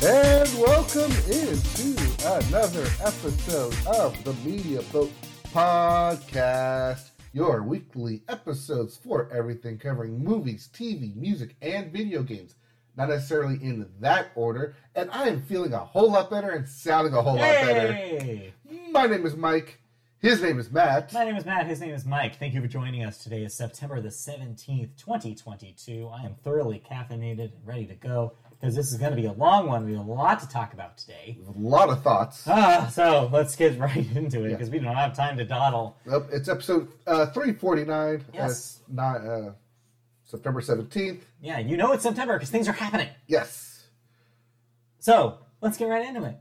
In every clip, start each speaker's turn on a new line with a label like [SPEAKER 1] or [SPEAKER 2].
[SPEAKER 1] And welcome into another episode of the Media Boat Podcast, your weekly episodes for everything covering movies, TV, music, and video games. Not necessarily in that order, and I am feeling a whole lot better and sounding a whole lot better. My name is Mike. His name is Matt.
[SPEAKER 2] My name is Matt. His name is Mike. Thank you for joining us. Today is September the 17th, 2022. I am thoroughly caffeinated and ready to go because this is going to be a long one. We have a lot to talk about today.
[SPEAKER 1] A lot of thoughts.
[SPEAKER 2] Ah, so let's get right into it because we don't have time to dawdle.
[SPEAKER 1] Yep, it's episode uh, 349.
[SPEAKER 2] Yes.
[SPEAKER 1] Not uh, September 17th.
[SPEAKER 2] Yeah, you know it's September because things are happening.
[SPEAKER 1] Yes.
[SPEAKER 2] So let's get right into it.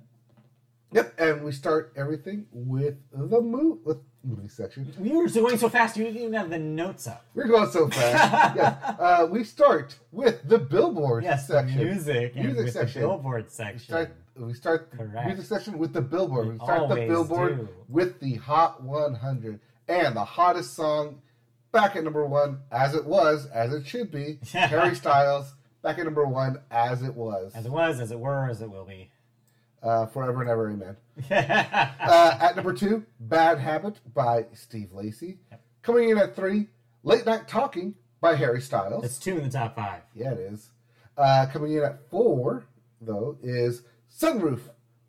[SPEAKER 1] Yep, and we start everything with the move with movie section.
[SPEAKER 2] We were going so fast, you didn't even have the notes up.
[SPEAKER 1] We're going so fast. yes. Uh, we start with the Billboard
[SPEAKER 2] Yes,
[SPEAKER 1] section.
[SPEAKER 2] music
[SPEAKER 1] Music
[SPEAKER 2] with
[SPEAKER 1] section.
[SPEAKER 2] the Billboard
[SPEAKER 1] We
[SPEAKER 2] section.
[SPEAKER 1] start, we start the
[SPEAKER 2] Correct.
[SPEAKER 1] music section with the Billboard. We
[SPEAKER 2] We
[SPEAKER 1] start the Billboard
[SPEAKER 2] do.
[SPEAKER 1] with the Hot 100 and the hottest song back at number one, as it was, as it should be. Harry Styles back at number one, as it was.
[SPEAKER 2] As it was, as it were, as it will be.
[SPEAKER 1] Uh, forever and ever, amen. Uh, at number two, Bad Habit by Steve Lacy. Coming in at three, Late Night Talking by Harry Styles.
[SPEAKER 2] It's two in the top five.
[SPEAKER 1] yeah, it is. Uh, coming in at four, though, is Sunroof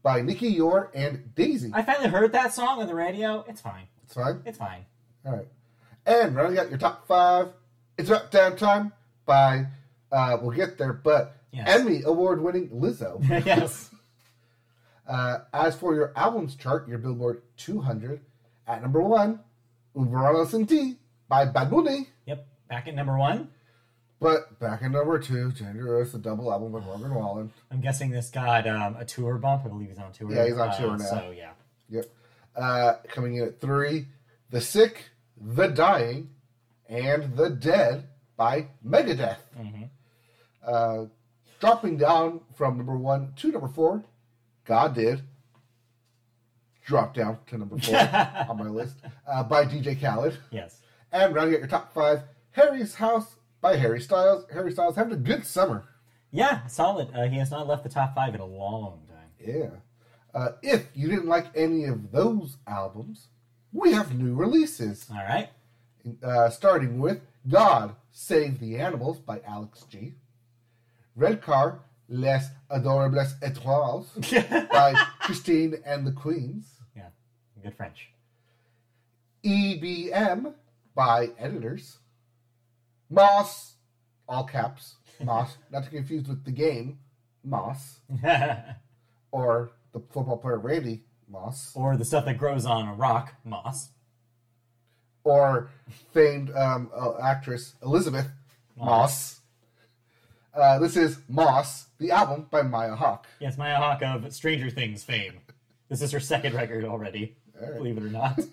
[SPEAKER 1] by Nicky Youre and dazy.
[SPEAKER 2] I finally heard that song on the radio. It's fine.
[SPEAKER 1] It's fine.
[SPEAKER 2] It's fine.
[SPEAKER 1] All right. And rounding out your top five, It's About Damn Time by, uh, we'll get there, but
[SPEAKER 2] Yes.
[SPEAKER 1] Emmy Award winning Lizzo.
[SPEAKER 2] yes.
[SPEAKER 1] Uh, as for your albums chart, your Billboard 200, at number one, Un Verano Sin Ti by Bad Bunny.
[SPEAKER 2] Yep. Back at number one.
[SPEAKER 1] But back at number two, Dangerous, the double album by Morgan Wallen.
[SPEAKER 2] I'm guessing this got um, a tour bump. I believe he's on tour.
[SPEAKER 1] Yeah, he's on
[SPEAKER 2] Uh,
[SPEAKER 1] tour now.
[SPEAKER 2] So yeah.
[SPEAKER 1] Yep. Uh, coming in at three, The Sick, The Dying, and The Dead by Megadeth.
[SPEAKER 2] Mhm.
[SPEAKER 1] Uh, dropping down from number one to number four, God Did. Drop down to number four on my list uh, by DJ Khaled.
[SPEAKER 2] Yes.
[SPEAKER 1] And rounding out your top five, Harry's House by Harry Styles. Harry Styles having a good summer.
[SPEAKER 2] Yeah, solid. Uh, he has not left the top five in a long time.
[SPEAKER 1] Yeah. Uh, if you didn't like any of those albums, we have new releases.
[SPEAKER 2] All right.
[SPEAKER 1] Uh, starting with God Save the Animals by Alex G. Red Car, Les Adorables Etoiles by Christine and the Queens.
[SPEAKER 2] yeah. Good French.
[SPEAKER 1] EBM by Editors. Moss, all caps, Moss, not to confuse with the game, Moss, or the football player Randy Moss,
[SPEAKER 2] or the stuff that grows on a rock, moss.
[SPEAKER 1] or famed um, uh, actress Elisabeth Moss. Uh, this is Moss, the album by Maya Hawke.
[SPEAKER 2] Yes, Maya Hawke of Stranger Things fame. This is her second record already.
[SPEAKER 1] Right.
[SPEAKER 2] Believe it or not.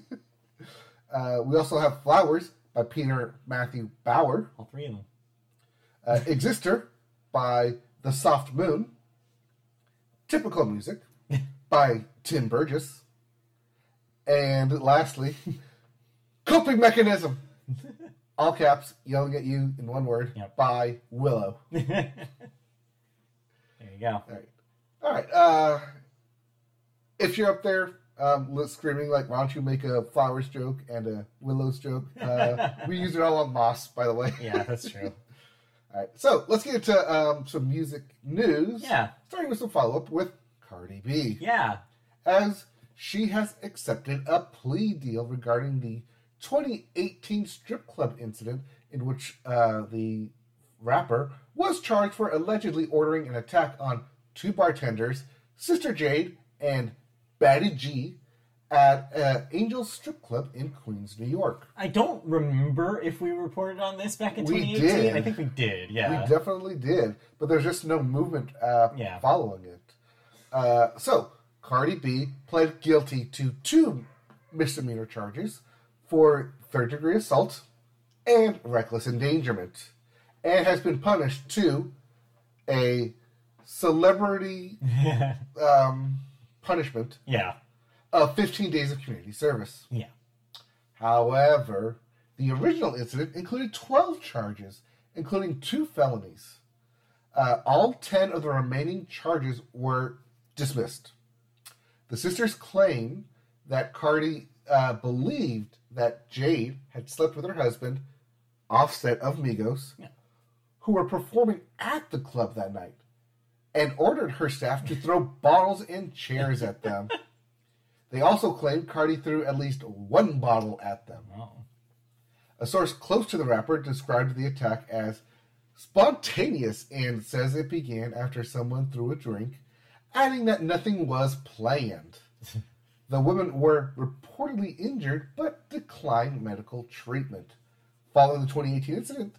[SPEAKER 1] Uh, we also have Flowers by Peter Matthew Bauer.
[SPEAKER 2] All three of them.
[SPEAKER 1] Uh, Exister by The Soft Moon. Typical Music by Tim Burgess. And lastly, Coping Mechanism. All caps, yelling at you in one word,
[SPEAKER 2] Yep.
[SPEAKER 1] by Willow.
[SPEAKER 2] There you go.
[SPEAKER 1] All right. All right. Uh, if you're up there um, screaming like, why don't you make a flowers joke and a willows joke? Uh, we use it all on Moss, by the way.
[SPEAKER 2] Yeah, that's true.
[SPEAKER 1] All right. So let's get into um, some music news.
[SPEAKER 2] Yeah.
[SPEAKER 1] Starting with some follow up with Cardi B,
[SPEAKER 2] Yeah.
[SPEAKER 1] as she has accepted a plea deal regarding the 2018 strip club incident in which uh, the rapper was charged for allegedly ordering an attack on two bartenders, Sister Jade and Baddie Gi, at uh, Angel's Strip Club in Queens, New York.
[SPEAKER 2] I don't remember if we reported on this back in
[SPEAKER 1] We
[SPEAKER 2] 2018.
[SPEAKER 1] did.
[SPEAKER 2] I think we did. Yeah.
[SPEAKER 1] We definitely did, but there's just no movement uh,
[SPEAKER 2] Yeah.
[SPEAKER 1] following it. Uh, so, Cardi B pled guilty to two misdemeanor charges for third degree assault and reckless endangerment, and has been punished to a celebrity um, punishment
[SPEAKER 2] yeah.
[SPEAKER 1] of 15 days of community service.
[SPEAKER 2] Yeah.
[SPEAKER 1] However, the original incident included 12 charges, including two felonies. Uh, all 10 of the remaining charges were dismissed. The sisters claim that Cardi uh, believed that Jade had slept with her husband, Offset of Migos,
[SPEAKER 2] Yeah.
[SPEAKER 1] who were performing at the club that night, and ordered her staff to throw bottles and chairs at them. They also claimed Cardi threw at least one bottle at them. A source close to the rapper described the attack as spontaneous and says it began after someone threw a drink, adding that nothing was planned. the women were reportedly injured but declined medical treatment. Following the 2018 incident,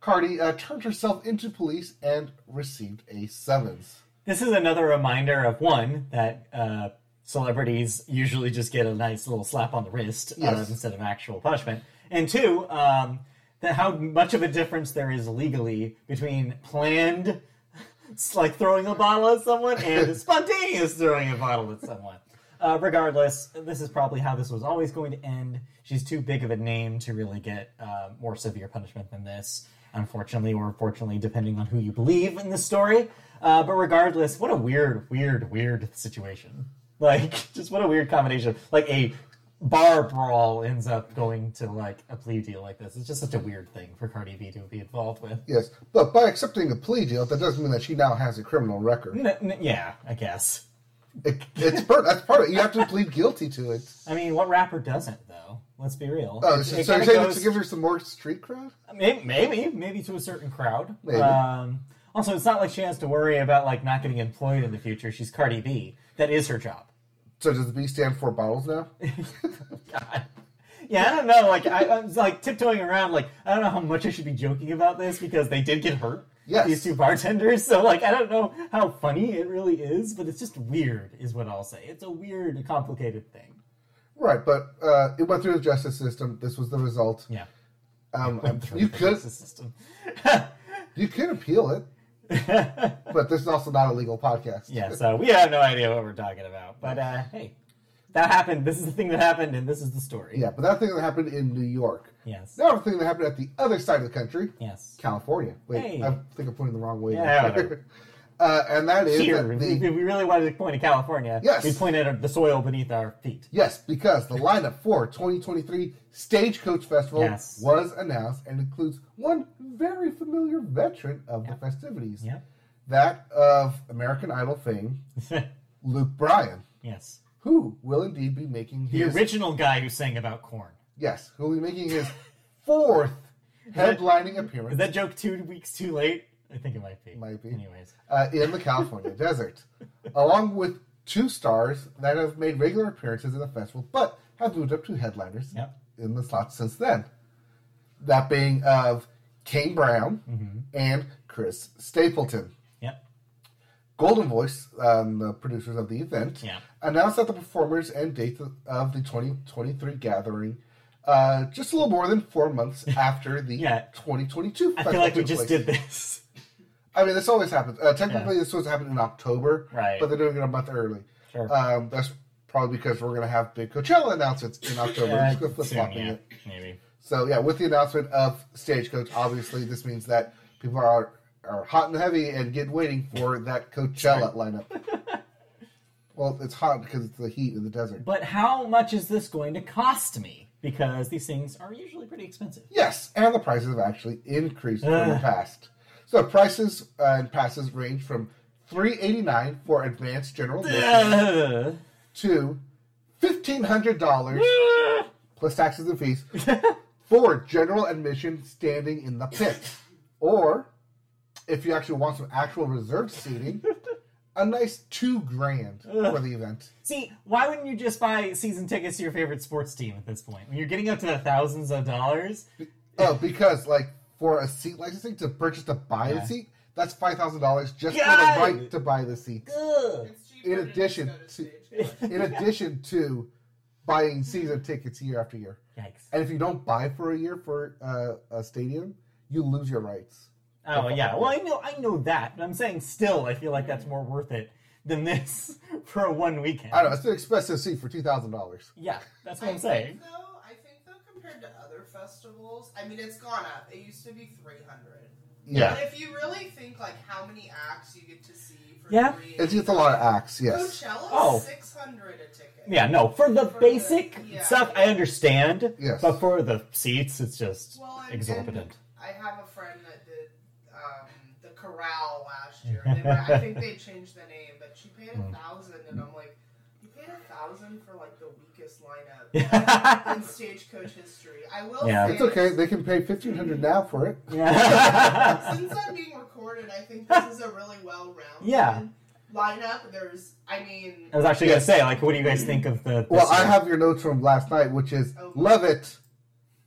[SPEAKER 1] Cardi uh, turned herself into police and received a summons.
[SPEAKER 2] This is another reminder of one that uh, celebrities usually just get a nice little slap on the wrist uh,
[SPEAKER 1] Yes.
[SPEAKER 2] instead of actual punishment, and two, um, that how much of a difference there is legally between planned, like throwing a bottle at someone, and spontaneous throwing a bottle at someone. Uh, regardless, this is probably how this was always going to end. She's too big of a name to really get uh, more severe punishment than this, unfortunately, or fortunately, depending on who you believe in this story. Uh, but regardless, what a weird, weird, weird situation. Like, just what a weird combination. Like a bar brawl ends up going to like a plea deal like this. It's just such a weird thing for Cardi B to be involved with.
[SPEAKER 1] Yes, but by accepting a plea deal, that doesn't mean that she now has a criminal record.
[SPEAKER 2] N- n- yeah, I guess.
[SPEAKER 1] It, it's part, that's part of it. You have to plead guilty to it.
[SPEAKER 2] I mean, what rapper doesn't though? Let's be real.
[SPEAKER 1] Oh,
[SPEAKER 2] It-
[SPEAKER 1] so,
[SPEAKER 2] it
[SPEAKER 1] so you're saying
[SPEAKER 2] goes-
[SPEAKER 1] to give her some more street cred?
[SPEAKER 2] Maybe, maybe, maybe to a certain crowd.
[SPEAKER 1] Maybe.
[SPEAKER 2] Um, also, it's not like she has to worry about like not getting employed in the future. She's Cardi B. That is her job.
[SPEAKER 1] So does the B stand for bottles now?
[SPEAKER 2] God. Yeah, I don't know. Like I, I was like tiptoeing around. Like I don't know how much I should be joking about this because they did get hurt.
[SPEAKER 1] Yes.
[SPEAKER 2] These two bartenders. So like I don't know how funny it really is, but it's just weird, is what I'll say. It's a weird, complicated thing.
[SPEAKER 1] Right, but uh, it went through the justice system. This was the result.
[SPEAKER 2] Yeah.
[SPEAKER 1] Um,
[SPEAKER 2] Through
[SPEAKER 1] you
[SPEAKER 2] the
[SPEAKER 1] could
[SPEAKER 2] justice system.
[SPEAKER 1] you could appeal it, but this is also not a legal podcast.
[SPEAKER 2] Yeah, so we have no idea what we're talking about. But uh, hey, that happened. This is the thing that happened, and this is the story.
[SPEAKER 1] Yeah, but that thing that happened in New York.
[SPEAKER 2] Yes.
[SPEAKER 1] Now, the thing that happened at the other side of the country,
[SPEAKER 2] Yes.
[SPEAKER 1] California. Wait,
[SPEAKER 2] Hey.
[SPEAKER 1] I think I'm pointing the wrong way.
[SPEAKER 2] Yeah,
[SPEAKER 1] uh, and that is
[SPEAKER 2] Here,
[SPEAKER 1] that the,
[SPEAKER 2] we really wanted to point to California,
[SPEAKER 1] Yes.
[SPEAKER 2] we pointed at the soil beneath our feet.
[SPEAKER 1] Yes, because the lineup for 2023 Stagecoach Festival
[SPEAKER 2] Yes.
[SPEAKER 1] was announced and includes one very familiar veteran of the festivities.
[SPEAKER 2] Yep.
[SPEAKER 1] That of American Idol fame, Luke Bryan,
[SPEAKER 2] yes.
[SPEAKER 1] Who will indeed be making
[SPEAKER 2] The original guy who sang about corn.
[SPEAKER 1] yes, who will be making his fourth headlining appearance
[SPEAKER 2] Is that joke two weeks too late? I think it might be.
[SPEAKER 1] Might be.
[SPEAKER 2] Anyways.
[SPEAKER 1] uh, in the California desert, along with two stars that have made regular appearances in the festival, but have moved up to headliners
[SPEAKER 2] Yep.
[SPEAKER 1] in the slots since then. That being of Kane Brown
[SPEAKER 2] Mm-hmm.
[SPEAKER 1] and Chris Stapleton. Goldenvoice, um, the producers of the event,
[SPEAKER 2] Yeah.
[SPEAKER 1] announced that the performers and date of the 2023 gathering uh, just a little more than four months after the
[SPEAKER 2] Yeah.
[SPEAKER 1] 2022
[SPEAKER 2] I feel like we
[SPEAKER 1] took
[SPEAKER 2] just did this.
[SPEAKER 1] I mean, this always happens. Uh, technically, this was happening in October,
[SPEAKER 2] Right.
[SPEAKER 1] But they're doing it a month early.
[SPEAKER 2] Sure.
[SPEAKER 1] Um, that's probably because we're going to have big Coachella announcements in October.
[SPEAKER 2] Uh,
[SPEAKER 1] Just flip flopping
[SPEAKER 2] yeah.
[SPEAKER 1] it.
[SPEAKER 2] Maybe.
[SPEAKER 1] So yeah, with the announcement of Stagecoach, obviously this means that people are are hot and heavy and get waiting for that Coachella lineup. well, it's hot because it's the heat in the desert.
[SPEAKER 2] But how much is this going to cost me? Because these things are usually pretty expensive.
[SPEAKER 1] Yes, and the prices have actually increased from the past. So prices uh, and passes range from three eighty nine for advanced general admission to fifteen hundred dollars plus taxes and fees for general admission standing in the pit. Or if you actually want some actual reserved seating, a nice two grand for the event.
[SPEAKER 2] See, why wouldn't you just buy season tickets to your favorite sports team at this point? When you're getting up to the thousands of dollars,
[SPEAKER 1] Oh, because like for a seat licensing to purchase to buy
[SPEAKER 2] Yeah.
[SPEAKER 1] the seat, that's five thousand dollars just
[SPEAKER 2] God!
[SPEAKER 1] for the right to buy the seat.
[SPEAKER 2] ugh.
[SPEAKER 3] It's cheaper
[SPEAKER 1] In addition
[SPEAKER 3] just
[SPEAKER 1] to in addition to buying season tickets year after year.
[SPEAKER 2] yikes.
[SPEAKER 1] And if you don't buy for a year for uh, a stadium, you lose your rights.
[SPEAKER 2] Oh yeah, well I know I know that, but I'm saying still, I feel like that's more worth it than this for a one weekend.
[SPEAKER 1] I don't know. It's an expensive seat for two thousand dollars.
[SPEAKER 2] Yeah, that's what
[SPEAKER 3] I
[SPEAKER 2] I'm saying.
[SPEAKER 3] Think, though, I think though compared to other festivals, I mean it's gone up. It used to be three hundred.
[SPEAKER 1] Yeah.
[SPEAKER 3] But if you really think like how many acts you get to see for
[SPEAKER 2] Yeah.
[SPEAKER 1] It's just a lot of acts, yes.
[SPEAKER 3] Coachella's
[SPEAKER 2] Oh.
[SPEAKER 3] six hundred a ticket.
[SPEAKER 2] Yeah, no, for the
[SPEAKER 3] For the-
[SPEAKER 2] basic
[SPEAKER 3] yeah.
[SPEAKER 2] stuff, I understand.
[SPEAKER 1] Yes.
[SPEAKER 2] But for the seats, it's just
[SPEAKER 3] Well, and-
[SPEAKER 2] exorbitant.
[SPEAKER 3] I have a friend that did the Corral last year. They were, I think they changed the name, but she paid a
[SPEAKER 2] Hmm.
[SPEAKER 3] thousand, and I'm like, you paid a thousand for like the weakest lineup
[SPEAKER 2] Yeah.
[SPEAKER 3] in stagecoach history. I will
[SPEAKER 2] Yeah.
[SPEAKER 3] say
[SPEAKER 1] It's okay. They can pay fifteen hundred now for it. Yeah.
[SPEAKER 3] Since I'm being recorded, I think this is a really well-rounded
[SPEAKER 2] Yeah.
[SPEAKER 3] lineup. There's, I mean,
[SPEAKER 2] I was actually gonna say, like, what do you guys think of the?
[SPEAKER 1] Well,
[SPEAKER 2] this
[SPEAKER 1] I have your notes from last night, which is
[SPEAKER 3] Oh.
[SPEAKER 1] love it.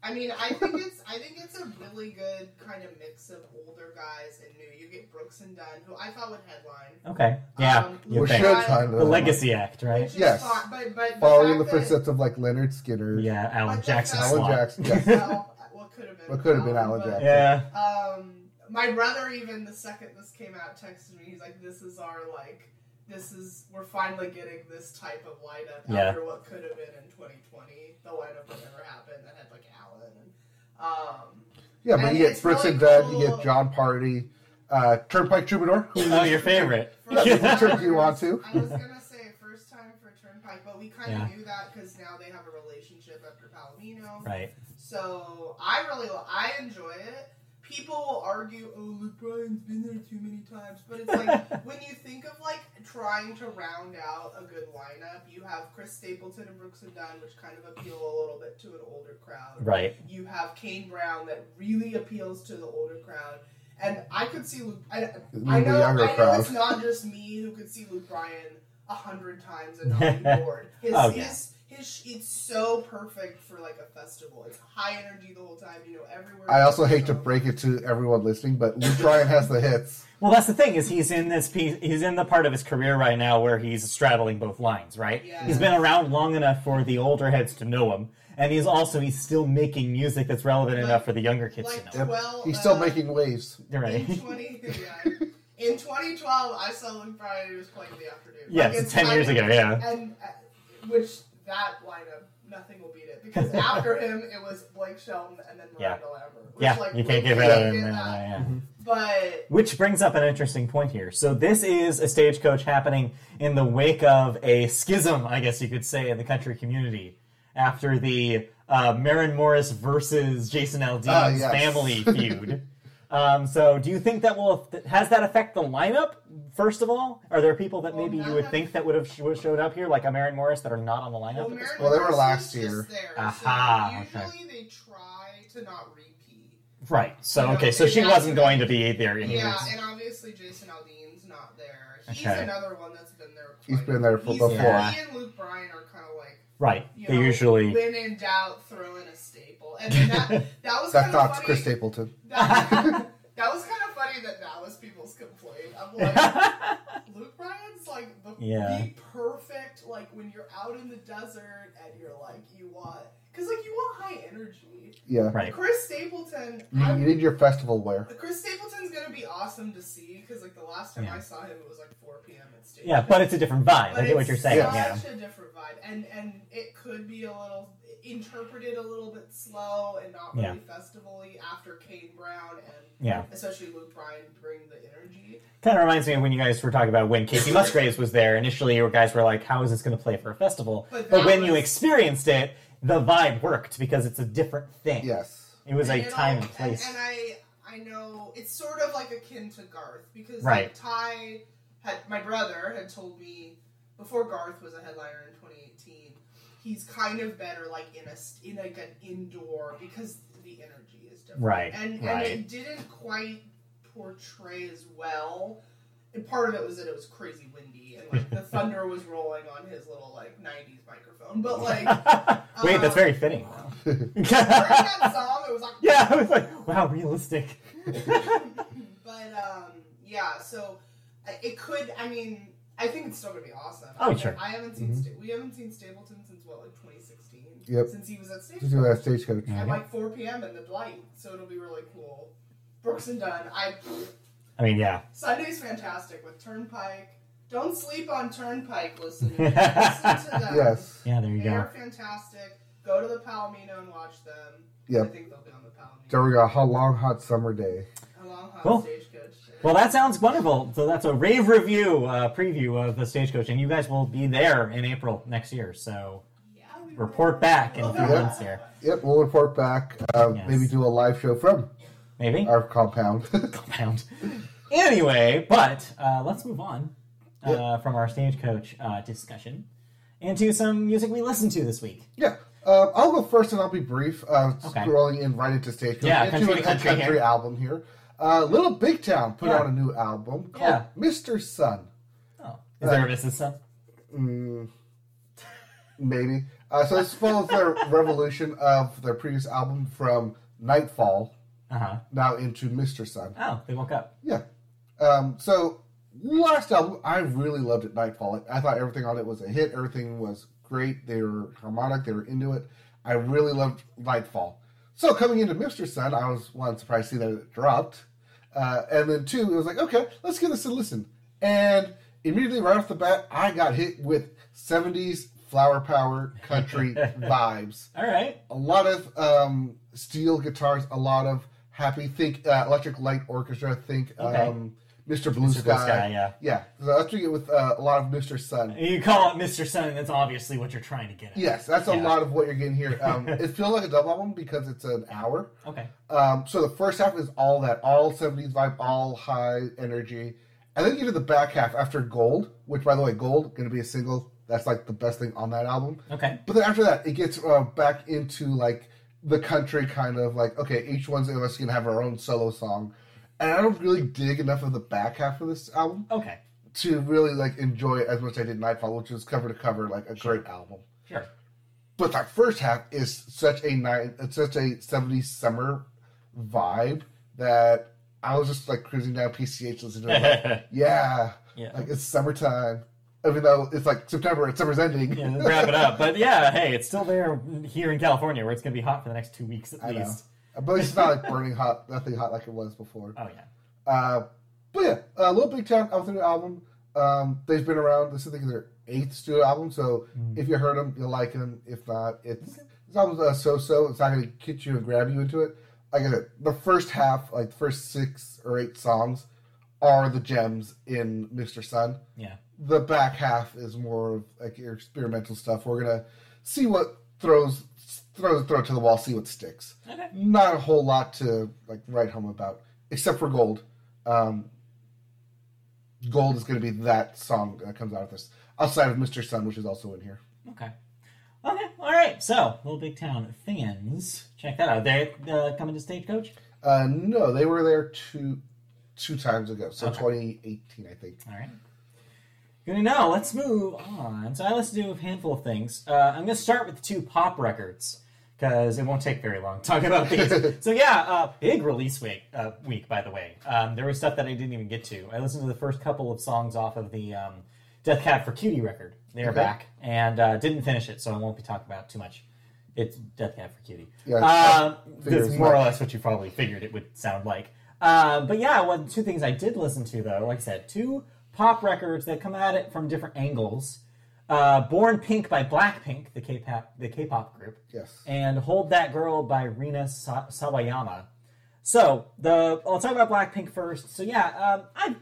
[SPEAKER 3] I mean, I think it's, I think it's a really good kind of mix of older guys and new. You get Brooks and Dunn, who I thought would headline.
[SPEAKER 2] Okay, yeah,
[SPEAKER 3] Um,
[SPEAKER 2] you
[SPEAKER 1] We
[SPEAKER 2] think.
[SPEAKER 1] should
[SPEAKER 3] I-
[SPEAKER 1] kind
[SPEAKER 2] the
[SPEAKER 1] of
[SPEAKER 2] Legacy Act, right?
[SPEAKER 1] Yes.
[SPEAKER 3] fine, but but
[SPEAKER 1] following the
[SPEAKER 3] fact that-
[SPEAKER 1] footsteps of like Lynyrd Skynyrd.
[SPEAKER 2] Yeah, Alan Jackson.
[SPEAKER 1] Alan
[SPEAKER 2] Swamp.
[SPEAKER 1] Jackson. Yes.
[SPEAKER 3] well, what could have been?
[SPEAKER 1] What could have been Alan Jackson.
[SPEAKER 2] Yeah,
[SPEAKER 3] Um, my brother even the second this came out texted me. He's like, "This is our like, this is we're finally getting this type of lineup
[SPEAKER 2] Yeah.
[SPEAKER 3] after what could have been in 2020, the lineup that never happened that had like Alan um,
[SPEAKER 1] Yeah, but you get
[SPEAKER 3] it's
[SPEAKER 1] Brooks
[SPEAKER 3] really
[SPEAKER 1] and Dunn, you get Jon Pardi, uh, Turnpike Troubadour. Who
[SPEAKER 2] oh, your favorite.
[SPEAKER 3] for
[SPEAKER 1] Yeah,
[SPEAKER 3] starters,
[SPEAKER 1] which one do you want to?
[SPEAKER 3] I was gonna say first time for Turnpike, but we kind of
[SPEAKER 2] Yeah.
[SPEAKER 3] knew that because now they have a relationship after Palomino.
[SPEAKER 2] right.
[SPEAKER 3] So I really I enjoy it. People will argue, "Oh, Luke Bryan's been there too many times," but it's like when you think of like trying to round out a good lineup, you have Chris Stapleton and Brooks and Dunn, which kind of appeal a little bit to an older crowd.
[SPEAKER 2] Right.
[SPEAKER 3] You have Kane Brown that really appeals to the older crowd, and I could see Luke. I, I know, I know
[SPEAKER 1] crowd.
[SPEAKER 3] it's not just me who could see Luke Bryan a hundred times and not be bored. His,
[SPEAKER 2] Oh, yeah.
[SPEAKER 3] his, his, it's so perfect for like a festival. It's high energy the whole time. You know, everywhere.
[SPEAKER 1] I also hate to break it to everyone listening, but Luke Bryan has the hits.
[SPEAKER 2] Well, that's the thing is he's in this piece. He's in the part of his career right now where he's straddling both lines. Right.
[SPEAKER 3] Yeah.
[SPEAKER 2] He's been around long enough for the older heads to know him, and he's also he's still making music that's relevant
[SPEAKER 3] Like-
[SPEAKER 2] enough for the younger kids
[SPEAKER 3] like
[SPEAKER 2] to know.
[SPEAKER 1] Yep.
[SPEAKER 3] Well,
[SPEAKER 1] He's still
[SPEAKER 3] uh,
[SPEAKER 1] making waves.
[SPEAKER 2] You're right.
[SPEAKER 3] In twenty, yeah. in 2012, I saw Luke Bryan. He was playing in the afternoon.
[SPEAKER 2] Yes,
[SPEAKER 3] Like, it's
[SPEAKER 2] 10 years
[SPEAKER 3] kind
[SPEAKER 2] ago, yeah.
[SPEAKER 3] And uh, which that lineup, nothing will beat it because after him it was Blake Shelton and then
[SPEAKER 2] Yeah.
[SPEAKER 3] Miranda Lambert. Which,
[SPEAKER 2] yeah,
[SPEAKER 3] like,
[SPEAKER 2] you can't
[SPEAKER 3] get
[SPEAKER 2] give it
[SPEAKER 3] can't
[SPEAKER 2] out. Yeah,
[SPEAKER 3] that.
[SPEAKER 2] yeah.
[SPEAKER 3] But
[SPEAKER 2] Which brings up an interesting point here. So this is a stagecoach happening in the wake of a schism, I guess you could say, in the country community after the uh, Maren Morris versus Jason Aldean's
[SPEAKER 1] Ah, yes.
[SPEAKER 2] family feud. Um, so do you think that will has that affect the lineup? First of all, are there people that
[SPEAKER 3] Well,
[SPEAKER 2] maybe you would
[SPEAKER 3] of-
[SPEAKER 2] think that would have sh- would have showed up here, like a Maren Morris, that are not on the lineup?
[SPEAKER 3] well,
[SPEAKER 2] at this point?
[SPEAKER 1] Well, they were last year.
[SPEAKER 3] There,
[SPEAKER 2] Aha,
[SPEAKER 3] so
[SPEAKER 2] okay.
[SPEAKER 3] usually they try to not repeat.
[SPEAKER 2] Right. So
[SPEAKER 3] You know,
[SPEAKER 2] okay, so she wasn't going to be there anyways.
[SPEAKER 3] Yeah, and obviously Jason Aldean's not there. He's
[SPEAKER 2] Okay.
[SPEAKER 3] another one that's been there.
[SPEAKER 1] He's
[SPEAKER 3] quite-
[SPEAKER 1] been there for- before.
[SPEAKER 2] Yeah.
[SPEAKER 3] He and Luke Bryan are kind of like
[SPEAKER 2] right.
[SPEAKER 3] you
[SPEAKER 2] They
[SPEAKER 3] know,
[SPEAKER 2] usually
[SPEAKER 3] when in doubt, throw in a staple, and then that that was
[SPEAKER 1] That's
[SPEAKER 3] kind of funny.
[SPEAKER 1] Chris Stapleton.
[SPEAKER 3] That, that was kind of funny that that was people's complaint. I'm like, Luke Bryan's like the,
[SPEAKER 2] Yeah.
[SPEAKER 3] the perfect like when you're out in the desert and you're like you want because like you want high energy.
[SPEAKER 1] Yeah.
[SPEAKER 2] right.
[SPEAKER 3] Chris Stapleton,
[SPEAKER 1] You,
[SPEAKER 3] I'm-
[SPEAKER 1] you need your festival wear.
[SPEAKER 3] Chris Stapleton's gonna be awesome to see because like the last time
[SPEAKER 2] Yeah.
[SPEAKER 3] I saw him it was like 4 p.m. at stage.
[SPEAKER 2] Yeah, but it's a different vibe.
[SPEAKER 3] But
[SPEAKER 2] I get what you're saying.
[SPEAKER 3] Such
[SPEAKER 2] Yeah.
[SPEAKER 3] a different vibe, and and it could be a little interpreted a little bit slow and not really festival-y after Kane Brown and
[SPEAKER 2] Yeah.
[SPEAKER 3] especially Luke Bryan bring the energy.
[SPEAKER 2] Kind of reminds me of when you guys were talking about when Kacey Musgraves was there. Initially, you guys were like, "How is this going to play for a festival?"
[SPEAKER 3] But
[SPEAKER 2] But
[SPEAKER 3] that
[SPEAKER 2] when you experienced it, the vibe worked because it's a different thing.
[SPEAKER 1] Yes.
[SPEAKER 2] It was
[SPEAKER 3] And
[SPEAKER 2] a
[SPEAKER 3] it
[SPEAKER 2] time
[SPEAKER 3] all-
[SPEAKER 2] and place.
[SPEAKER 3] And, I I know it's sort of like akin to Garth because
[SPEAKER 2] Right.
[SPEAKER 3] like Ty had my brother had told me before Garth was a headliner in 2018. He's kind of better like in a st- in like an indoor because the energy is different.
[SPEAKER 2] Right,
[SPEAKER 3] And and it didn't quite portray as well. And part of it was that it was crazy windy and like the thunder was rolling on his little like 90s microphone. But like
[SPEAKER 2] Wait, that's
[SPEAKER 3] um,
[SPEAKER 2] very fitting.
[SPEAKER 3] during that song, it was like
[SPEAKER 2] yeah, I was like, "Wow, realistic."
[SPEAKER 3] but um, yeah, so uh, it could. I mean, I think it's still gonna be awesome.
[SPEAKER 2] Oh,
[SPEAKER 3] I,
[SPEAKER 2] sure.
[SPEAKER 3] I haven't seen.
[SPEAKER 1] Mhm.
[SPEAKER 3] Sta- we haven't seen Stapleton since what, like 2016.
[SPEAKER 1] Yep.
[SPEAKER 3] Since he was at Stage
[SPEAKER 1] Just do that stagecoach.
[SPEAKER 2] Yeah.
[SPEAKER 3] at like 4 p.m. in the light, so it'll be really cool. Brooks and Dunn. I
[SPEAKER 2] I mean, yeah.
[SPEAKER 3] Sunday's fantastic with Turnpike. Don't sleep on Turnpike. Listen, listen to them.
[SPEAKER 1] Yes.
[SPEAKER 2] Yeah, there you go.
[SPEAKER 3] They're fantastic. Go to the Palomino and watch them.
[SPEAKER 1] Yep.
[SPEAKER 3] I think they'll be on the Palomino.
[SPEAKER 1] There we go. How long hot summer day.
[SPEAKER 3] Long hot
[SPEAKER 2] Cool.
[SPEAKER 3] stagecoach.
[SPEAKER 2] Well, that sounds wonderful. So that's a rave review uh, preview of the stagecoach, and you guys will be there in April next year. So
[SPEAKER 3] Yeah, we
[SPEAKER 2] report back in a few
[SPEAKER 1] Yeah.
[SPEAKER 2] months here,
[SPEAKER 1] Yep, we'll report back. Uh,
[SPEAKER 2] Yes.
[SPEAKER 1] Maybe do a live show from
[SPEAKER 2] maybe.
[SPEAKER 1] our compound.
[SPEAKER 2] Compound. Anyway, but uh, let's move on uh, from our stagecoach uh, discussion into some music we listened to this week.
[SPEAKER 1] yeah. Uh, I'll go first and I'll be brief. Uh,
[SPEAKER 2] Okay.
[SPEAKER 1] Scrolling in right into stage.
[SPEAKER 2] Yeah,
[SPEAKER 1] into
[SPEAKER 2] country country
[SPEAKER 1] country
[SPEAKER 2] here.
[SPEAKER 1] album here. Uh, Little Big Town put
[SPEAKER 2] Yeah.
[SPEAKER 1] out a new album called
[SPEAKER 2] Yeah.
[SPEAKER 1] Mr. Sun.
[SPEAKER 2] Oh, is there a Mrs. Sun?
[SPEAKER 1] Mm, maybe. Uh, so this follows their revolution of their previous album from Nightfall
[SPEAKER 2] Uh huh.
[SPEAKER 1] now into Mr. Sun.
[SPEAKER 2] Oh, they woke up.
[SPEAKER 1] Yeah. Um, so last album, I really loved it. Nightfall. I thought everything on it was a hit. Everything was great. They were harmonic. They were into it. I really loved Nightfall. So coming into Mr. Sun, I was one surprised to see that it dropped, uh, and then two, it was like, okay, let's give this a listen. And immediately right off the bat, I got hit with '70s flower power country vibes
[SPEAKER 2] All right.
[SPEAKER 1] a lot of um, steel guitars, a lot of happy. Think uh, Electric Light Orchestra. Think
[SPEAKER 2] Okay.
[SPEAKER 1] um, Mr. Blue
[SPEAKER 2] Mr.
[SPEAKER 1] Sky.
[SPEAKER 2] Blue Sky, yeah.
[SPEAKER 1] yeah. So that's what you get with uh, a lot of Mr. Sun.
[SPEAKER 2] You call it Mr. Sun, and that's obviously what you're trying to get at.
[SPEAKER 1] Yes, that's a lot of what you're getting here. Um, it feels like a double album because it's an hour.
[SPEAKER 2] Okay.
[SPEAKER 1] Um, so the first half is all that, all 70s vibe, all high energy. And then you get to the back half after Gold, which, by the way, Gold, going to be a single. That's like the best thing on that album.
[SPEAKER 2] Okay.
[SPEAKER 1] But then after that, it gets uh, back into like the country kind of like okay, each one's of us can have our own solo song, and I don't really dig enough of the back half of this album
[SPEAKER 2] Okay.
[SPEAKER 1] to really like enjoy it as much as I did Nightfall, which was cover to cover like a great album.
[SPEAKER 2] Sure.
[SPEAKER 1] But that first half is such a night, it's such a '70s summer vibe that I was just like cruising down PCH listening to it. Like, yeah,
[SPEAKER 2] Yeah.
[SPEAKER 1] like it's summertime. Even though it's like September and summer's ending.
[SPEAKER 2] Yeah, wrap it up. But yeah, hey, it's still there here in California where it's going to be hot for the next two weeks at
[SPEAKER 1] I know.
[SPEAKER 2] least.
[SPEAKER 1] But it's not like burning hot, nothing hot like it was before.
[SPEAKER 2] Oh, yeah.
[SPEAKER 1] Uh, but yeah, uh, Little Big Town out new album. Um, they've been around. This is I think their eighth studio album. So
[SPEAKER 2] Mm.
[SPEAKER 1] if you heard them, you'll like them. If not, it's this album's uh, so-so. It's not going to get you and grab you into it. Like I said, the first half, like the first six or eight songs, are the gems in Mr. Sun.
[SPEAKER 2] Yeah.
[SPEAKER 1] The back half is more of like your experimental stuff. We're gonna see what throws throws throw it to the wall, see what sticks
[SPEAKER 2] Okay.
[SPEAKER 1] not a whole lot to like write home about, except for Gold. Um, Gold is going to be that song that comes out of this, outside of Mr. Sun, which is also in here.
[SPEAKER 2] Okay. Okay. All right. So, Little Big Town fans, check that out. They uh, coming to Stagecoach?
[SPEAKER 1] Uh, no, they were there two two times ago, so
[SPEAKER 2] Okay.
[SPEAKER 1] 2018, I think.
[SPEAKER 2] All right. Good to know. Let's move on. So I listened to a handful of things. Uh, I'm going to start with two pop records because it won't take very long to talk about these. so yeah, uh, big release week. Uh, week, by the way. Um, there was stuff that I didn't even get to. I listened to the first couple of songs off of the um, Death Cab for Cutie record. They are
[SPEAKER 1] Okay.
[SPEAKER 2] back and uh, didn't finish it, so I won't be talking about it too much. It's Death Cab for Cutie.
[SPEAKER 1] Yeah,
[SPEAKER 2] Uh, that's more or less what you probably figured it would sound like. Um, but yeah, one two things I did listen to though, like I said, two pop records that come at it from different angles. Uh, Born Pink by Blackpink, the K-pop the K-pop group,
[SPEAKER 1] Yes.
[SPEAKER 2] and Hold That Girl by Rina Sa- Sawayama. So the I'll talk about Blackpink first. So yeah, um, I've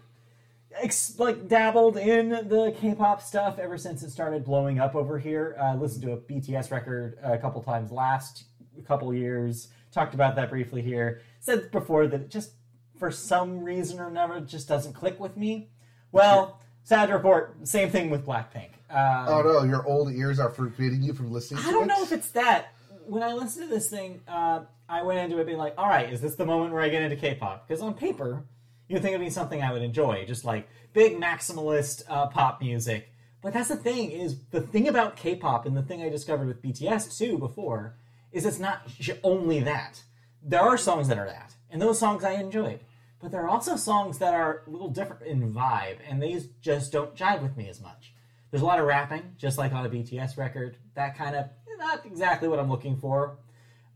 [SPEAKER 2] ex- like dabbled in the K-pop stuff ever since it started blowing up over here. I listened to a BTS record a couple times last couple years. Talked about that briefly here. Said before that it just for some reason or another just doesn't click with me. Well, sad report, same thing with Blackpink. Um,
[SPEAKER 1] Oh no, your old ears are forbidding you from listening to
[SPEAKER 2] I don't
[SPEAKER 1] it?
[SPEAKER 2] know if it's that. When I listened to this thing, uh, I went into it being like, all right, is this the moment where I get into K-pop? Because on paper, you think it'd be something I would enjoy, just like big maximalist uh, pop music. But that's the thing is the thing about K-pop and the thing I discovered with BTS too before is it's not only that. There are songs that are that, and those songs I enjoyed. But there are also songs that are a little different in vibe, and these just don't jive with me as much. There's a lot of rapping, just like on a BTS record. That kind of not exactly what I'm looking for.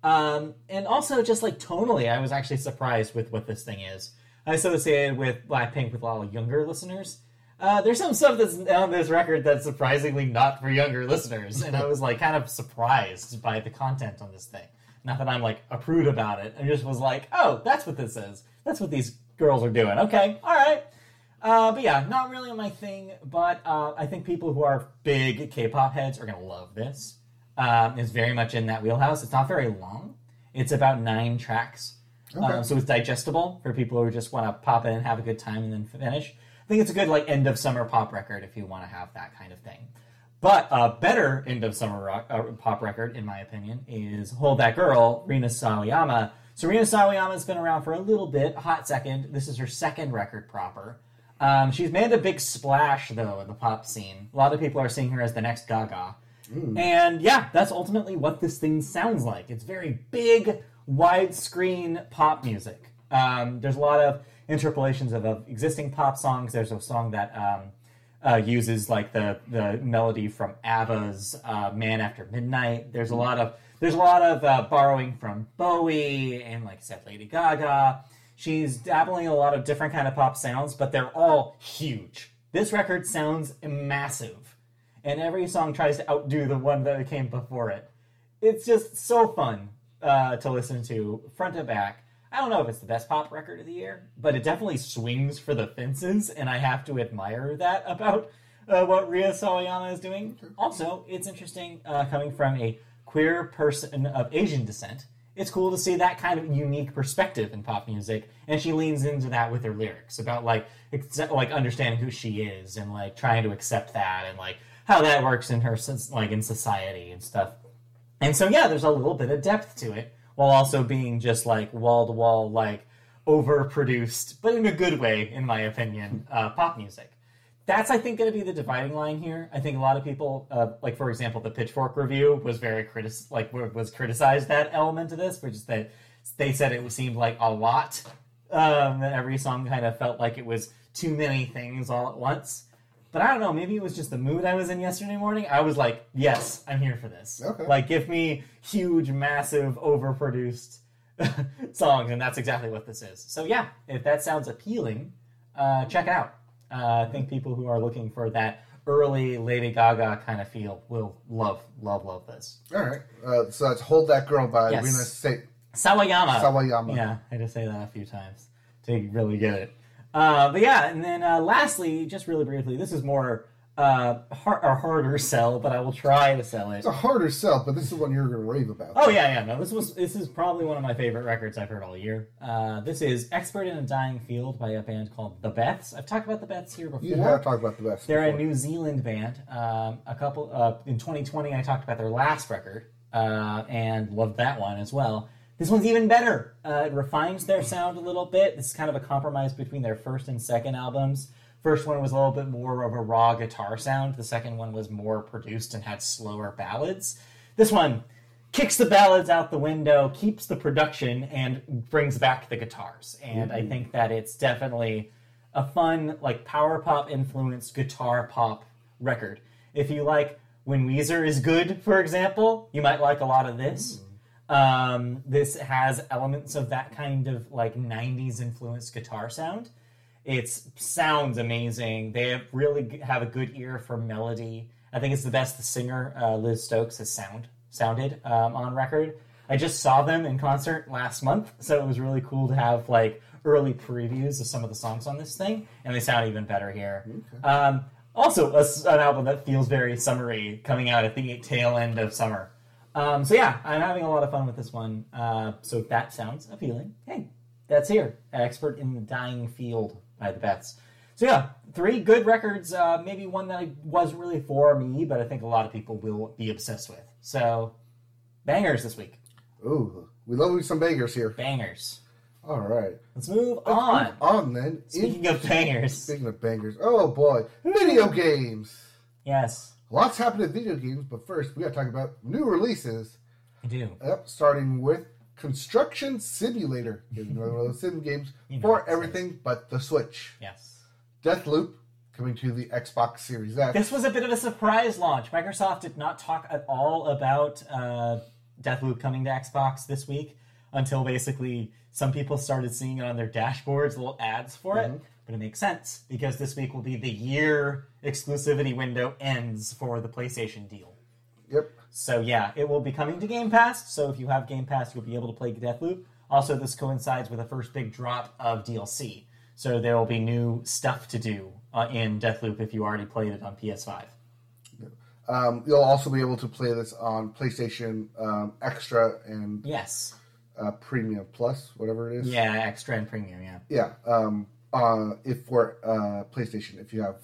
[SPEAKER 2] Um, and also, just like tonally, I was actually surprised with what this thing is. I associated with Blackpink with a lot of younger listeners. Uh, there's some stuff that's on this record that's surprisingly not for younger listeners, and I was like kind of surprised by the content on this thing. Not that I'm like a prude about it. I just was like, oh, that's what this is. That's what these girls are doing. Okay, all right. Uh, but yeah, not really my thing. But uh, I think people who are big K-pop heads are gonna love this. Um, it's very much in that wheelhouse. It's not very long. It's about nine tracks,
[SPEAKER 1] Okay.
[SPEAKER 2] um, so it's digestible for people who just want to pop in and have a good time and then finish. I think it's a good like end of summer pop record if you want to have that kind of thing. But a better end of summer rock, uh, pop record, in my opinion, is "Hold That Girl," Rina Sawayama. So Rina Sawayama's been around for a little bit, a hot second. This is her second record proper. Um, she's made a big splash though in the pop scene. A lot of people are seeing her as the next Gaga. And yeah, that's ultimately what this thing sounds like. It's very big, widescreen pop music. Um, there's a lot of interpolations of, of existing pop songs. There's a song that um, uh, uses like the the melody from ABBA's uh, "Man After Midnight." There's a lot of there's a lot of uh, borrowing from Bowie and like I said, Lady Gaga. She's dabbling in a lot of different kind of pop sounds, but they're all huge. This record sounds massive, and every song tries to outdo the one that came before it. It's just so fun uh, to listen to front to back. I don't know if it's the best pop record of the year, but it definitely swings for the fences, and I have to admire that about uh, what Ria Sawayama is doing. Also, it's interesting uh, coming from a queer person of Asian descent. It's cool to see that kind of unique perspective in pop music, and she leans into that with her lyrics about like accept, like understanding who she is and like trying to accept that and like how that works in her like in society and stuff. And so yeah, there's a little bit of depth to it while also being just like wall to wall like overproduced, but in a good way, in my opinion, uh, pop music. That's I think going to be the dividing line here. I think a lot of people, uh, like for example, the Pitchfork review was very critic like was criticized that element of this, which is that they said it seemed like a lot. Um, that every song kind of felt like it was too many things all at once. But I don't know. Maybe it was just the mood I was in yesterday morning. I was like, "Yes, I'm here for this."
[SPEAKER 1] Okay.
[SPEAKER 2] Like, give me huge, massive, overproduced songs, and that's exactly what this is. So yeah, if that sounds appealing, uh, check it out. Uh, I think people who are looking for that early Lady Gaga kind of feel will love, love, love this.
[SPEAKER 1] All right. Uh, so that's "Hold That Girl" by
[SPEAKER 2] Yes.
[SPEAKER 1] Rina Sa-
[SPEAKER 2] Sawayama.
[SPEAKER 1] Sawayama.
[SPEAKER 2] Yeah, I had to say that a few times to really get it. Uh, but yeah, and then uh, lastly, just really briefly, this is more uh, har- a harder sell, but I will try to sell it.
[SPEAKER 1] It's a harder sell, but this is one you're going to rave about.
[SPEAKER 2] Oh yeah, yeah. No, this was this is probably one of my favorite records I've heard all year. Uh, this is "Expert in a Dying Field" by a band called The Beths. I've talked about The Beths here before.
[SPEAKER 1] You have talked about the best.
[SPEAKER 2] They're a. New Zealand band. Um, a couple uh, in 2020, I talked about their last record uh, and loved that one as well. This one's even better. Uh, it refines their sound a little bit. This is kind of a compromise between their first and second albums. First one was a little bit more of a raw guitar sound. The second one was more produced and had slower ballads. This one kicks the ballads out the window, keeps the production, and brings back the guitars. And I think that it's definitely a fun, like power pop influenced guitar pop record. If you like when Weezer is good, for example, you might like a lot of this. Um, this has elements of that kind of like 90s influenced guitar sound. It sounds amazing. They have really have a good ear for melody. I think it's the best the singer uh, Liz Stokes has sound sounded um, on record. I just saw them in concert last month, so it was really cool to have like early previews of some of the songs on this thing, and they sound even better here. Um, also, a an album that feels very summery, coming out at the tail end of summer. Um, so yeah, I'm having a lot of fun with this one. Uh, so if that sounds appealing, hey, that's here. Expert in the Dying Field by the Beths. So yeah, three good records. Uh, maybe one that wasn't really for me, but I think a lot of people will be obsessed with. So bangers this week.
[SPEAKER 1] Ooh, we love some bangers here.
[SPEAKER 2] Bangers.
[SPEAKER 1] All right.
[SPEAKER 2] Let's move on.
[SPEAKER 1] On then. In,
[SPEAKER 2] Speaking of bangers,
[SPEAKER 1] speaking of bangers, oh boy, video games.
[SPEAKER 2] yes,
[SPEAKER 1] Lots happened in video games, but first we got to talk about new releases.
[SPEAKER 2] I do.
[SPEAKER 1] Yep, starting with Construction Simulator. Another one of those sim games
[SPEAKER 2] You know
[SPEAKER 1] for
[SPEAKER 2] it
[SPEAKER 1] everything but the Switch.
[SPEAKER 2] Yes.
[SPEAKER 1] Deathloop coming to the Xbox Series X.
[SPEAKER 2] This was a bit of a surprise launch. Microsoft did not talk at all about uh, Deathloop coming to Xbox this week until basically some people started seeing it on their dashboards, little ads for it. But it makes sense because this week will be the year exclusivity window ends for the PlayStation deal.
[SPEAKER 1] Yep.
[SPEAKER 2] So yeah, it will be coming to Game Pass. So if you have Game Pass, you'll be able to play Deathloop. Also, this coincides with the first big drop of DLC. So there will be new stuff to do uh, in Deathloop if you already played it on PS5.
[SPEAKER 1] Um, you'll also be able to play this on PlayStation um, Extra and
[SPEAKER 2] Yes.
[SPEAKER 1] uh, Premium Plus, whatever it is.
[SPEAKER 2] Yeah, extra and premium. Yeah.
[SPEAKER 1] Yeah. Um, uh, if for uh, PlayStation, if you have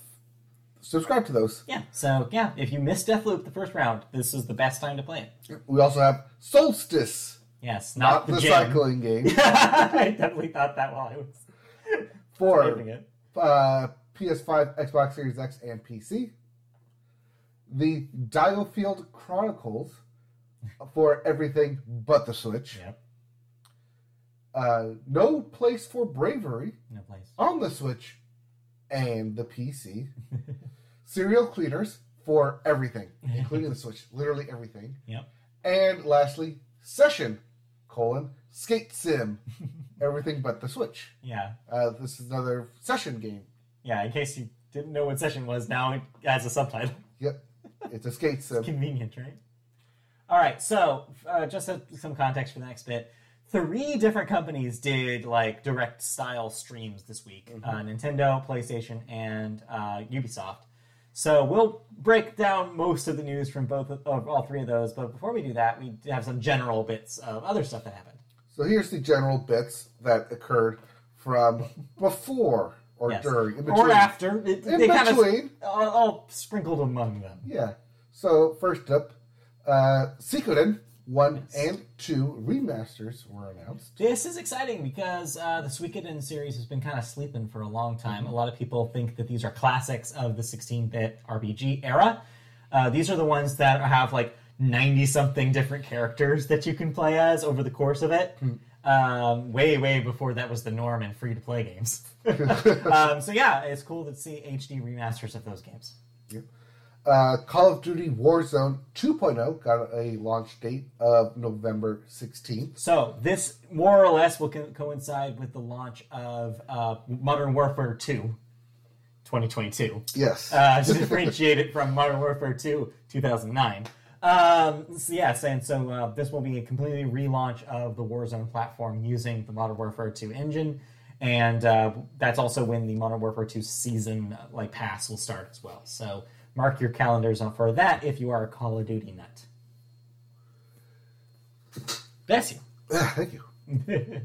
[SPEAKER 1] subscribe to those.
[SPEAKER 2] Yeah. So yeah, if you missed Deathloop the first round, this is the best time to play it.
[SPEAKER 1] We also have Soulstice,
[SPEAKER 2] Yes,
[SPEAKER 1] not,
[SPEAKER 2] not,
[SPEAKER 1] the,
[SPEAKER 2] the,
[SPEAKER 1] cycling game,
[SPEAKER 2] I definitely thought that while I was
[SPEAKER 1] for
[SPEAKER 2] it.
[SPEAKER 1] uh, PS5, Xbox Series X, and PC. The Diofield Chronicles for everything but the Switch.
[SPEAKER 2] Yep.
[SPEAKER 1] Uh, no Place for Bravery
[SPEAKER 2] No place.
[SPEAKER 1] on the Switch and the PC. Serial cleaners for everything, including the Switch, literally everything.
[SPEAKER 2] Yep.
[SPEAKER 1] And lastly, Session, colon, Skate Sim, everything but the Switch.
[SPEAKER 2] Yeah.
[SPEAKER 1] Uh, this is another session game.
[SPEAKER 2] Yeah. In case you didn't know what session was, now it has a subtitle.
[SPEAKER 1] Yep, it's a skate sim.
[SPEAKER 2] Convenient, right? All right. So uh, just a, some context for the next bit. Three different companies did like direct style streams this week: uh, Nintendo, PlayStation, and uh, Ubisoft. So we'll break down most of the news from both of, of all three of those. But before we do that, we have some general bits of other stuff that happened.
[SPEAKER 1] So here's the general bits that occurred from before or
[SPEAKER 2] Yes.
[SPEAKER 1] during, in
[SPEAKER 2] or after. It,
[SPEAKER 1] In
[SPEAKER 2] they kind of
[SPEAKER 1] between.
[SPEAKER 2] all, all sprinkled among them.
[SPEAKER 1] Yeah. So first up, uh, one and two remasters were announced.
[SPEAKER 2] This is exciting because uh, the Suikoden series has been kind of sleeping for a long time. A lot of people think that these are classics of the 16-bit RPG era. Uh, these are the ones that have like 90-something different characters that you can play as over the course of it. Um, way, way before that was the norm in free-to-play games. um, so yeah, it's cool to see HD remasters of those games.
[SPEAKER 1] Uh, Call of Duty Warzone 2.0 got a launch date of November 16th.
[SPEAKER 2] So this more or less will co- coincide with the launch of uh, Modern Warfare 2, 2022.
[SPEAKER 1] Yes.
[SPEAKER 2] uh, to differentiate it from Modern Warfare 2 2009. Um, so yes, and so uh, this will be a completely relaunch of the Warzone platform using the Modern Warfare 2 engine, and uh, that's also when the Modern Warfare 2 season uh, like pass will start as well. So mark your calendars on for that if you are a Call of Duty nut. Bless you
[SPEAKER 1] Ah, thank you.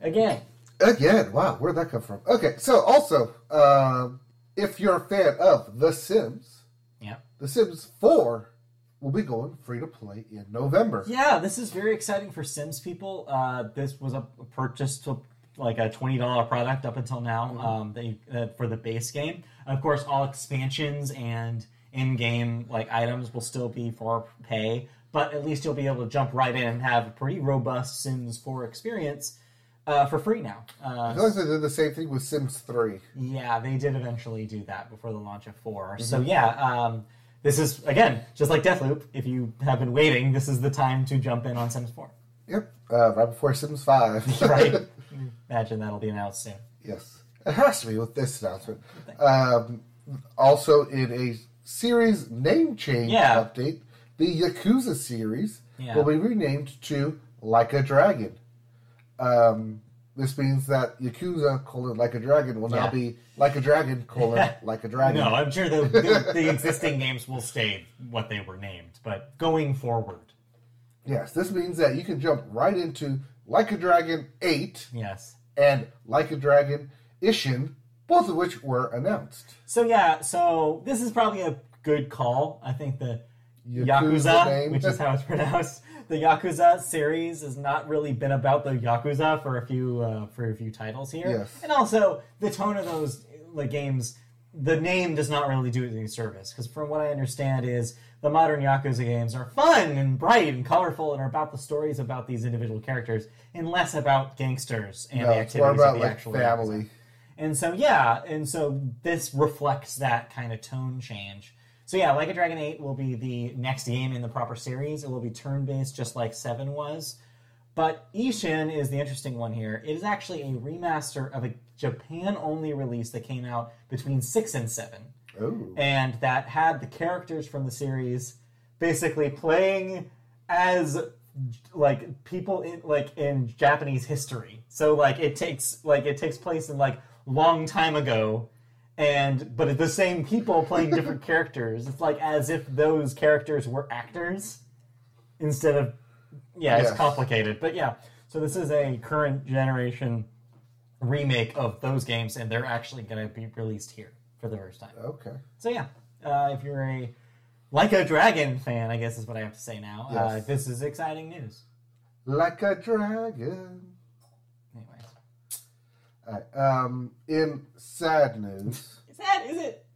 [SPEAKER 2] again.
[SPEAKER 1] Again, wow, where'd that come from? Okay, so also, um, if you're a fan of The Sims,
[SPEAKER 2] Yeah.
[SPEAKER 1] The Sims 4 will be going free to play in November.
[SPEAKER 2] Yeah, this is very exciting for Sims people. Uh, this was a purchase to like a twenty dollar product up until now um, that you, uh, for the base game. Of course, all expansions and in-game like items will still be for pay, but at least you'll be able to jump right in and have a pretty robust Sims 4 experience uh, for free now.
[SPEAKER 1] I
[SPEAKER 2] Uh,
[SPEAKER 1] feel like they did the same thing with Sims 3.
[SPEAKER 2] yeah, they did eventually do that before the launch of 4. So yeah, um, this is again just like Deathloop. If you have been waiting, this is the time to jump in on Sims 4.
[SPEAKER 1] Yep, uh, right before Sims 5.
[SPEAKER 2] right? Imagine that'll be announced soon.
[SPEAKER 1] yes, it has to be with this announcement. Um, also, in a series name change
[SPEAKER 2] Yeah.
[SPEAKER 1] update, the Yakuza series
[SPEAKER 2] Yeah.
[SPEAKER 1] will be renamed to Like a Dragon. Um, this means that Yakuza colon Like a Dragon will now be Like a Dragon colon Like a Dragon.
[SPEAKER 2] No, I'm sure the, the, the existing games will stay what they were named, but going forward,
[SPEAKER 1] Yes, this means that you can jump right into Like a Dragon 8
[SPEAKER 2] yes.
[SPEAKER 1] and Like a Dragon Ishin, both of which were announced.
[SPEAKER 2] So yeah, so this is probably a good call. I think the
[SPEAKER 1] Yakuza
[SPEAKER 2] Yakuza,
[SPEAKER 1] name.
[SPEAKER 2] which is how it's pronounced, the Yakuza series has not really been about the Yakuza for a few uh, for a few titles here,
[SPEAKER 1] Yes.
[SPEAKER 2] and also the tone of those like games. The name does not really do it any service because, from what I understand, is the modern Yakuza games are fun and bright and colorful and are about the stories about these individual characters and less about gangsters and
[SPEAKER 1] No,
[SPEAKER 2] the
[SPEAKER 1] it's more
[SPEAKER 2] activities
[SPEAKER 1] about
[SPEAKER 2] of the
[SPEAKER 1] like
[SPEAKER 2] actual
[SPEAKER 1] family.
[SPEAKER 2] Yakuza. And so yeah, and so this reflects that kind of tone change. So yeah, Like a Dragon 8 will be the next game in the proper series. It will be turn-based just like 7 was. But Ishin is the interesting one here. It is actually a remaster of a Japan-only release that came out between 6 and 7
[SPEAKER 1] Oh,
[SPEAKER 2] and that had the characters from the series basically playing as like people in like in Japanese history. So like it takes like it takes place in like long time ago, and but the same people playing different characters. It's like as if those characters were actors instead of yeah, it's
[SPEAKER 1] Yes.
[SPEAKER 2] complicated. But yeah, so this is a current generation remake of those games, and they're actually going to be released here for the first time.
[SPEAKER 1] Okay.
[SPEAKER 2] So yeah, uh, if you're a like a dragon fan, I guess is what I have to say now. Uh, this is exciting news.
[SPEAKER 1] Like a dragon.
[SPEAKER 2] Anyways,
[SPEAKER 1] Alright, um, in sad news,
[SPEAKER 2] sad, is it?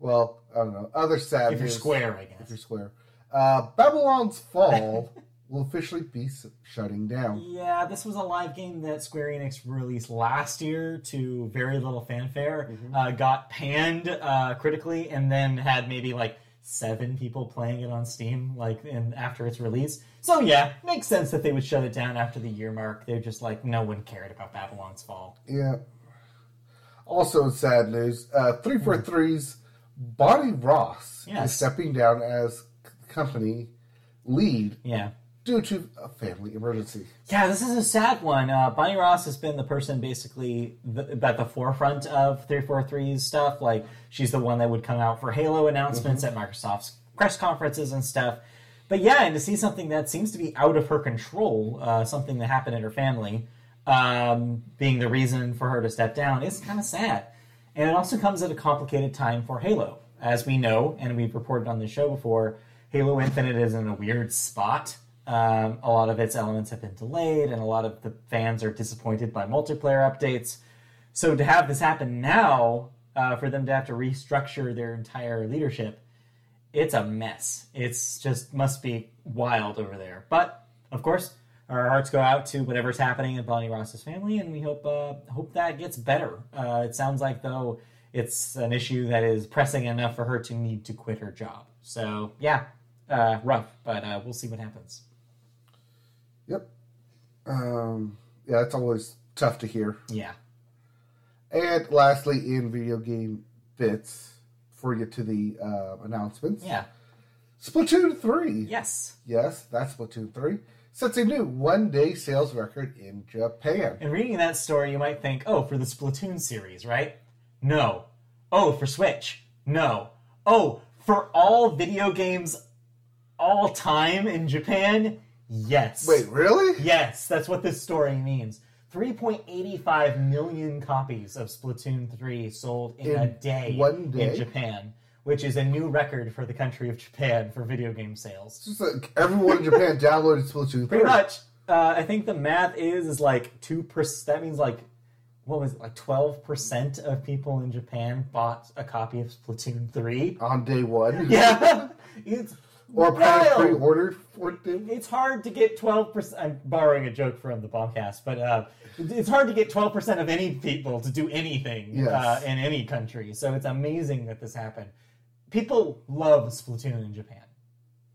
[SPEAKER 1] well, I don't know, other sad
[SPEAKER 2] If you're square, I guess.
[SPEAKER 1] If you're square. Uh, Babylon's Fall will officially be s- shutting down.
[SPEAKER 2] Yeah, this was a live game that Square Enix released last year to very little fanfare. Uh, got panned uh, critically, and then had maybe like seven people playing it on Steam, like in after its release. So yeah, makes sense that they would shut it down after the year mark. They're just like no one cared about Babylon's Fall.
[SPEAKER 1] Yeah. Also, sad news, uh, 343's Bonnie Ross is stepping down as company lead
[SPEAKER 2] Yeah.
[SPEAKER 1] Due to a family emergency.
[SPEAKER 2] Yeah, this is a sad one. Uh, Bonnie Ross has been the person basically the, at the forefront of 343's stuff. Like, she's the one that would come out for Halo announcements at Microsoft's press conferences and stuff. But yeah, and to see something that seems to be out of her control, uh, something that happened in her family, um, being the reason for her to step down, is kind of sad. And it also comes at a complicated time for Halo. As we know, and we've reported on the show before, Halo Infinite is in a weird spot. Um, a lot of its elements have been delayed, and a lot of the fans are disappointed by multiplayer updates. So to have this happen now, uh, for them to have to restructure their entire leadership, it's a mess. It's just must be wild over there. But of course, our hearts go out to whatever's happening in Bonnie Ross's family, and we hope uh, hope that gets better. Uh, it sounds like though it's an issue that is pressing enough for her to need to quit her job. So yeah, uh, rough, but uh, we'll see what happens.
[SPEAKER 1] Yep. Um, yeah, it's always tough to hear.
[SPEAKER 2] Yeah,
[SPEAKER 1] And lastly, in video game bits, before we get to the uh, announcements,
[SPEAKER 2] yeah,
[SPEAKER 1] Splatoon 3.
[SPEAKER 2] yes.
[SPEAKER 1] Yes, that's Splatoon 3. Sets a new one day sales record in Japan.
[SPEAKER 2] And reading that story, you might think, oh, for the Splatoon series, right? No. Oh, for Switch? No. Oh, for all video games all time in Japan? Yes.
[SPEAKER 1] Wait, really?
[SPEAKER 2] Yes, that's what this story means. 3.85 million copies of Splatoon 3 sold in, a day,
[SPEAKER 1] one day?
[SPEAKER 2] in Japan, which is a new record for the country of Japan for video game sales.
[SPEAKER 1] It's just like everyone in Japan downloaded Splatoon 3.
[SPEAKER 2] Pretty much. Uh, I think the math is is like two percent. That means like what was it? Like twelve percent of people in Japan bought a copy of Splatoon three.
[SPEAKER 1] On day one.
[SPEAKER 2] Yeah, it's
[SPEAKER 1] Or
[SPEAKER 2] wild.
[SPEAKER 1] pre-ordered for it.
[SPEAKER 2] It's hard to get twelve percent. I'm borrowing a joke from the bombcast, but uh, it's hard to get twelve percent of any people to do anything
[SPEAKER 1] Yes.
[SPEAKER 2] uh, in any country. So it's amazing that this happened. People love Splatoon in Japan.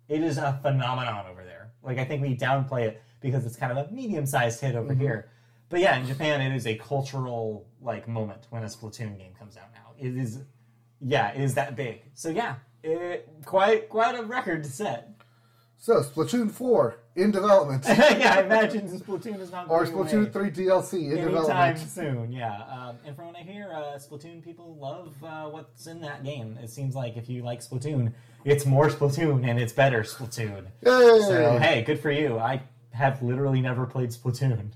[SPEAKER 2] It is a phenomenon over there. Like I think we downplay it because it's kind of a medium-sized hit over here. But yeah, in Japan, it is a cultural like moment when a Splatoon game comes out. Now it is, yeah, it is that big. So yeah, it, quite quite a record to set.
[SPEAKER 1] So, Splatoon 4 in development.
[SPEAKER 2] yeah, I imagine Splatoon is not
[SPEAKER 1] or Splatoon
[SPEAKER 2] away
[SPEAKER 1] 3 DLC in
[SPEAKER 2] anytime
[SPEAKER 1] development.
[SPEAKER 2] soon. Yeah, um, and from what I hear, uh, Splatoon people love uh, what's in that game. It seems like if you like Splatoon, it's more Splatoon and it's better Splatoon.
[SPEAKER 1] Yay!
[SPEAKER 2] So hey, good for you. I have literally never played Splatoon.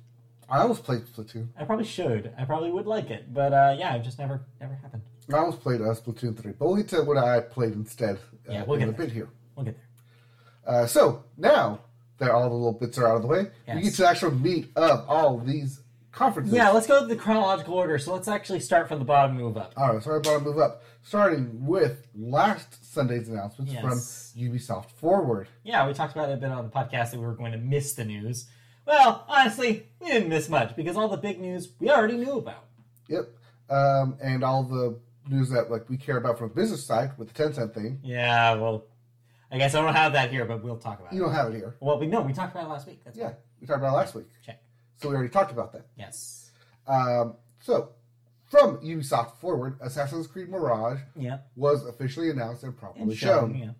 [SPEAKER 1] I almost played Splatoon.
[SPEAKER 2] I probably should. I probably would like it, but uh, yeah, it just never never happened.
[SPEAKER 1] I almost played uh, Splatoon 3. But we'll get to what I played instead uh,
[SPEAKER 2] Yeah, we'll
[SPEAKER 1] in
[SPEAKER 2] get
[SPEAKER 1] a bit here.
[SPEAKER 2] We'll get there.
[SPEAKER 1] Uh, so, now that all the little bits are out of the way, we get to the actual meat of all these conferences.
[SPEAKER 2] Yeah, let's go to the chronological order. So let's actually start from the bottom, and move up.
[SPEAKER 1] All right, so I bottom move up. Starting with last Sunday's announcements
[SPEAKER 2] Yes.
[SPEAKER 1] from Ubisoft Forward.
[SPEAKER 2] Yeah, we talked about it a bit on the podcast that we were going to miss the news. Well, honestly, we didn't miss much because all the big news we already knew about.
[SPEAKER 1] Yep. Um, and all the news that like we care about from a business side with the Tencent thing.
[SPEAKER 2] Yeah, well, I guess I don't have that here, but we'll talk about
[SPEAKER 1] You
[SPEAKER 2] it.
[SPEAKER 1] You don't have it here.
[SPEAKER 2] Well, we no, we talked about it last week. That's
[SPEAKER 1] Yeah, we talked about it last week.
[SPEAKER 2] check.
[SPEAKER 1] So we already talked about that.
[SPEAKER 2] Yes.
[SPEAKER 1] Um, so, from Ubisoft Forward, Assassin's Creed Mirage
[SPEAKER 2] Yeah.
[SPEAKER 1] was officially announced and
[SPEAKER 2] And shown.
[SPEAKER 1] shown.
[SPEAKER 2] Yeah.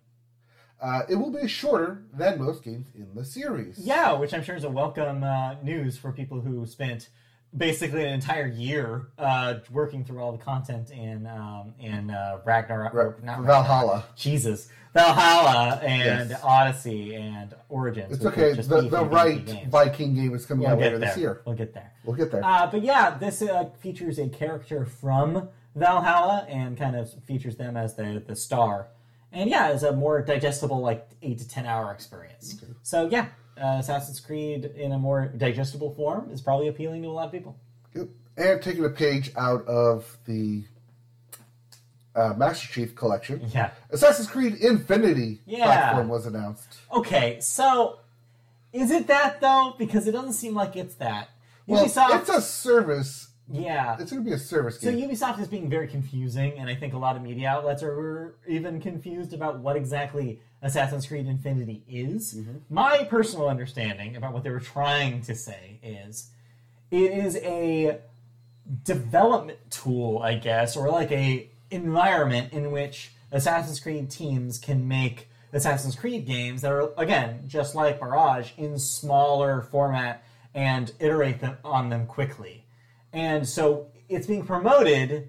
[SPEAKER 1] Uh, it will be shorter than most games in the series.
[SPEAKER 2] Yeah, which I'm sure is a welcome uh, news for people who spent basically an entire year uh, working through all the content in um, in uh, Ragnarok, or not
[SPEAKER 1] Valhalla.
[SPEAKER 2] Jesus, Valhalla and
[SPEAKER 1] Yes.
[SPEAKER 2] Odyssey and Origins.
[SPEAKER 1] It's okay. The, the right
[SPEAKER 2] games.
[SPEAKER 1] Viking game is coming
[SPEAKER 2] We'll
[SPEAKER 1] out later
[SPEAKER 2] there.
[SPEAKER 1] this year.
[SPEAKER 2] We'll get there.
[SPEAKER 1] We'll get there.
[SPEAKER 2] Uh, but yeah, this uh, features a character from Valhalla and kind of features them as the the star. And yeah, it's a more digestible, like eight to ten hour experience. So yeah, uh, Assassin's Creed in a more digestible form is probably appealing to a lot of people.
[SPEAKER 1] Yep. And taking a page out of the uh, Master Chief collection,
[SPEAKER 2] Yeah.
[SPEAKER 1] Assassin's Creed Infinity
[SPEAKER 2] Yeah.
[SPEAKER 1] platform was announced.
[SPEAKER 2] Okay, so is it that though? Because it doesn't seem like it's that.
[SPEAKER 1] Well,
[SPEAKER 2] Ubisoft,
[SPEAKER 1] it's a service.
[SPEAKER 2] Yeah.
[SPEAKER 1] It's going to be a service game. So.
[SPEAKER 2] Ubisoft is being very confusing, and I think a lot of media outlets are even confused about what exactly Assassin's Creed Infinity is. Mm-hmm. My personal understanding about what they were trying to say is it is a development tool, I guess, or like a environment in which Assassin's Creed teams can make Assassin's Creed games that are again just like Mirage in smaller format and iterate them on them quickly. And so it's being promoted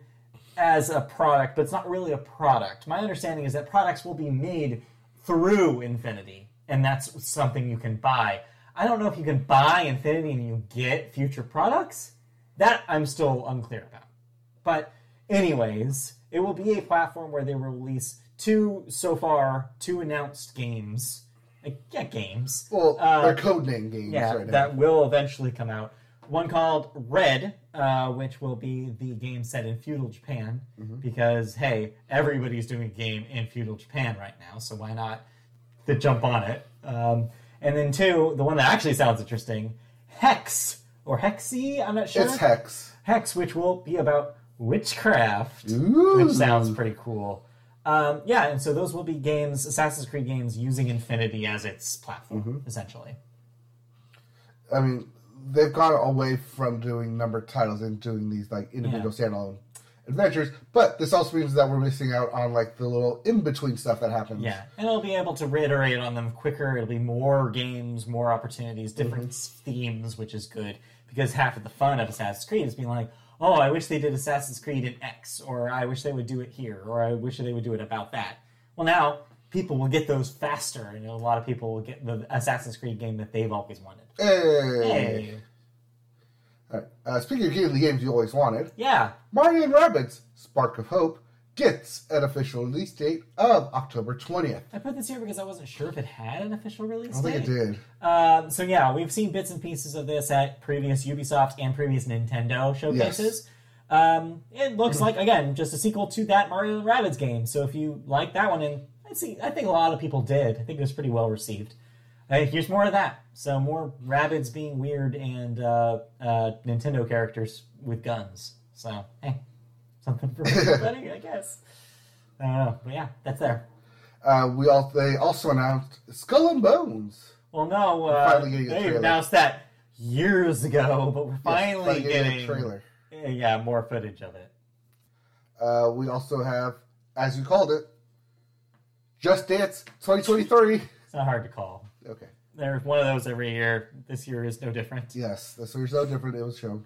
[SPEAKER 2] as a product, but it's not really a product. My understanding is that products will be made through Infinity, and that's something you can buy. I don't know if you can buy Infinity and you get future products. That I'm still unclear about. But, anyways, it will be a platform where they will release two, so far, two announced games. Like, yeah, games.
[SPEAKER 1] well,
[SPEAKER 2] Uh,
[SPEAKER 1] they're codename games
[SPEAKER 2] Yeah,
[SPEAKER 1] right now.
[SPEAKER 2] that will eventually come out. One called Red, uh, which will be the game set in feudal Japan,
[SPEAKER 1] Mm-hmm.
[SPEAKER 2] because hey, everybody's doing a game in feudal Japan right now, so why not to jump on it? Um, and then two, the one that actually sounds interesting, Hex or Hexy, I'm not sure.
[SPEAKER 1] It's Hex.
[SPEAKER 2] Hex, which will be about witchcraft,
[SPEAKER 1] Ooh.
[SPEAKER 2] which sounds pretty cool. Um, yeah, and so those will be games, Assassin's Creed games, using Infinity as its platform,
[SPEAKER 1] Mm-hmm.
[SPEAKER 2] essentially.
[SPEAKER 1] I mean, they've gone away from doing numbered titles and doing these like individual standalone adventures. But this also means that we're missing out on like the little in between stuff that happens.
[SPEAKER 2] Yeah, and it'll be able to reiterate on them quicker. It'll be more games, more opportunities, different mm-hmm. themes, which is good because half of the fun of Assassin's Creed is being like, oh, I wish they did Assassin's Creed in X, or I wish they would do it here, or I wish they would do it about that. Well, now people will get those faster, and a lot of people will get the Assassin's Creed game that they've always wanted.
[SPEAKER 1] Hey.
[SPEAKER 2] Hey,
[SPEAKER 1] All right. Uh, speaking of getting the games you always wanted,
[SPEAKER 2] yeah,
[SPEAKER 1] Mario and Rabbids Spark of Hope gets an official release date of October 20th.
[SPEAKER 2] I put this here because I wasn't sure if it had an official release
[SPEAKER 1] don't think
[SPEAKER 2] date.
[SPEAKER 1] it did.
[SPEAKER 2] Um, so yeah, we've seen bits and pieces of this at previous Ubisoft and previous Nintendo showcases. Um, it looks like again just a sequel to that Mario and Rabbids game. So if you like that one, and I see, I think a lot of people did. I think it was pretty well received. Uh, here's more of that. So more rabbits being weird and uh, uh, Nintendo characters with guns. So hey, something for everybody, I guess. I don't know, but yeah, that's there.
[SPEAKER 1] Uh, we all they also announced Skull and Bones.
[SPEAKER 2] Well, no, uh,
[SPEAKER 1] finally getting a
[SPEAKER 2] they
[SPEAKER 1] trailer.
[SPEAKER 2] announced that years ago, but we're
[SPEAKER 1] Yes,
[SPEAKER 2] finally getting
[SPEAKER 1] a trailer.
[SPEAKER 2] yeah more footage of it.
[SPEAKER 1] Uh, we also have, as you called it, Just Dance 2023.
[SPEAKER 2] It's not hard to call.
[SPEAKER 1] Okay.
[SPEAKER 2] There's one of those every year. This year is no different.
[SPEAKER 1] Yes, this was no different. It was shown.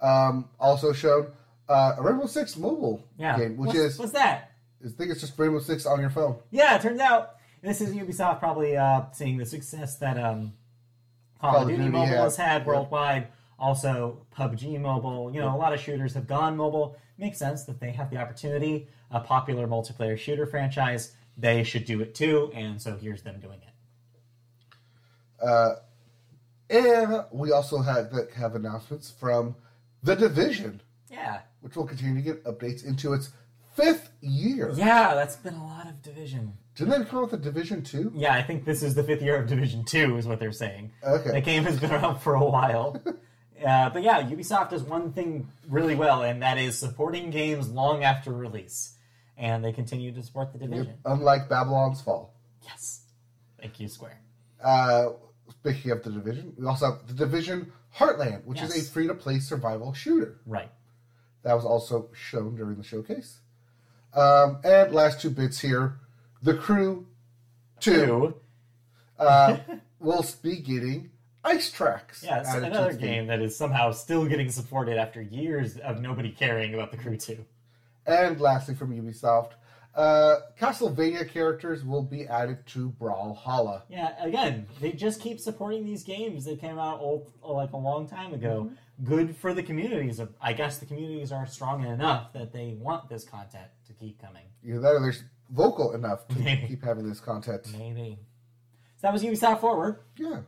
[SPEAKER 1] Um, also shown uh, a Rainbow Six mobile
[SPEAKER 2] Yeah,
[SPEAKER 1] game, which
[SPEAKER 2] what's,
[SPEAKER 1] is
[SPEAKER 2] what's that?
[SPEAKER 1] I think it's just Rainbow Six on your phone.
[SPEAKER 2] Yeah, it turns out this is Ubisoft probably uh, seeing the success that um, Call, of Duty, Mobile
[SPEAKER 1] yeah.
[SPEAKER 2] has had
[SPEAKER 1] Yeah.
[SPEAKER 2] worldwide. Also, PUBG Mobile. You know, a lot of shooters have gone mobile. Makes sense that they have the opportunity. A popular multiplayer shooter franchise, they should do it too. And so here's them doing it.
[SPEAKER 1] Uh, and we also have have announcements from the Division,
[SPEAKER 2] Yeah,
[SPEAKER 1] which will continue to get updates into its fifth year.
[SPEAKER 2] yeah, that's been a lot of Division.
[SPEAKER 1] Didn't they come out with a Division two?
[SPEAKER 2] Yeah, I think this is the fifth year of Division Two, is what they're saying.
[SPEAKER 1] Okay.
[SPEAKER 2] The game has been around for a while. uh, but yeah, Ubisoft does one thing really well, and that is supporting games long after release. And they continue to support the Division.
[SPEAKER 1] Unlike Babylon's Fall.
[SPEAKER 2] Yes. Thank you, Square.
[SPEAKER 1] Uh, speaking of the Division, we also have the Division Heartland, which is a free to play survival shooter.
[SPEAKER 2] Right.
[SPEAKER 1] That was also shown during the showcase. Um, and last two bits here The Crew 2
[SPEAKER 2] Two.
[SPEAKER 1] uh, will be getting Ice Tracks.
[SPEAKER 2] Yeah, another game that is somehow still getting supported after years of nobody caring about the Crew 2.
[SPEAKER 1] And lastly, from Ubisoft, uh, Castlevania characters will be added to Brawlhalla.
[SPEAKER 2] Yeah, again, they just keep supporting these games that came out old, like a long time ago. Good for the communities. I guess the communities are strong enough that they want this content to keep coming.
[SPEAKER 1] Either that or they're vocal enough to keep having this content.
[SPEAKER 2] Maybe. So that was Ubisoft Forward.
[SPEAKER 1] Yeah.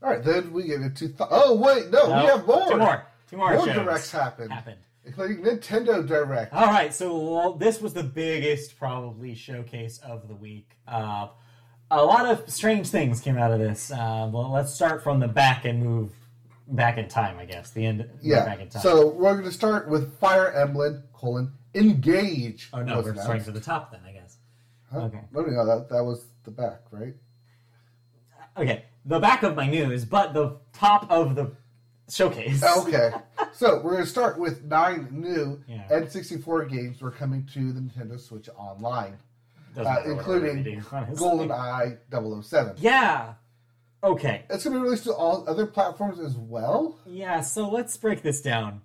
[SPEAKER 1] All right, then we get into. Th- oh wait, no,
[SPEAKER 2] No,
[SPEAKER 1] we have more.
[SPEAKER 2] Two more. Two more,
[SPEAKER 1] More directs happened,
[SPEAKER 2] happened.
[SPEAKER 1] Including Nintendo Direct.
[SPEAKER 2] All right, so well, this was the biggest probably showcase of the week. Uh, a lot of strange things came out of this. Uh, well, let's start from the back and move back in time. I guess the end.
[SPEAKER 1] yeah.
[SPEAKER 2] back in time.
[SPEAKER 1] So we're going to start with Fire Emblem: colon Engage.
[SPEAKER 2] oh no, we're
[SPEAKER 1] announced.
[SPEAKER 2] starting to the top then. I guess.
[SPEAKER 1] Huh?
[SPEAKER 2] okay.
[SPEAKER 1] No, no, that that was the back, right?
[SPEAKER 2] Okay, the back of my news, but the top of the showcase.
[SPEAKER 1] Okay. so we're going to start with nine new
[SPEAKER 2] Yeah.
[SPEAKER 1] N64 games were coming to the Nintendo Switch Online,
[SPEAKER 2] Doesn't
[SPEAKER 1] uh,
[SPEAKER 2] matter what
[SPEAKER 1] including
[SPEAKER 2] honestly.
[SPEAKER 1] GoldenEye 007.
[SPEAKER 2] Yeah. Okay.
[SPEAKER 1] It's going to be released to all other platforms as well.
[SPEAKER 2] Yeah, so let's break this down.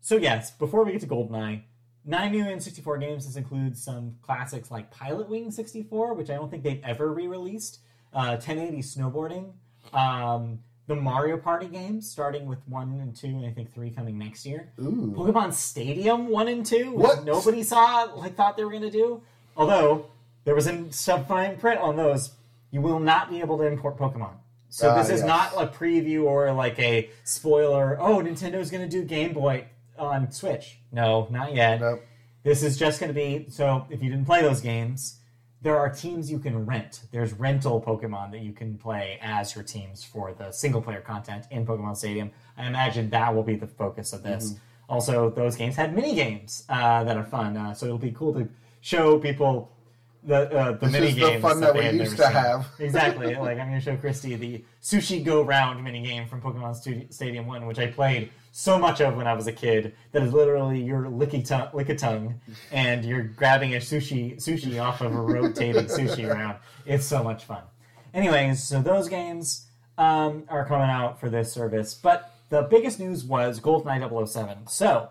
[SPEAKER 2] So yes, before we get to GoldenEye, nine new N64 games. This includes some classics like Pilot Wing 64, which I don't think they've ever re-released. Uh, 1080 snowboarding. Um, the Mario Party games, starting with one and two, and I think three coming next year.
[SPEAKER 1] Ooh.
[SPEAKER 2] Pokemon Stadium one and two, which
[SPEAKER 1] What?
[SPEAKER 2] nobody saw, like thought they were going to do. Although there was a sub-fine print on those, you will not be able to import Pokemon. So
[SPEAKER 1] Ah,
[SPEAKER 2] this is
[SPEAKER 1] yes.
[SPEAKER 2] not a preview or like a spoiler. Oh, Nintendo's going to do Game Boy on Switch. No, not yet.
[SPEAKER 1] Nope.
[SPEAKER 2] This is just going to be so. If you didn't play those games, there are teams you can rent. There's rental Pokemon that you can play as your teams for the single player content in Pokemon Stadium. I imagine that will be the focus of this.
[SPEAKER 1] Mm-hmm.
[SPEAKER 2] Also, those games had mini games uh, that are fun, uh, so it'll be cool to show people the uh, the
[SPEAKER 1] This
[SPEAKER 2] mini
[SPEAKER 1] is the
[SPEAKER 2] games
[SPEAKER 1] fun that
[SPEAKER 2] they
[SPEAKER 1] we used to
[SPEAKER 2] seen.
[SPEAKER 1] have.
[SPEAKER 2] exactly. Like I'm going to show Christy the Sushi Go Round mini game from Pokemon Stadium One, which I played so much of when I was a kid. That is literally your licky tongue, lick a tongue, and you're grabbing a sushi sushi off of a rotating sushi round. It's so much fun. Anyways, so those games um, are coming out for this service, but the biggest news was GoldenEye 007. So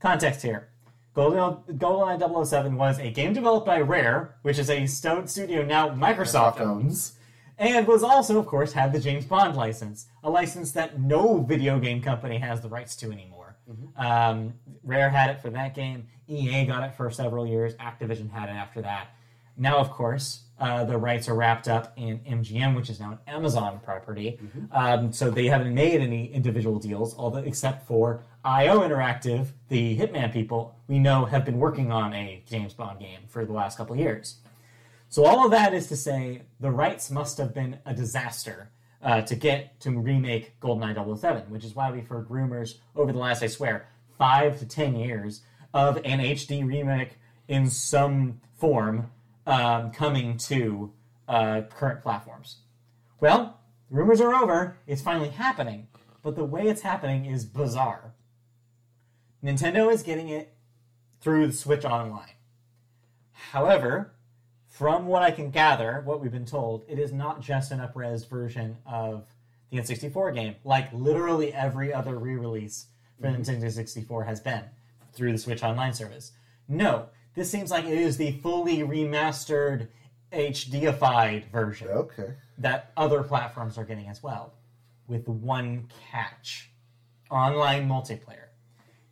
[SPEAKER 2] context here. Golden, GoldenEye 007 was a game developed by Rare, which is a Stone studio now Microsoft owns, and was also, of course, had the James Bond license, a license that no video game company has the rights to anymore. Um, Rare had it for that game. EA got it for several years. Activision had it after that. Now, of course, uh, the rights are wrapped up in MGM, which is now an Amazon property. Um, so they haven't made any individual deals, although except for IO Interactive, the Hitman people we know have been working on a James Bond game for the last couple of years. So all of that is to say, the rights must have been a disaster uh, to get to remake GoldenEye 007, which is why we've heard rumors over the last, I swear, five to ten years of an HD remake in some form um, coming to uh, current platforms. Well, rumors are over. It's finally happening, but the way it's happening is bizarre. Nintendo is getting it through the Switch Online. However, from what I can gather, what we've been told, it is not just an upres version of the N64 game, like literally every other re-release for the mm-hmm. Nintendo 64 has been through the Switch Online service. No, this seems like it is the fully remastered, HDified version
[SPEAKER 1] Okay.
[SPEAKER 2] that other platforms are getting as well, with one catch online multiplayer.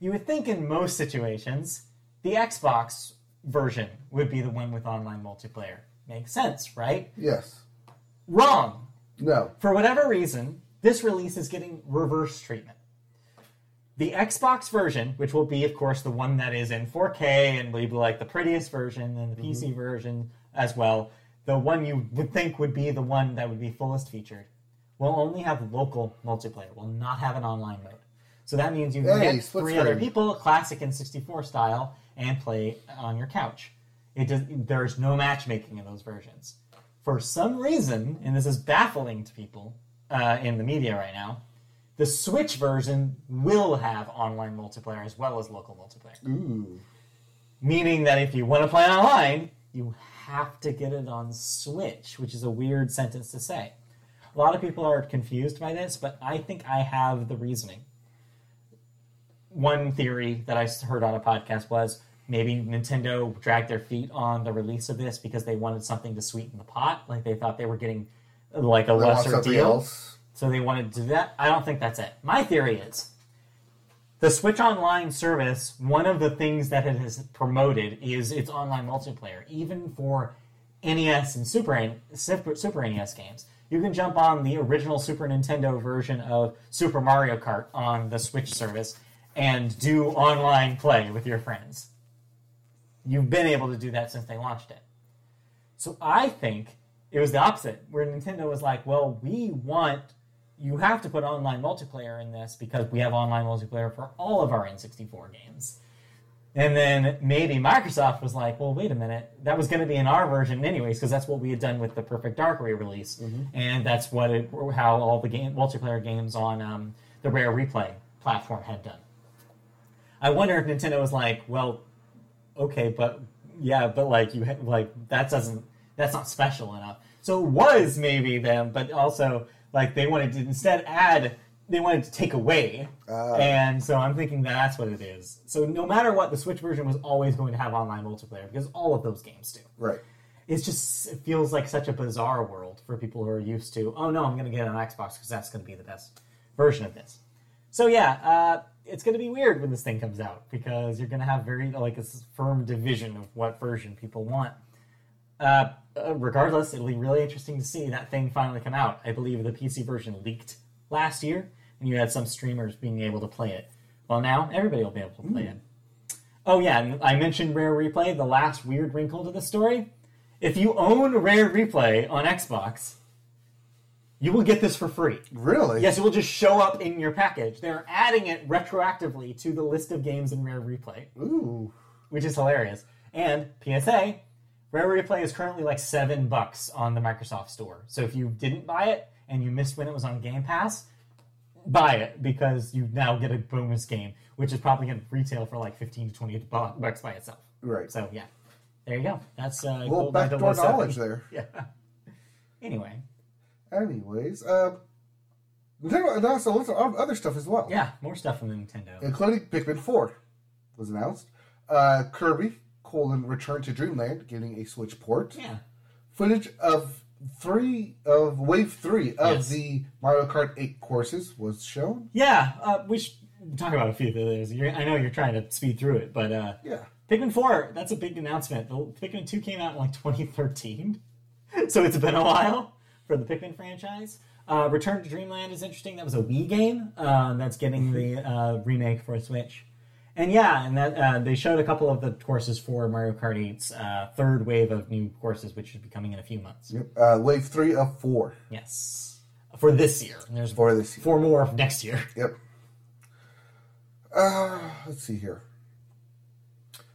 [SPEAKER 2] You would think in most situations, the Xbox version would be the one with online multiplayer. Makes sense, right?
[SPEAKER 1] Yes.
[SPEAKER 2] Wrong.
[SPEAKER 1] No.
[SPEAKER 2] For whatever reason, this release is getting reverse treatment. The Xbox version, which will be, of course, the one that is in 4K and will be like the prettiest version, and the mm-hmm. PC version as well, the one you would think would be the one that would be fullest featured, will only have local multiplayer, will not have an online mode. So that means you can
[SPEAKER 1] Hey,
[SPEAKER 2] get three other people, classic and 64 style, and play on your couch. It does, there's no matchmaking in those versions. For some reason, and this is baffling to people uh, in the media right now, the Switch version will have online multiplayer as well as local multiplayer.
[SPEAKER 1] Ooh.
[SPEAKER 2] Meaning that if you want to play online, you have to get it on Switch, which is a weird sentence to say. A lot of people are confused by this, but I think I have the reasoning. One theory that I heard on a podcast was maybe Nintendo dragged their feet on the release of this because they wanted something to sweeten the pot. Like they thought they were getting like a
[SPEAKER 1] They
[SPEAKER 2] lesser deal.
[SPEAKER 1] else.
[SPEAKER 2] So they wanted to do that. I don't think that's it. My theory is the Switch Online service, one of the things that it has promoted is its online multiplayer, even for NES and Super, Super, Super NES games. You can jump on the original Super Nintendo version of Super Mario Kart on the Switch service and do online play with your friends. You've been able to do that since they launched it. So I think it was the opposite, where Nintendo was like, well, we want, you have to put online multiplayer in this because we have online multiplayer for all of our N64 games. And then maybe Microsoft was like, well, wait a minute, that was going to be in our version anyways, because that's what we had done with the Perfect Dark re-release, and that's what it, how all the game multiplayer games on um, the Rare Replay platform had done. I wonder if Nintendo was like, well, okay, but yeah, but like you ha- like that doesn't that's not special enough. So it was maybe them, but also like they wanted to instead add they wanted to take away,
[SPEAKER 1] Ah.
[SPEAKER 2] and so I'm thinking that's what it is. So no matter what, the Switch version was always going to have online multiplayer because all of those games do.
[SPEAKER 1] Right.
[SPEAKER 2] It's just it feels like such a bizarre world for people who are used to. Oh no, I'm going to get an Xbox because that's going to be the best version of this. So yeah, uh, it's going to be weird when this thing comes out because you're going to have very like a firm division of what version people want. Uh, uh, regardless, it'll be really interesting to see that thing finally come out. I believe the PC version leaked last year, and you had some streamers being able to play it. Well, now everybody will be able to play it. Oh yeah, and I mentioned Rare Replay. The last weird wrinkle to the story: if you own Rare Replay on Xbox, you will get this for free.
[SPEAKER 1] Really?
[SPEAKER 2] Yes, it will just show up in your package. They're adding it retroactively to the list of games in Rare Replay,
[SPEAKER 1] Ooh.
[SPEAKER 2] which is hilarious. And PSA, Rare Replay is currently like seven bucks on the Microsoft Store. So if you didn't buy it and you missed when it was on Game Pass, buy it because you now get a bonus game, which is probably going to retail for like fifteen to twenty bucks by itself.
[SPEAKER 1] Right.
[SPEAKER 2] So yeah, there you go. That's uh,
[SPEAKER 1] Well,
[SPEAKER 2] GoldenEye
[SPEAKER 1] backdoor
[SPEAKER 2] 007.
[SPEAKER 1] knowledge there.
[SPEAKER 2] Yeah. Anyway,
[SPEAKER 1] Anyways, uh, Nintendo announced a list of other stuff as well.
[SPEAKER 2] yeah, more stuff from Nintendo.
[SPEAKER 1] including Pikmin 4 was announced. Uh, Kirby, colon, Return to Dreamland, getting a Switch port.
[SPEAKER 2] Yeah.
[SPEAKER 1] Footage of three, of Wave 3 of
[SPEAKER 2] Yes.
[SPEAKER 1] the Mario Kart 8 courses was shown.
[SPEAKER 2] Yeah, uh, we should talk about a few of those. You're, I know you're trying to speed through it, but uh,
[SPEAKER 1] Yeah.
[SPEAKER 2] Pikmin 4, that's a big announcement. The Pikmin 2 came out in like 2013, so it's been a while for the Pikmin franchise. Uh, Return to Dreamland is interesting. That was a Wii game um, that's getting the uh, remake for Switch. And yeah, and that uh, they showed a couple of the courses for Mario Kart 8's uh, third wave of new courses, which should be coming in a few months.
[SPEAKER 1] Yep. Uh, wave 3 of 4
[SPEAKER 2] Yes, for this year. And there's
[SPEAKER 1] for this year.
[SPEAKER 2] four more next year.
[SPEAKER 1] Yep. Uh, let's see here.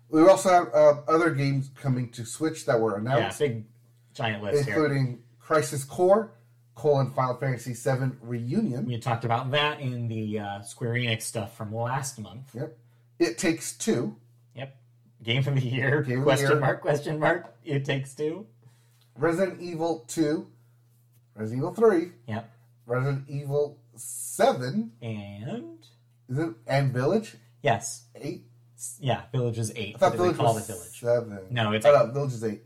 [SPEAKER 1] We also have uh, other games coming to Switch that were announced.
[SPEAKER 2] Yeah, big giant list here.
[SPEAKER 1] including Crisis Core, colon, Final Fantasy VII Reunion.
[SPEAKER 2] We talked about that in the uh, Square Enix stuff from last month.
[SPEAKER 1] Yep. It Takes Two,
[SPEAKER 2] Yep. Game of the year.
[SPEAKER 1] Game of the
[SPEAKER 2] question
[SPEAKER 1] year.
[SPEAKER 2] mark, question mark. It takes two.
[SPEAKER 1] Resident Evil 2, Resident Evil 3,
[SPEAKER 2] Yep.
[SPEAKER 1] Resident Evil 7,
[SPEAKER 2] And
[SPEAKER 1] is it, and Village
[SPEAKER 2] yes.
[SPEAKER 1] 8.
[SPEAKER 2] Yeah, Village is eight.
[SPEAKER 1] I thought Village
[SPEAKER 2] call
[SPEAKER 1] was
[SPEAKER 2] it Village.
[SPEAKER 1] 7.
[SPEAKER 2] No, it's
[SPEAKER 1] oh, no, Village is 8.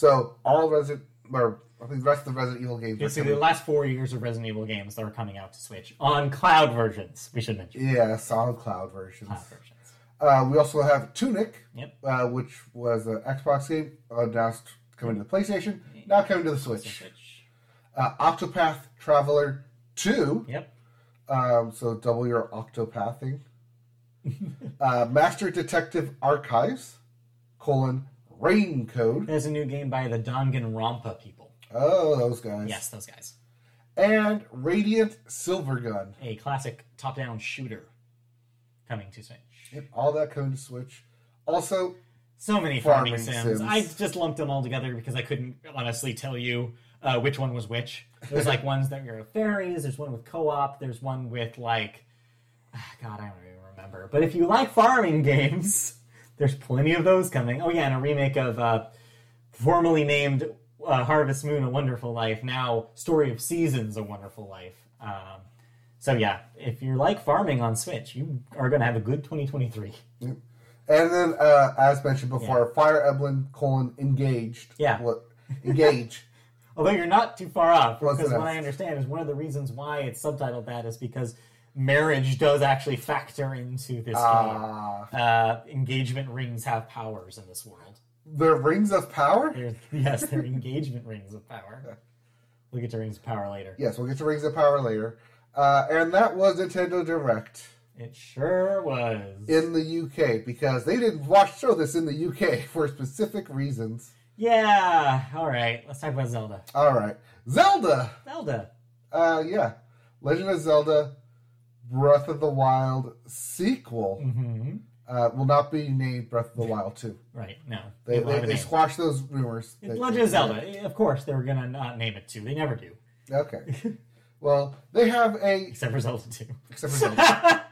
[SPEAKER 1] So all Resident, or I think the rest of the Resident Evil games
[SPEAKER 2] Basically, the last four years of Resident Evil games that are coming out to Switch on cloud versions. We should mention
[SPEAKER 1] Yeah, SoundCloud versions.
[SPEAKER 2] cloud versions.
[SPEAKER 1] Uh, we also have Tunic,
[SPEAKER 2] Yep.
[SPEAKER 1] uh, which was an Xbox game, announced coming to the PlayStation, now coming to the Switch.
[SPEAKER 2] Switch.
[SPEAKER 1] Uh, Octopath Traveler 2,
[SPEAKER 2] Yep.
[SPEAKER 1] um, so double your Octopathing. uh, Master Detective Archives, colon, Rain Code.
[SPEAKER 2] There's a new game by the Danganronpa people.
[SPEAKER 1] Oh, those guys.
[SPEAKER 2] Yes, those guys.
[SPEAKER 1] And Radiant Silvergun.
[SPEAKER 2] A classic top-down shooter coming to Switch.
[SPEAKER 1] Yep, all that coming to Switch. Also,
[SPEAKER 2] So many farming,
[SPEAKER 1] Farming
[SPEAKER 2] sims.
[SPEAKER 1] sims.
[SPEAKER 2] I just lumped them all together because I couldn't honestly tell you uh, which one was which. There's like ones that are fairies. There's one with co-op. There's one with like, ah, God, I don't even remember. But if you like farming games, there's plenty of those coming. Oh yeah, and a remake of uh, formerly named uh, Harvest Moon: A Wonderful Life. Now, Story of Seasons: A Wonderful Life. Um, so yeah, if you're like farming on Switch, you are going to have a good 2023.
[SPEAKER 1] And then, uh, as mentioned before, Fire Emblem colon engaged.
[SPEAKER 2] Yeah.
[SPEAKER 1] What engage?
[SPEAKER 2] Although you're not too far off, because what I understand is one of the reasons why it's subtitled that is because marriage does actually factor into this
[SPEAKER 1] Ah,
[SPEAKER 2] game. Uh, engagement rings have powers in this world.
[SPEAKER 1] the rings of power.
[SPEAKER 2] They're, yes, they're engagement rings of power. We'll get to rings of power later.
[SPEAKER 1] Yes, we'll get to rings of power later. Uh, and that was Nintendo Direct
[SPEAKER 2] It sure was.
[SPEAKER 1] in the UK because they didn't watch show this in the UK for specific reasons.
[SPEAKER 2] yeah. All right. Let's talk about Zelda.
[SPEAKER 1] All right, Zelda.
[SPEAKER 2] Zelda.
[SPEAKER 1] Uh, yeah, Legend of Zelda: Breath of the Wild sequel
[SPEAKER 2] hmm
[SPEAKER 1] uh, will not be named Breath of the Wild two.
[SPEAKER 2] Right. No.
[SPEAKER 1] They they,
[SPEAKER 2] a
[SPEAKER 1] they squashed those rumors. They-
[SPEAKER 2] Legend of Zelda. Of course, they were gonna not name it two. They never do,
[SPEAKER 1] Okay. Well, they have a
[SPEAKER 2] except for Zelda two.
[SPEAKER 1] except for Zelda.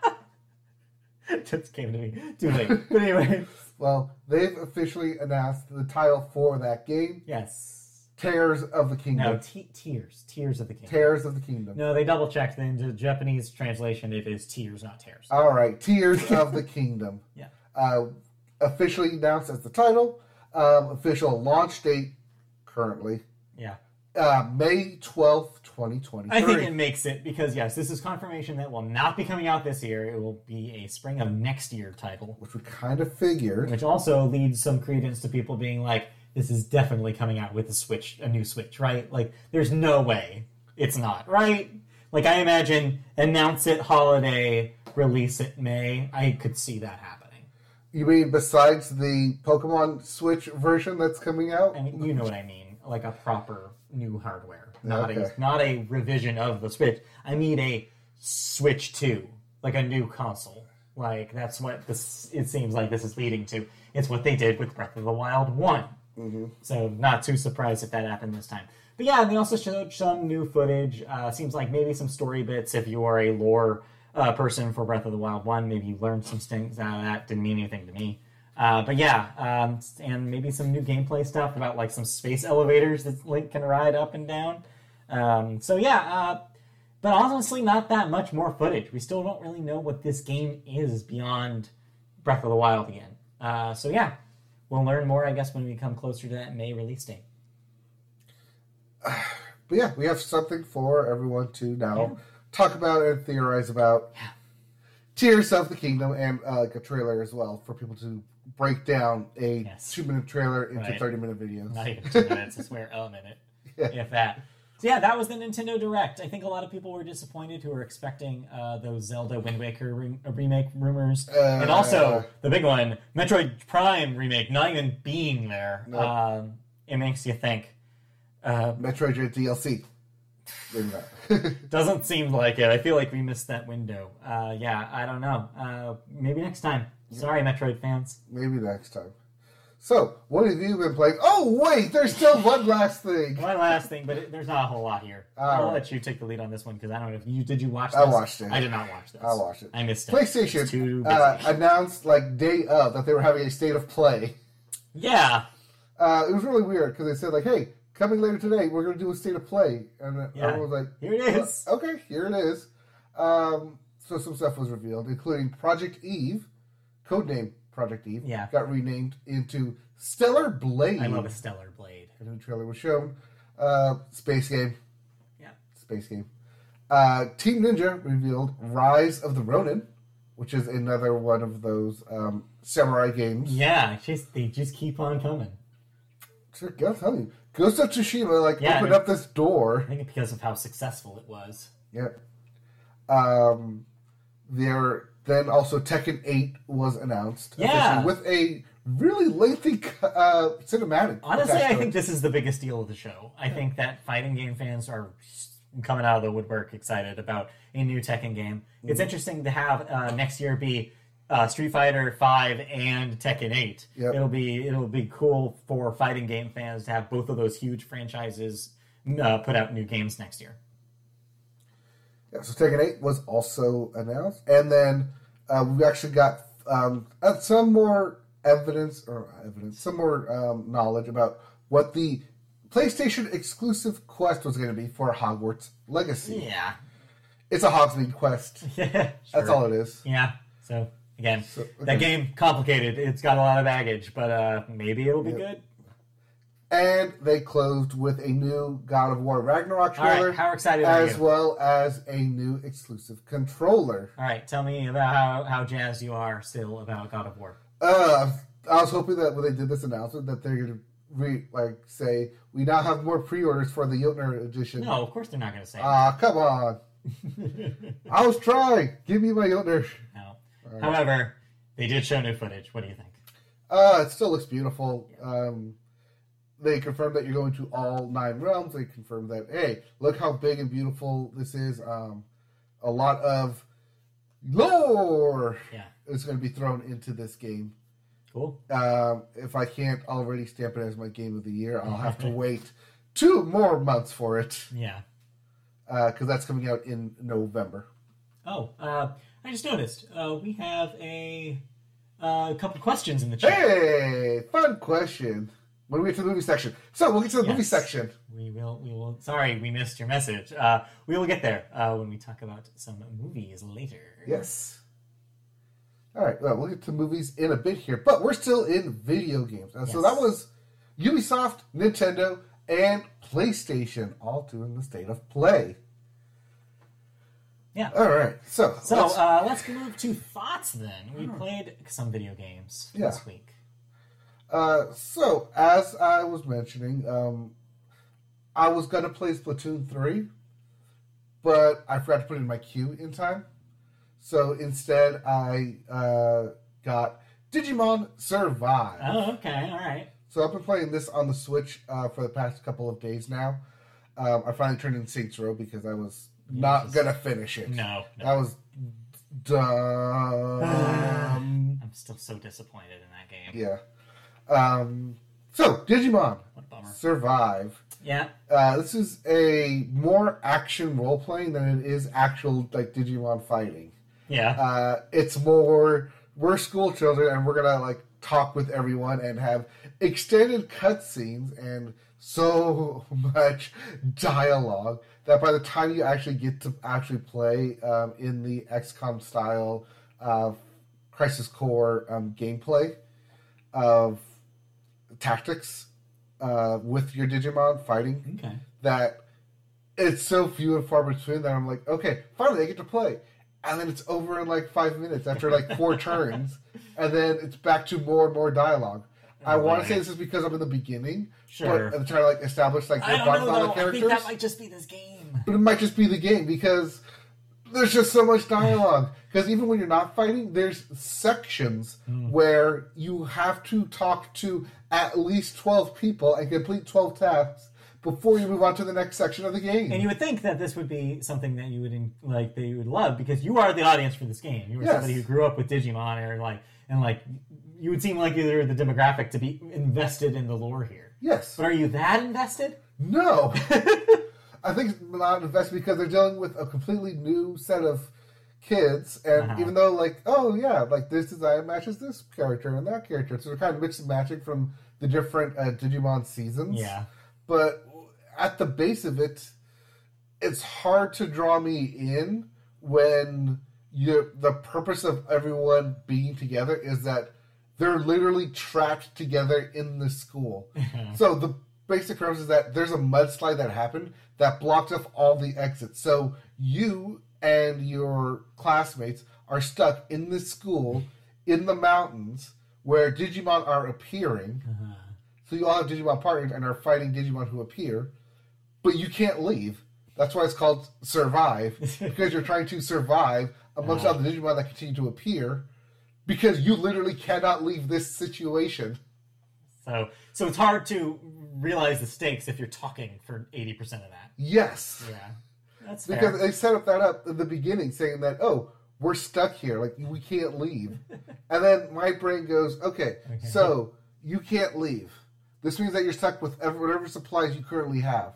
[SPEAKER 2] Just came to me too late. But anyway,
[SPEAKER 1] well, they've officially announced the title for that game:
[SPEAKER 2] yes.
[SPEAKER 1] Tears of the Kingdom.
[SPEAKER 2] No, te- tears, tears of the kingdom.
[SPEAKER 1] Tears of the Kingdom.
[SPEAKER 2] No, they double checked. In the Japanese translation, it is tears, not tears.
[SPEAKER 1] All right, Tears of the Kingdom.
[SPEAKER 2] Yeah.
[SPEAKER 1] Uh, officially announced as the title. Um, official launch date currently
[SPEAKER 2] yeah,
[SPEAKER 1] uh, May twelfth, twenty twenty
[SPEAKER 2] I think it makes it because yes, this is confirmation that will not be coming out this year. It will be a spring of next year title,
[SPEAKER 1] Which we kind of figured.
[SPEAKER 2] which also leads some credence to people being like, "This is definitely coming out with a Switch, a new Switch, right?" Like, there's no way it's not, right? Like, I imagine announce it holiday, release it May. I could see that happening.
[SPEAKER 1] You mean besides the Pokemon Switch version that's coming out?
[SPEAKER 2] I mean, you know what I mean, like a proper new hardware, not
[SPEAKER 1] Okay.
[SPEAKER 2] a not a revision of the Switch. I mean a Switch Two, like a new console. Like that's what this. It seems like this is leading to. It's what they did with Breath of the Wild One. So not too surprised if that happened this time. But yeah, and they also showed some new footage. Uh, seems like maybe some story bits. If you are a lore uh, person for Breath of the Wild One, maybe you learned some things out of that. Didn't mean anything to me. Uh, but yeah, um, and maybe some new gameplay stuff about like some space elevators that Link can ride up and down. Um, so yeah, uh, but honestly, not that much more footage. We still don't really know what this game is beyond Breath of the Wild again. Uh, so yeah, we'll learn more, I guess, when we come closer to that May release date.
[SPEAKER 1] But yeah, we have something for everyone to now
[SPEAKER 2] Yeah.
[SPEAKER 1] talk about and theorize about.
[SPEAKER 2] Yeah.
[SPEAKER 1] Tears of the Kingdom and uh, like a trailer as well for people to break down a
[SPEAKER 2] Yes.
[SPEAKER 1] two minute trailer into
[SPEAKER 2] Right.
[SPEAKER 1] 30 minute videos.
[SPEAKER 2] Not even two minutes, I swear, a minute,
[SPEAKER 1] Yeah.
[SPEAKER 2] if that. So yeah, that was the Nintendo Direct. I think a lot of people were disappointed who were expecting uh, those Zelda Wind Waker re- remake rumors, and also the big one, Metroid Prime remake, not even being there.
[SPEAKER 1] No.
[SPEAKER 2] Um, it makes you think. Uh,
[SPEAKER 1] Metroid Dread DLC.
[SPEAKER 2] Doesn't seem like it. I feel like we missed that window. Uh, yeah, I don't know. Uh, maybe next time. Sorry, Metroid fans.
[SPEAKER 1] Maybe next time. So, what have you been playing? Oh, wait, there's still one last thing.
[SPEAKER 2] One last thing, but it, there's not a whole lot here.
[SPEAKER 1] All
[SPEAKER 2] I'll
[SPEAKER 1] right.
[SPEAKER 2] let you take the lead on this one because I don't know if you did. You watch? This?
[SPEAKER 1] I watched it.
[SPEAKER 2] I did not watch this.
[SPEAKER 1] I watched it.
[SPEAKER 2] I missed it.
[SPEAKER 1] PlayStation uh, announced, like, day of that they were having a state of play.
[SPEAKER 2] yeah,
[SPEAKER 1] Uh, it was really weird because they said, like, hey, coming later today, we're going to do a state of play. And
[SPEAKER 2] Yeah.
[SPEAKER 1] everyone was like,
[SPEAKER 2] here it is.
[SPEAKER 1] okay, here it is. Um, so some stuff was revealed, including Project Eve, codename Project Eve,
[SPEAKER 2] Yeah.
[SPEAKER 1] got renamed into Stellar Blade.
[SPEAKER 2] I love a stellar blade.
[SPEAKER 1] A new trailer was shown. Uh, space game.
[SPEAKER 2] Yeah.
[SPEAKER 1] Space game. Uh, Team Ninja revealed Rise of the Ronin, which is another one of those um, samurai games.
[SPEAKER 2] Yeah, just they just keep on coming.
[SPEAKER 1] So, I'll tell you, Ghost of Tsushima like
[SPEAKER 2] Yeah,
[SPEAKER 1] opened up this door.
[SPEAKER 2] I think because of how successful it was.
[SPEAKER 1] Yep. Um, there then also Tekken 8 was announced.
[SPEAKER 2] Yeah.
[SPEAKER 1] With a really lengthy uh, cinematic.
[SPEAKER 2] Honestly, I think this is the biggest deal of the show. I think that fighting game fans are coming out of the woodwork excited about a new Tekken game.
[SPEAKER 1] Mm-hmm.
[SPEAKER 2] It's interesting to have uh, next year be uh, Street Fighter Five and Tekken Eight.
[SPEAKER 1] Yep.
[SPEAKER 2] It'll be it'll be cool for fighting game fans to have both of those huge franchises uh, put out new games next year.
[SPEAKER 1] Yeah, so Tekken 8 was also announced. And then uh, we actually got um, uh, some more evidence, or evidence, some more um, knowledge about what the PlayStation exclusive quest was going to be for Hogwarts Legacy.
[SPEAKER 2] Yeah.
[SPEAKER 1] It's a Hogsmeade quest.
[SPEAKER 2] Yeah.
[SPEAKER 1] That's all it is.
[SPEAKER 2] Yeah. So again,
[SPEAKER 1] So, okay.
[SPEAKER 2] that game complicated. It's got a lot of baggage, but uh, maybe it'll be
[SPEAKER 1] Yep.
[SPEAKER 2] good.
[SPEAKER 1] And they closed with a new God of War Ragnarok
[SPEAKER 2] All right.
[SPEAKER 1] trailer,
[SPEAKER 2] How excited are
[SPEAKER 1] as well as a new exclusive controller.
[SPEAKER 2] All right. Tell me about how how jazzed you are still about God of War.
[SPEAKER 1] Uh, I was hoping that when they did this announcement that they're going to re- like say we now have more pre-orders for the Jötnar edition.
[SPEAKER 2] No, of course they're not going to say.
[SPEAKER 1] Ah, come on. I was trying. Give me my Jötnar.
[SPEAKER 2] no. However, they did show new footage. What do you think?
[SPEAKER 1] Uh, it still looks beautiful. Um, they confirm that you're going to all nine realms. They confirm that, hey, look how big and beautiful this is. Um, a lot of lore
[SPEAKER 2] Yeah.
[SPEAKER 1] is going to be thrown into this game.
[SPEAKER 2] Cool.
[SPEAKER 1] Um, if I can't already stamp it as my game of the year, I'll have to wait two more months for it
[SPEAKER 2] Yeah.
[SPEAKER 1] because that's coming out in November.
[SPEAKER 2] Oh, uh, I just noticed uh, we have a uh, couple questions in the chat.
[SPEAKER 1] Hey, fun question. When we get to the movie section, so we'll get to the movie section.
[SPEAKER 2] We will. We will. Sorry, we missed your message. Uh, we will get there uh, when we talk about some movies later.
[SPEAKER 1] Yes. All right. Well, we'll get to movies in a bit here, but we're still in video games. Uh, So that was Ubisoft, Nintendo, and PlayStation all doing the state of play.
[SPEAKER 2] Yeah.
[SPEAKER 1] All right. So,
[SPEAKER 2] So
[SPEAKER 1] let's-
[SPEAKER 2] uh, let's move to thoughts then. We played some video games
[SPEAKER 1] Yeah.
[SPEAKER 2] this week.
[SPEAKER 1] Uh, so as I was mentioning, um, I was gonna play Splatoon three, but I forgot to put it in my queue in time. So instead, I uh, got Digimon Survive.
[SPEAKER 2] Oh, okay. All right.
[SPEAKER 1] So I've been playing this on the Switch uh, for the past couple of days now. Um, I finally turned in Saints Row because I was not
[SPEAKER 2] Yes.
[SPEAKER 1] gonna finish it.
[SPEAKER 2] No. no.
[SPEAKER 1] I was dumb.
[SPEAKER 2] I'm still so disappointed in that game.
[SPEAKER 1] yeah. Um, so Digimon
[SPEAKER 2] What a bummer.
[SPEAKER 1] Survive.
[SPEAKER 2] Yeah.
[SPEAKER 1] Uh, this is a more action role playing than it is actual like Digimon fighting.
[SPEAKER 2] Yeah.
[SPEAKER 1] Uh, it's more we're school children and we're gonna like talk with everyone and have extended cutscenes and so much dialogue that by the time you actually get to actually play um, in the XCOM style uh, Crisis Core um, gameplay of tactics uh, with your Digimon fighting
[SPEAKER 2] okay.
[SPEAKER 1] that it's so few and far between that I'm like, okay, finally I get to play. And then it's over in like five minutes after like four turns, and then it's back to more and more dialogue. I want to say this is because I'm in the beginning,
[SPEAKER 2] Sure.
[SPEAKER 1] but I'm trying to like establish like
[SPEAKER 2] I
[SPEAKER 1] the
[SPEAKER 2] don't know though.
[SPEAKER 1] of
[SPEAKER 2] I think that might just be this game.
[SPEAKER 1] But it might just be the game because there's just so much dialogue. Because even when you're not fighting, there's sections
[SPEAKER 2] Hmm.
[SPEAKER 1] where you have to talk to at least 12 people and complete 12 tasks before you move on to the next section of the game.
[SPEAKER 2] And you would think that this would be something that you would like that you would love because you are the audience for this game. You were
[SPEAKER 1] Yes.
[SPEAKER 2] somebody who grew up with Digimon or like and like you would seem like you're the demographic to be invested in the lore here.
[SPEAKER 1] yes.
[SPEAKER 2] But are you that invested?
[SPEAKER 1] No. I think it's not invested because they're dealing with a completely new set of kids, and
[SPEAKER 2] Uh-huh.
[SPEAKER 1] even though like, oh yeah, like this design matches this character and that character, so they're kind of mixing and matching from the different uh, Digimon seasons.
[SPEAKER 2] Yeah.
[SPEAKER 1] But at the base of it, it's hard to draw me in when you the purpose of everyone being together is that they're literally trapped together in the school. so the basic premise is that there's a mudslide that happened that blocked off all the exits. So you and your classmates are stuck in this school in the mountains where Digimon are appearing. Uh-huh. So you all have Digimon partners and are fighting Digimon who appear, but you can't leave. That's why it's called survive because you're trying to survive amongst uh-huh. all the Digimon that continue to appear because you literally cannot leave this situation.
[SPEAKER 2] So so it's hard to realize the stakes if you're talking for eighty percent of that.
[SPEAKER 1] Yes,
[SPEAKER 2] Yeah. That's fair.
[SPEAKER 1] because they set up that up at the beginning, saying that oh we're stuck here, like we can't leave, and then my brain goes okay, so you can't leave. This means that you're stuck with ever- whatever supplies you currently have.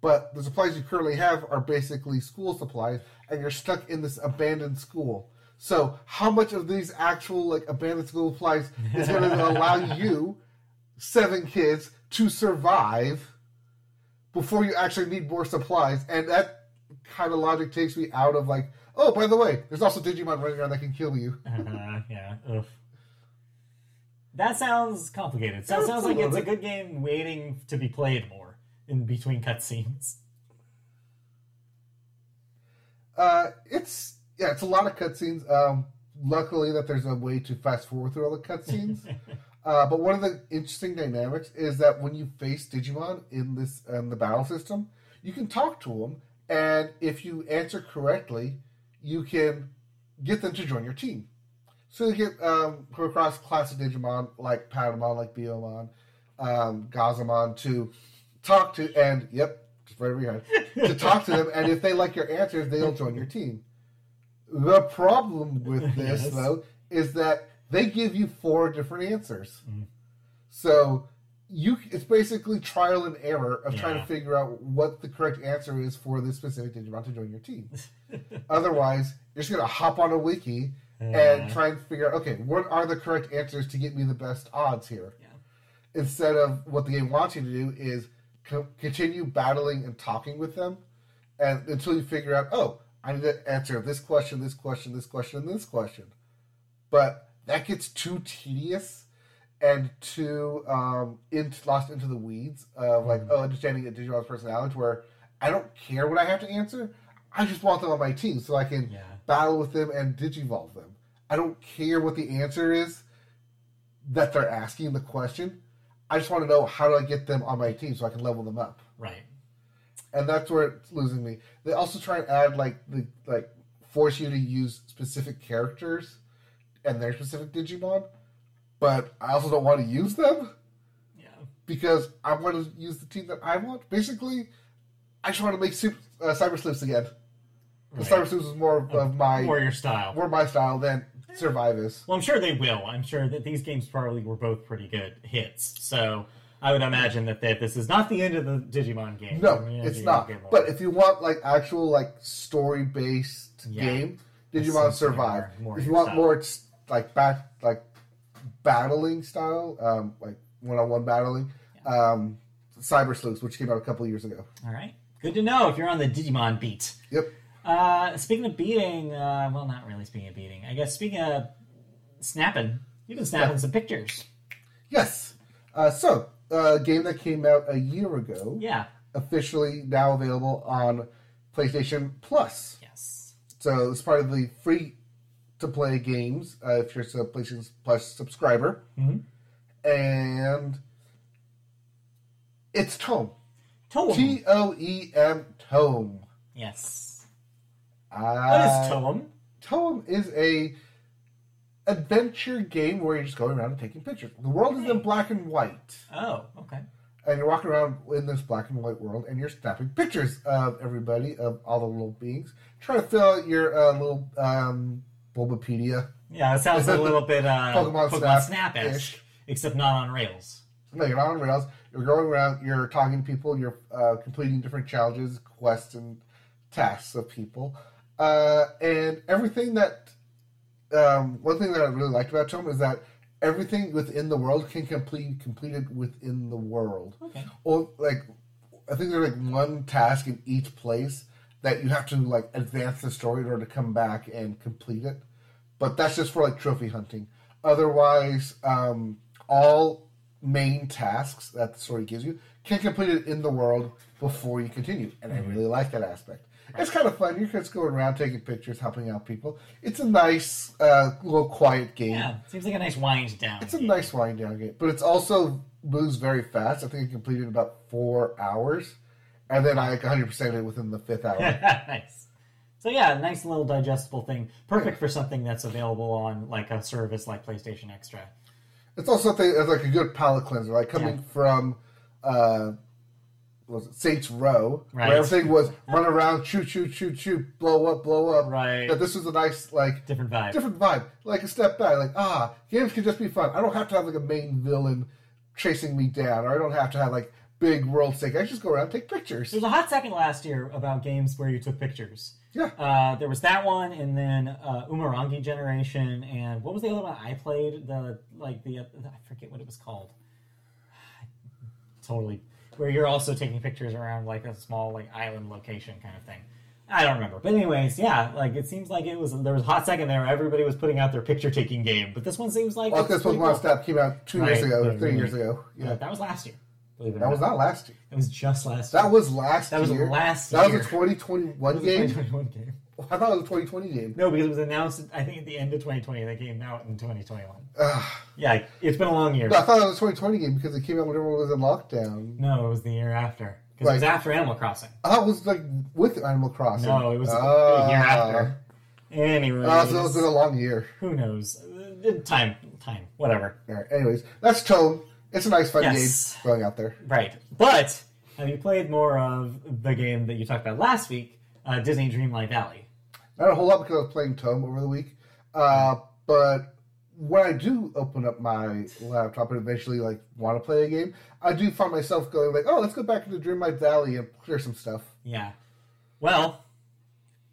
[SPEAKER 1] But the supplies you currently have are basically school supplies, and you're stuck in this abandoned school. So, how much of these actual like abandoned school supplies is going to allow you, seven kids, to survive before you actually need more supplies. And that kind of logic takes me out of like, oh, by the way, there's also Digimon running around that can kill you.
[SPEAKER 2] Uh, yeah. Ugh. That sounds complicated.
[SPEAKER 1] Yeah,
[SPEAKER 2] sounds like it's a good game waiting to be played more in between cutscenes.
[SPEAKER 1] Uh, it's yeah, it's a lot of cutscenes. Um, luckily that there's a way to fast forward through all the cutscenes. uh, but one of the interesting dynamics is that when you face Digimon in this um, the battle system, you can talk to them, and if you answer correctly, you can get them to join your team. So you get um, come across classic Digimon like Patamon, like Biyomon, um, Gazimon to talk to, and yep, just right over your head, to talk to them, and if they like your answers, they'll join your team. The problem with this,
[SPEAKER 2] Yes.
[SPEAKER 1] though, is that they give you four different answers.
[SPEAKER 2] Mm.
[SPEAKER 1] So you, it's basically trial and error of trying to figure out what the correct answer is for this specific Digimon to join your team. Otherwise, you're just gonna hop on a wiki and try and figure out, okay, what are the correct answers to get me the best odds here?
[SPEAKER 2] Yeah.
[SPEAKER 1] Instead of what the game wants you to do is co- continue battling and talking with them, and until you figure out, oh, I need to answer this question, this question, this question, and this question. But that gets too tedious and too um, in, lost into the weeds of like, oh, understanding a Digimon's personality, where I don't care what I have to answer. I just want them on my team so I can
[SPEAKER 2] Yeah.
[SPEAKER 1] battle with them and digivolve them. I don't care what the answer is that they're asking the question. I just want to know how do I get them on my team so I can level them up.
[SPEAKER 2] Right.
[SPEAKER 1] And that's where it's losing me. They also try and add like the like force you to use specific characters and their specific Digimon, but I also don't want to use them
[SPEAKER 2] Yeah.
[SPEAKER 1] because I want to use the team that I want. Basically, I just want to make super, uh, Cyber Sleuths again. The
[SPEAKER 2] Right.
[SPEAKER 1] Cyber Sleuths is more of my
[SPEAKER 2] Warrior style.
[SPEAKER 1] more my style than Survivus.
[SPEAKER 2] Well, I'm sure they will. I'm sure that these games probably were both pretty good hits. So I would imagine that, that this is not the end of the Digimon game.
[SPEAKER 1] No,
[SPEAKER 2] I mean,
[SPEAKER 1] it's
[SPEAKER 2] you
[SPEAKER 1] not. But if you want like actual like story based
[SPEAKER 2] Yeah.
[SPEAKER 1] game, Digimon Survive.
[SPEAKER 2] more- more
[SPEAKER 1] if you want
[SPEAKER 2] style.
[SPEAKER 1] more like back like battling style, um, like one on one battling, um, Cyber Sleuths, which came out a couple years ago.
[SPEAKER 2] All right. Good to know if you're on the Digimon beat.
[SPEAKER 1] Yep.
[SPEAKER 2] Uh, speaking of beating, uh, well, not really speaking of beating. I guess speaking of snapping, you've been snapping some pictures.
[SPEAKER 1] Yes. Uh, so a game that came out a year ago,
[SPEAKER 2] Yeah.
[SPEAKER 1] officially now available on PlayStation Plus.
[SPEAKER 2] Yes.
[SPEAKER 1] So it's part of the free to play games uh, if you're a PlayStation Plus subscriber.
[SPEAKER 2] Mhm.
[SPEAKER 1] And it's Tome.
[SPEAKER 2] Toem.
[SPEAKER 1] T O E M Toem.
[SPEAKER 2] yes.
[SPEAKER 1] Uh,
[SPEAKER 2] What is Toem?
[SPEAKER 1] Tome is a adventure game where you're just going around and taking pictures. The world is in black and white.
[SPEAKER 2] Oh, okay.
[SPEAKER 1] And you're walking around in this black and white world and you're snapping pictures of everybody, of all the little beings. Trying to fill out your uh, little um, Bulbapedia.
[SPEAKER 2] Yeah, it sounds a little bit uh,
[SPEAKER 1] Pokemon
[SPEAKER 2] Pokemon,
[SPEAKER 1] Snap-
[SPEAKER 2] Snap-ish, except not on rails.
[SPEAKER 1] No, you're not on rails. You're going around. You're talking to people. You're uh, completing different challenges, quests, and tasks of people. Uh, and everything that um, one thing that I really liked about Toem is that everything within the world can complete completed within the world.
[SPEAKER 2] Okay.
[SPEAKER 1] Or like I think there's like one task in each place that you have to like advance the story in order to come back and complete it. But that's just for like trophy hunting. Otherwise, um, all main tasks that the story gives you can complete it in the world before you continue, and I really like that aspect. It's kind of fun. You're just going around taking pictures, helping out people. It's a nice, uh, little quiet game.
[SPEAKER 2] Yeah, seems like a nice wind down.
[SPEAKER 1] It's a nice wind down game, but it's also moves very fast. I think I completed in about four hours, and then I 100 percent it within the fifth hour.
[SPEAKER 2] nice. So yeah, nice little digestible thing. Perfect for something that's available on like a service like PlayStation Extra.
[SPEAKER 1] it's also something like a good palate cleanser, like coming
[SPEAKER 2] Yeah.
[SPEAKER 1] from uh, what was it Saints Row,
[SPEAKER 2] Right.
[SPEAKER 1] where everything was run around, shoot, shoot, shoot, shoot, blow up, blow up.
[SPEAKER 2] Right.
[SPEAKER 1] That this was a nice like
[SPEAKER 2] Different vibe.
[SPEAKER 1] different vibe, like a step back. Like ah, games can just be fun. I don't have to have like a main villain chasing me down, or I don't have to have like big world stake. I just go around and take pictures.
[SPEAKER 2] There was a hot second last year about games where you took pictures.
[SPEAKER 1] Yeah.
[SPEAKER 2] Uh, there was that one, and then uh, Umurangi Generation, and what was the other one I played? The like the I forget what it was called. Totally. where you're also taking pictures around like a small like island location kind of thing. I don't remember, but anyways, yeah, like it seems like it was there was a hot second there. Everybody was putting out their picture taking game, but this one seems like
[SPEAKER 1] Well,
[SPEAKER 2] it's
[SPEAKER 1] this one
[SPEAKER 2] cool.
[SPEAKER 1] step came out two years ago, three years ago.
[SPEAKER 2] Yeah, that was last year. Believe it or
[SPEAKER 1] that was
[SPEAKER 2] not.
[SPEAKER 1] last year.
[SPEAKER 2] It was just last. year.
[SPEAKER 1] That was last
[SPEAKER 2] That was
[SPEAKER 1] year.
[SPEAKER 2] last
[SPEAKER 1] That
[SPEAKER 2] year.
[SPEAKER 1] was a 2021
[SPEAKER 2] That was a
[SPEAKER 1] game.
[SPEAKER 2] 2021 game.
[SPEAKER 1] I thought it was a 2020 game.
[SPEAKER 2] No, because it was announced. I think at the end of 2020, they came out in 2021.
[SPEAKER 1] Ugh.
[SPEAKER 2] Yeah, it's been a long year.
[SPEAKER 1] No, I thought it was a 2020 game because it came out when everyone was in lockdown.
[SPEAKER 2] No, it was the year after because it was
[SPEAKER 1] Right.
[SPEAKER 2] after Animal Crossing.
[SPEAKER 1] I thought it was like with Animal Crossing.
[SPEAKER 2] No, it was
[SPEAKER 1] Ah.
[SPEAKER 2] a year after. Anyway,
[SPEAKER 1] Oh, so it's been a long year.
[SPEAKER 2] who knows? Uh, Time, time, whatever.
[SPEAKER 1] All right. Anyways, that's Toem. It's a nice, fun
[SPEAKER 2] Yes.
[SPEAKER 1] game going out there.
[SPEAKER 2] Right. But have you played more of the game that you talked about last week, uh, Disney Dreamlight Valley?
[SPEAKER 1] Not a whole lot because I was playing Toem over the week. Uh, but when I do open up my laptop and eventually like want to play a game, I do find myself going like, "Oh, let's go back into Dreamlight Valley and clear some stuff."
[SPEAKER 2] Yeah. Well,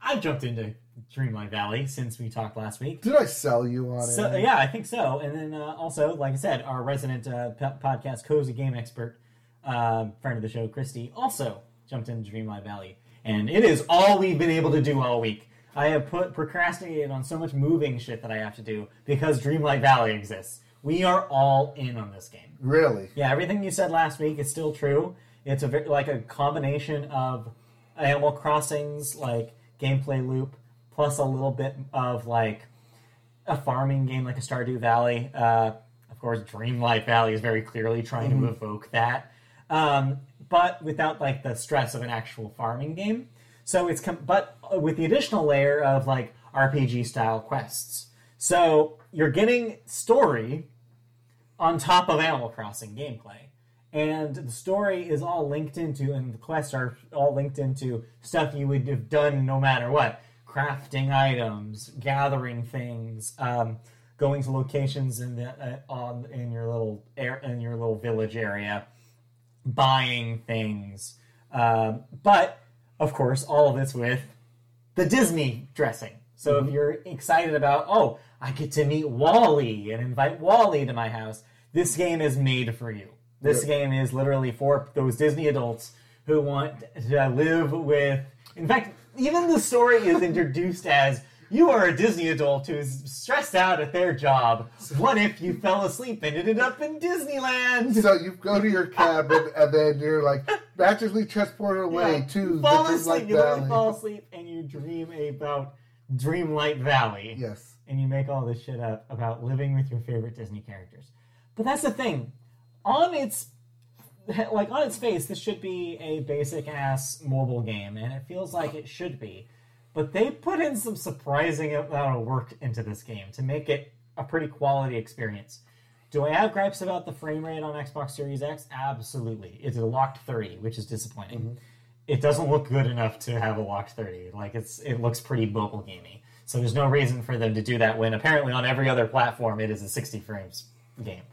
[SPEAKER 2] I've jumped into Dreamlight Valley since we talked last week.
[SPEAKER 1] Did I sell you on
[SPEAKER 2] So
[SPEAKER 1] it?
[SPEAKER 2] yeah, I think so. And then uh, also, like I said, our resident uh, p- podcast cozy game expert, uh, friend of the show, Christy, also jumped into Dreamlight Valley, and it is all we've been able to do all week. I have put procrastinated on so much moving shit that I have to do because Dreamlight Valley exists. We are all in on this game.
[SPEAKER 1] Really?
[SPEAKER 2] Yeah, everything you said last week is still true. It's a very, like a combination of Animal Crossing's like gameplay loop plus a little bit of like a farming game like a Stardew Valley. Uh, of course, Dreamlight Valley is very clearly trying to evoke that, um, but without like the stress of an actual farming game. So it's com- but with the additional layer of like RPG style quests. So you're getting story on top of Animal Crossing gameplay. And the story is all linked into, and the quests are all linked into stuff you would have done no matter what crafting items, gathering things, um, going to locations in the uh, on in your little air in your little village area, buying things. Um, but of course, all of this with the Disney dressing. So if you're excited about, oh, I get to meet WALL-E and invite WALL-E to my house, this game is made for you. This
[SPEAKER 1] Yep.
[SPEAKER 2] game is literally for those Disney adults who want to live with. In fact, even the story is introduced as you are a Disney adult who's stressed out at their job. What if you fell asleep and ended up in Disneyland?
[SPEAKER 1] So you go to your cabin and then you're like magically transported away
[SPEAKER 2] Yeah.
[SPEAKER 1] to the
[SPEAKER 2] fall
[SPEAKER 1] Dreamlight
[SPEAKER 2] asleep, you
[SPEAKER 1] Valley.
[SPEAKER 2] fall asleep, and you dream about Dreamlight Valley.
[SPEAKER 1] Yes.
[SPEAKER 2] and you make all this shit up about living with your favorite Disney characters. But that's the thing. On its like on its face, this should be a basic ass mobile game, and it feels like it should be. But they put in some surprising amount of work into this game to make it a pretty quality experience. Do I have gripes about the frame rate on Xbox Series X? Absolutely. It's a locked 30, which is disappointing. Mm-hmm. It doesn't look good enough to have a locked 30. Like it's it looks pretty mobile gamey. So there's no reason for them to do that when apparently on every other platform it is a 60 frames game.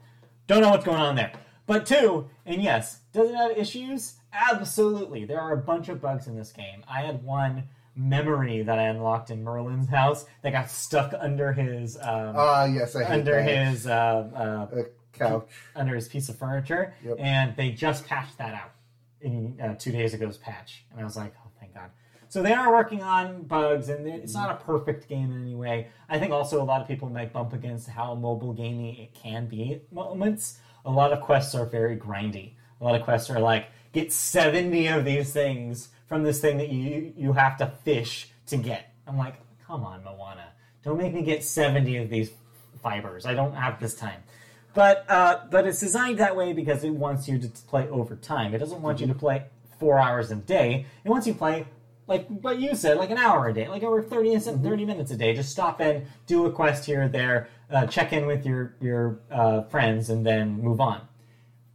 [SPEAKER 2] Don't know what's going on there. But two, and yes, does it have issues? Absolutely. There are a bunch of bugs in this game. I had one memory that I unlocked in Merlin's house that got stuck under his um,
[SPEAKER 1] Ah, yes, I hate
[SPEAKER 2] under
[SPEAKER 1] that.
[SPEAKER 2] his uh, uh,
[SPEAKER 1] couch.
[SPEAKER 2] under his piece of furniture,
[SPEAKER 1] Yep.
[SPEAKER 2] and they just patched that out in uh, two days ago's patch, and I was like, oh, thank God. So they are working on bugs, and it's not a perfect game in any way. I think also a lot of people might bump against how mobile gaming it can be at moments. A lot of quests are very grindy. A lot of quests are like get seventy of these things from this thing that you you have to fish to get. I'm like, come on, Moana, don't make me get seventy of these fibers. I don't have this time. But uh, but it's designed that way because it wants you to play over time. It doesn't want you to play four hours a day. It wants you to play like what you said, like an hour a day, like over 30, min- 30 minutes a day. Just stop in, do a quest here or there, uh, check in with your your uh, friends, and then move on.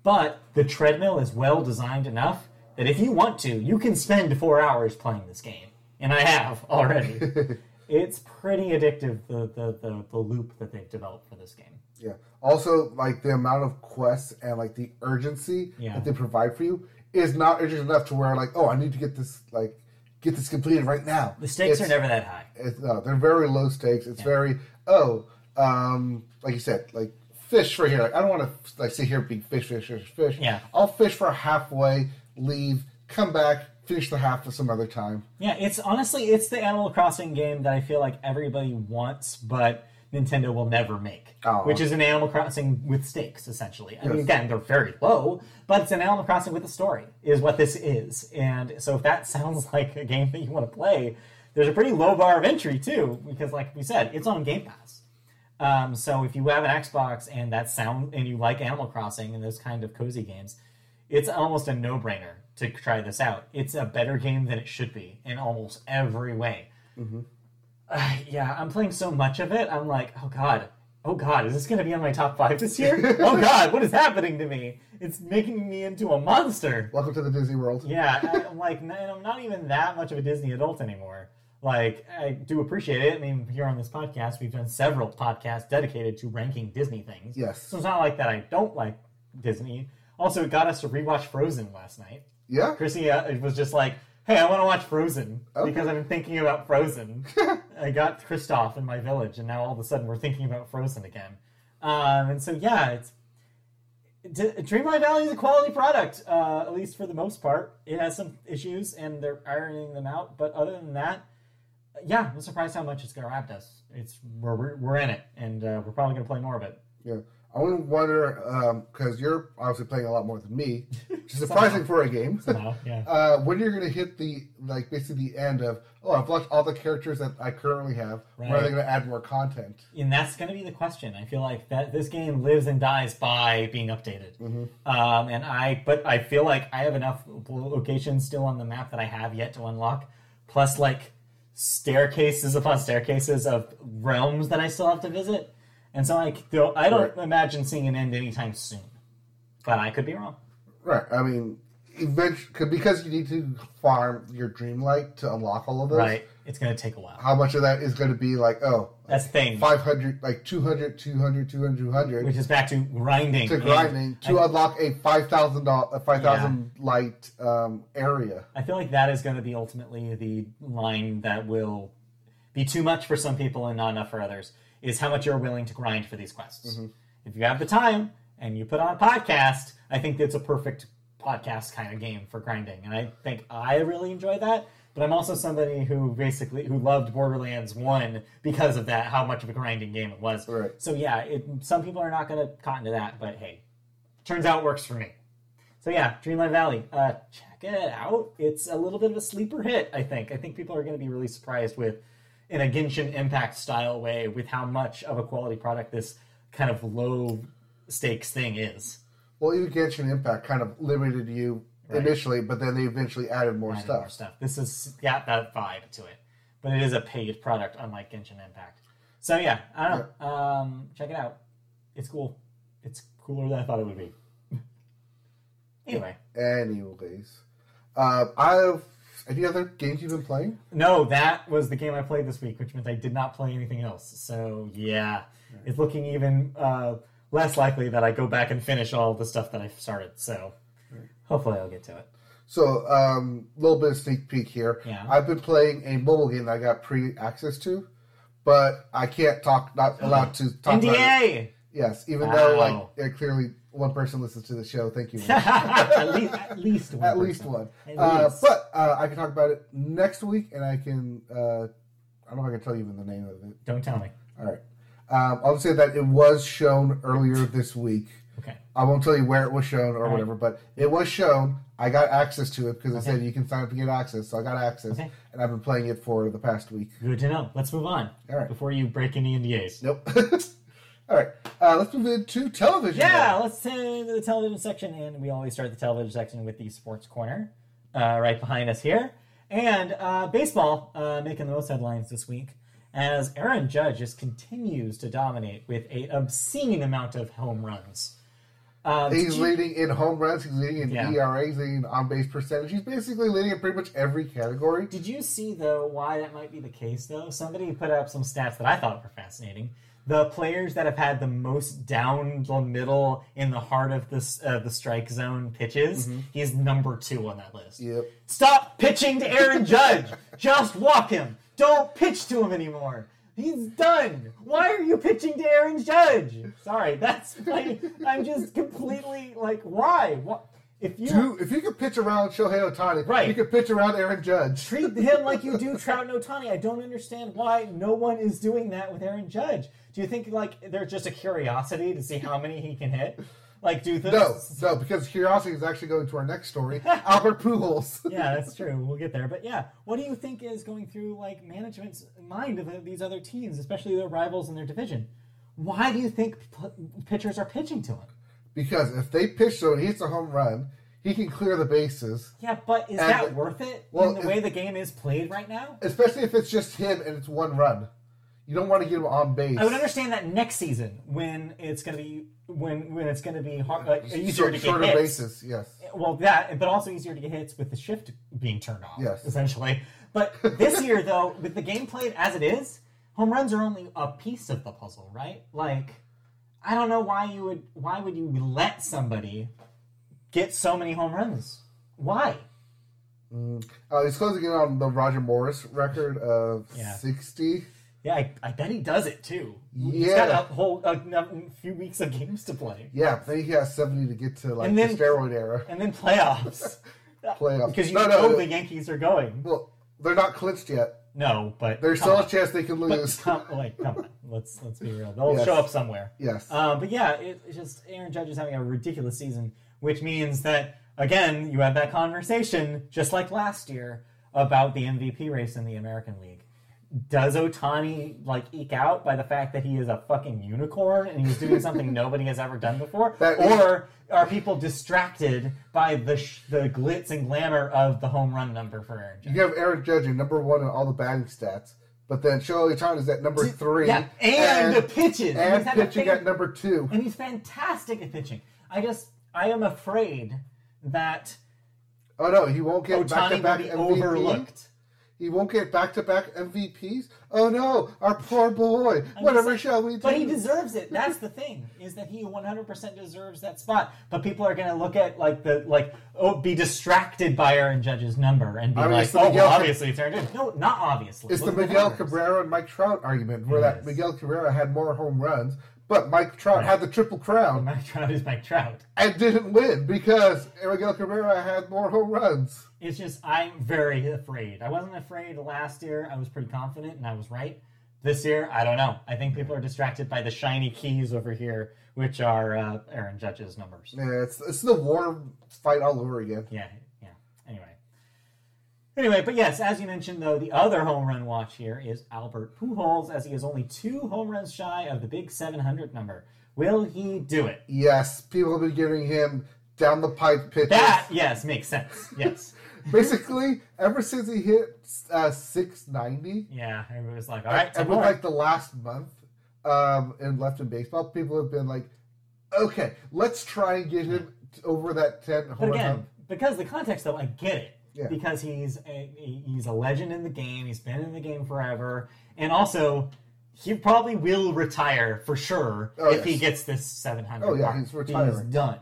[SPEAKER 2] But the treadmill is well designed enough that if you want to, you can spend four hours playing this game, and I have already. it's pretty addictive the, the the the loop that they've developed for this game.
[SPEAKER 1] Yeah. Also, like the amount of quests and like the urgency
[SPEAKER 2] Yeah.
[SPEAKER 1] that they provide for you is not urgent enough to where like, oh, I need to get this like get this completed right now.
[SPEAKER 2] The stakes
[SPEAKER 1] It's-
[SPEAKER 2] are never that high.
[SPEAKER 1] It's, no, they're very low stakes. It's very oh, um, like you said, like fish for here. Like, I don't want to like sit here being fish, fish, fish, fish.
[SPEAKER 2] Yeah.
[SPEAKER 1] I'll fish for halfway, leave, come back, finish the half at some other time.
[SPEAKER 2] Yeah, it's honestly it's the Animal Crossing game that I feel like everybody wants, but Nintendo will never make.
[SPEAKER 1] Oh.
[SPEAKER 2] Which is an Animal Crossing with stakes, essentially. I mean, again, they're very low, but it's an Animal Crossing with a story, is what this is. And so if that sounds like a game that you want to play, there's a pretty low bar of entry too, because like we said, it's on Game Pass. Um, so if you have an Xbox and that sound and you like Animal Crossing and those kind of cozy games, it's almost a no-brainer to try this out. It's a better game than it should be in almost every way. Uh, yeah, I'm playing so much of it. I'm like, oh god, oh god, is this going to be on my top five this year? oh god, what is happening to me? It's making me into a monster.
[SPEAKER 1] Welcome to the Disney World.
[SPEAKER 2] Yeah, I'm like, n- and I'm not even that much of a Disney adult anymore. Like, I do appreciate it. I mean, here on this podcast, we've done several podcasts dedicated to ranking Disney things.
[SPEAKER 1] Yes.
[SPEAKER 2] So it's not like that I don't like Disney. Also, it got us to rewatch Frozen last night.
[SPEAKER 1] Yeah.
[SPEAKER 2] Chrissy uh, was just like, "Hey, I want to watch Frozen
[SPEAKER 1] Okay.
[SPEAKER 2] because I've been thinking about Frozen." I got Kristoff in my village, and now all of a sudden we're thinking about Frozen again. Um, and so yeah, it's Dreamlight Valley is a quality product, uh, at least for the most part. It has some issues, and they're ironing them out. But other than that, yeah, I'm surprised how much it's grabbed us. It's we're we're, in it, and uh, we're probably gonna play more of it.
[SPEAKER 1] Yeah. I want to wonder because you're obviously playing a lot more than me, which is surprising for a game.
[SPEAKER 2] Somehow, yeah.
[SPEAKER 1] uh, when you're going to hit the like basically the end of oh I've watched all the characters that I currently have. When are they going to add more content?
[SPEAKER 2] and that's going to be the question. I feel like that this game lives and dies by being updated. Um, and I, but I feel like I have enough locations still on the map that I have yet to unlock, plus like staircases upon staircases of realms that I still have to visit. And so like, though I don't
[SPEAKER 1] Right.
[SPEAKER 2] imagine seeing an end anytime soon, but I could be wrong.
[SPEAKER 1] Right. I mean, eventually because you need to farm your Dreamlight to unlock all of those.
[SPEAKER 2] Right? It's going to take a while.
[SPEAKER 1] How much of that is going to be like oh
[SPEAKER 2] That's the thing.
[SPEAKER 1] 500 like 200 200 200 200
[SPEAKER 2] Which is back to grinding.
[SPEAKER 1] to
[SPEAKER 2] And
[SPEAKER 1] grinding to
[SPEAKER 2] I-
[SPEAKER 1] unlock a five thousand dollar a five thousand light um, area.
[SPEAKER 2] I feel like that is going to be ultimately the line that will be too much for some people and not enough for others. Is how much you're willing to grind for these quests. If you have the time and you put on a podcast, I think it's a perfect podcast kind of game for grinding, and I think I really enjoy that. But I'm also somebody who basically who loved Borderlands One because of that, how much of a grinding game it was.
[SPEAKER 1] Right.
[SPEAKER 2] So yeah, it, some people are not going to cotton to that, but hey, turns out it works for me. So yeah, Dreamlight Valley. Uh, check it out. It's a little bit of a sleeper hit. I think. I think people are going to be really surprised with, in a Genshin Impact style way, with how much of a quality product this kind of low stakes thing is.
[SPEAKER 1] Well, even Genshin Impact kind of limited you
[SPEAKER 2] Right.
[SPEAKER 1] initially, but then they eventually added more
[SPEAKER 2] Added
[SPEAKER 1] stuff.
[SPEAKER 2] more stuff. This is got that vibe to it, but it is a paid product, unlike Genshin Impact. So yeah, I don't know. Um, check it out. It's cool. It's cooler than I thought it would be. anyway.
[SPEAKER 1] Anyways, uh, I've any other games you've been playing?
[SPEAKER 2] No, that was the game I played this week, which means I did not play anything else. So yeah, it's looking even uh, less likely that I go back and finish all the stuff that I started. So hopefully I'll get to it.
[SPEAKER 1] So, a um, little bit of sneak peek here.
[SPEAKER 2] Yeah.
[SPEAKER 1] I've been playing a mobile game that I got pre access to, but I can't talk, not allowed to talk about it.
[SPEAKER 2] NDA.
[SPEAKER 1] Yes, even though like
[SPEAKER 2] Wow.
[SPEAKER 1] uh, clearly one person listens to the show. Thank you.
[SPEAKER 2] at least, at least one.
[SPEAKER 1] At least one.
[SPEAKER 2] At
[SPEAKER 1] Uh,
[SPEAKER 2] least.
[SPEAKER 1] but uh, I can talk about it next week, and I can. Uh, I don't know if I can tell you even the name of it.
[SPEAKER 2] Don't tell me.
[SPEAKER 1] All right. Um, I'll say that it was shown earlier this week.
[SPEAKER 2] Okay.
[SPEAKER 1] I won't tell you where it was shown or
[SPEAKER 2] right.
[SPEAKER 1] whatever, but it was shown. I got access to it because
[SPEAKER 2] Okay.
[SPEAKER 1] said you can sign up to get access, so I got access,
[SPEAKER 2] Okay.
[SPEAKER 1] and I've been playing it for the past week.
[SPEAKER 2] Good to know. Let's move on.
[SPEAKER 1] All right.
[SPEAKER 2] Before you break any NDAs.
[SPEAKER 1] Nope. All right. Uh, let's move into television.
[SPEAKER 2] Yeah,
[SPEAKER 1] now.
[SPEAKER 2] let's turn to the television section, and we always start the television section with the sports corner, uh, right behind us here, and uh, baseball uh, making the most headlines this week as Aaron Judge just continues to dominate with a obscene amount of home runs. Um,
[SPEAKER 1] He's
[SPEAKER 2] you-
[SPEAKER 1] leading in home runs. He's leading in
[SPEAKER 2] Yeah.
[SPEAKER 1] ERA. He's leading in on base percentage. He's basically leading in pretty much every category.
[SPEAKER 2] Did you see though why that might be the case though? Somebody put up some stats that I thought were fascinating. The players that have had the most down the middle in the heart of this uh, the strike zone pitches, he's number two on that list.
[SPEAKER 1] Yep.
[SPEAKER 2] Stop pitching to Aaron Judge. Just walk him. Don't pitch to him anymore. He's done. Why are you pitching to Aaron Judge? Sorry, that's I'm just completely like, why? What if you
[SPEAKER 1] Do, if you could pitch around Shohei Ohtani,
[SPEAKER 2] Right.
[SPEAKER 1] you could pitch around Aaron Judge.
[SPEAKER 2] treat him like you do Trout and Ohtani? I don't understand why no one is doing that with Aaron Judge. Do you think like there's just a curiosity to see how many he can hit? Like, do this?
[SPEAKER 1] No, no, because curiosity is actually going to our next story. Albert Pujols.
[SPEAKER 2] yeah, that's true. We'll get there. But yeah, what do you think is going through like management's mind of these other teams, especially their rivals in their division? Why do you think p- pitchers are pitching to him?
[SPEAKER 1] Because if they pitch so and he hits a home run, he can clear the bases.
[SPEAKER 2] Yeah, but is
[SPEAKER 1] And-
[SPEAKER 2] that worth it
[SPEAKER 1] well,
[SPEAKER 2] in the way the game is played right now?
[SPEAKER 1] Especially if it's just him and it's one run. You don't want to get him on base.
[SPEAKER 2] I would understand that next season when it's going to be when when it's going to be hard, uh, easier
[SPEAKER 1] Short-
[SPEAKER 2] to get
[SPEAKER 1] shorter
[SPEAKER 2] hits.
[SPEAKER 1] bases, yes.
[SPEAKER 2] Well, that, but also easier to get hits with the shift being turned off.
[SPEAKER 1] Yes.
[SPEAKER 2] essentially. But this year, though, with the game played as it is, home runs are only a piece of the puzzle, right? Like, I don't know why you would why would you let somebody get so many home runs? Why?
[SPEAKER 1] Uh, he's closing in on the Roger Maris record of
[SPEAKER 2] Yeah.
[SPEAKER 1] 60.
[SPEAKER 2] Yeah, I, I bet he does it too. He's
[SPEAKER 1] Yeah.
[SPEAKER 2] got a whole a, a few weeks of games to play,
[SPEAKER 1] Yeah, I think he has 70 to get to like
[SPEAKER 2] then-
[SPEAKER 1] the steroid era.
[SPEAKER 2] and then playoffs.
[SPEAKER 1] Playoffs.
[SPEAKER 2] because you
[SPEAKER 1] No,
[SPEAKER 2] know
[SPEAKER 1] no,
[SPEAKER 2] the Yankees are going.
[SPEAKER 1] Well, they're not clinched yet.
[SPEAKER 2] No, but
[SPEAKER 1] There's still
[SPEAKER 2] on.
[SPEAKER 1] a chance they can
[SPEAKER 2] But
[SPEAKER 1] lose.
[SPEAKER 2] come, like, come on, let's let's be real. They'll
[SPEAKER 1] Yes.
[SPEAKER 2] show up somewhere.
[SPEAKER 1] yes.
[SPEAKER 2] Um, but yeah, it, it's just Aaron Judge is having a ridiculous season, which means that again you have that conversation just like last year about the MVP race in the American League. Does Ohtani like eke out by the fact that he is a fucking unicorn and he's doing something nobody has ever done before,
[SPEAKER 1] That
[SPEAKER 2] or are people distracted by the sh- the glitz and glamour of the home run number for Aaron Judge?
[SPEAKER 1] you have Aaron Judge at number one in all the batting stats, but then Shohei Ohtani is at number three.
[SPEAKER 2] Yeah, and, the pitches
[SPEAKER 1] and
[SPEAKER 2] He's
[SPEAKER 1] pitching
[SPEAKER 2] fan-
[SPEAKER 1] at number two.
[SPEAKER 2] and he's fantastic at pitching. I just I am afraid that
[SPEAKER 1] Oh no, he won't get back to back
[SPEAKER 2] overlooked.
[SPEAKER 1] He won't get back to back MVPs. Oh no, our poor boy. Whatever
[SPEAKER 2] just-
[SPEAKER 1] shall we do?
[SPEAKER 2] But he deserves it. That's the thing is that he 100% deserves that spot. But people are going to look at like the like oh be distracted by Aaron Judge's number and be
[SPEAKER 1] mean,
[SPEAKER 2] like
[SPEAKER 1] the
[SPEAKER 2] oh well, obviously it's Aaron Judge. No, not obviously.
[SPEAKER 1] It's the
[SPEAKER 2] Look at
[SPEAKER 1] Miguel. Cabrera and Mike Trout argument, where
[SPEAKER 2] It
[SPEAKER 1] that
[SPEAKER 2] is.
[SPEAKER 1] Miguel Cabrera had more home runs, but Mike Trout
[SPEAKER 2] Right.
[SPEAKER 1] had the triple crown
[SPEAKER 2] Mike Trout is Mike Trout.
[SPEAKER 1] and didn't win because Miguel Cabrera had more home runs.
[SPEAKER 2] It's just I'm very afraid. I wasn't afraid last year. I was pretty confident and I was right. This year, I don't know. I think people are distracted by the shiny keys over here, which are uh, Aaron Judge's numbers.
[SPEAKER 1] Yeah, it's it's the war fight all over again.
[SPEAKER 2] Yeah. Anyway, but yes, as you mentioned, though, the other home run watch here is Albert Pujols, as he is only two home runs shy of the big 700 number. Will he do it?
[SPEAKER 1] Yes, people have been giving him down the pipe pitches.
[SPEAKER 2] That, yes, makes sense. Yes.
[SPEAKER 1] Basically, ever since he hit uh, 690,
[SPEAKER 2] Yeah, it was like, all right,
[SPEAKER 1] and with like the last month um, in left in baseball, people have been like, okay, let's try and get him over that 10 home
[SPEAKER 2] But
[SPEAKER 1] run
[SPEAKER 2] again,
[SPEAKER 1] hump.
[SPEAKER 2] because the context, though, I get it.
[SPEAKER 1] Yeah.
[SPEAKER 2] Because he's a, he's a legend in the game. He's been in the game forever, and also he probably will retire for sure
[SPEAKER 1] Oh,
[SPEAKER 2] if he gets this 700.
[SPEAKER 1] Oh, yeah,
[SPEAKER 2] mark.
[SPEAKER 1] he's retiring.
[SPEAKER 2] He's done.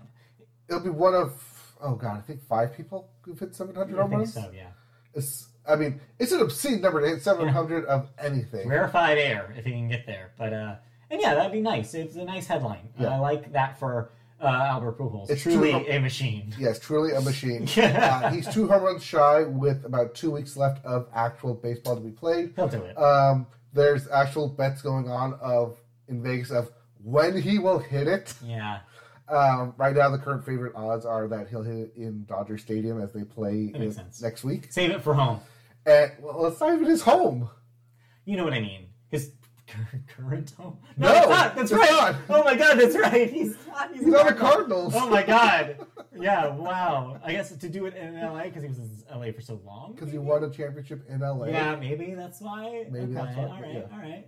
[SPEAKER 1] It'll be one of, oh god, I think five people who've hit 700
[SPEAKER 2] I
[SPEAKER 1] home
[SPEAKER 2] think
[SPEAKER 1] runs.
[SPEAKER 2] so. Yeah.
[SPEAKER 1] It's, I mean, it's an obscene number to hit 700 of anything.
[SPEAKER 2] rarefied air if he can get there. But uh, and yeah, that'd be nice. It's a nice headline.
[SPEAKER 1] Yeah.
[SPEAKER 2] I like that for uh, Albert Pujols.
[SPEAKER 1] It's
[SPEAKER 2] truly
[SPEAKER 1] true.
[SPEAKER 2] a machine.
[SPEAKER 1] Yes, truly a machine.
[SPEAKER 2] Yeah.
[SPEAKER 1] uh, he's two home runs shy with about two weeks left of actual baseball to be played.
[SPEAKER 2] He'll do it.
[SPEAKER 1] Um, there's actual bets going on of in Vegas of when he will hit it.
[SPEAKER 2] yeah,
[SPEAKER 1] Um, right now, the current favorite odds are that he'll hit it in Dodger Stadium as they play
[SPEAKER 2] That makes
[SPEAKER 1] it
[SPEAKER 2] sense.
[SPEAKER 1] next week.
[SPEAKER 2] save it for home.
[SPEAKER 1] And well, it's not even his home.
[SPEAKER 2] You know what I mean? Current home.
[SPEAKER 1] No,
[SPEAKER 2] it's not. That's right.
[SPEAKER 1] not.
[SPEAKER 2] Oh my god, that's right. He's not. He's,
[SPEAKER 1] He's
[SPEAKER 2] a
[SPEAKER 1] on the
[SPEAKER 2] Cardinal.
[SPEAKER 1] Cardinals.
[SPEAKER 2] Oh my god. Yeah. Wow. I guess to do it in LA because he was in LA for so long.
[SPEAKER 1] Because he won a championship in LA.
[SPEAKER 2] Yeah, maybe that's why.
[SPEAKER 1] Maybe
[SPEAKER 2] okay,
[SPEAKER 1] that's why,
[SPEAKER 2] All right.
[SPEAKER 1] yeah.
[SPEAKER 2] All right.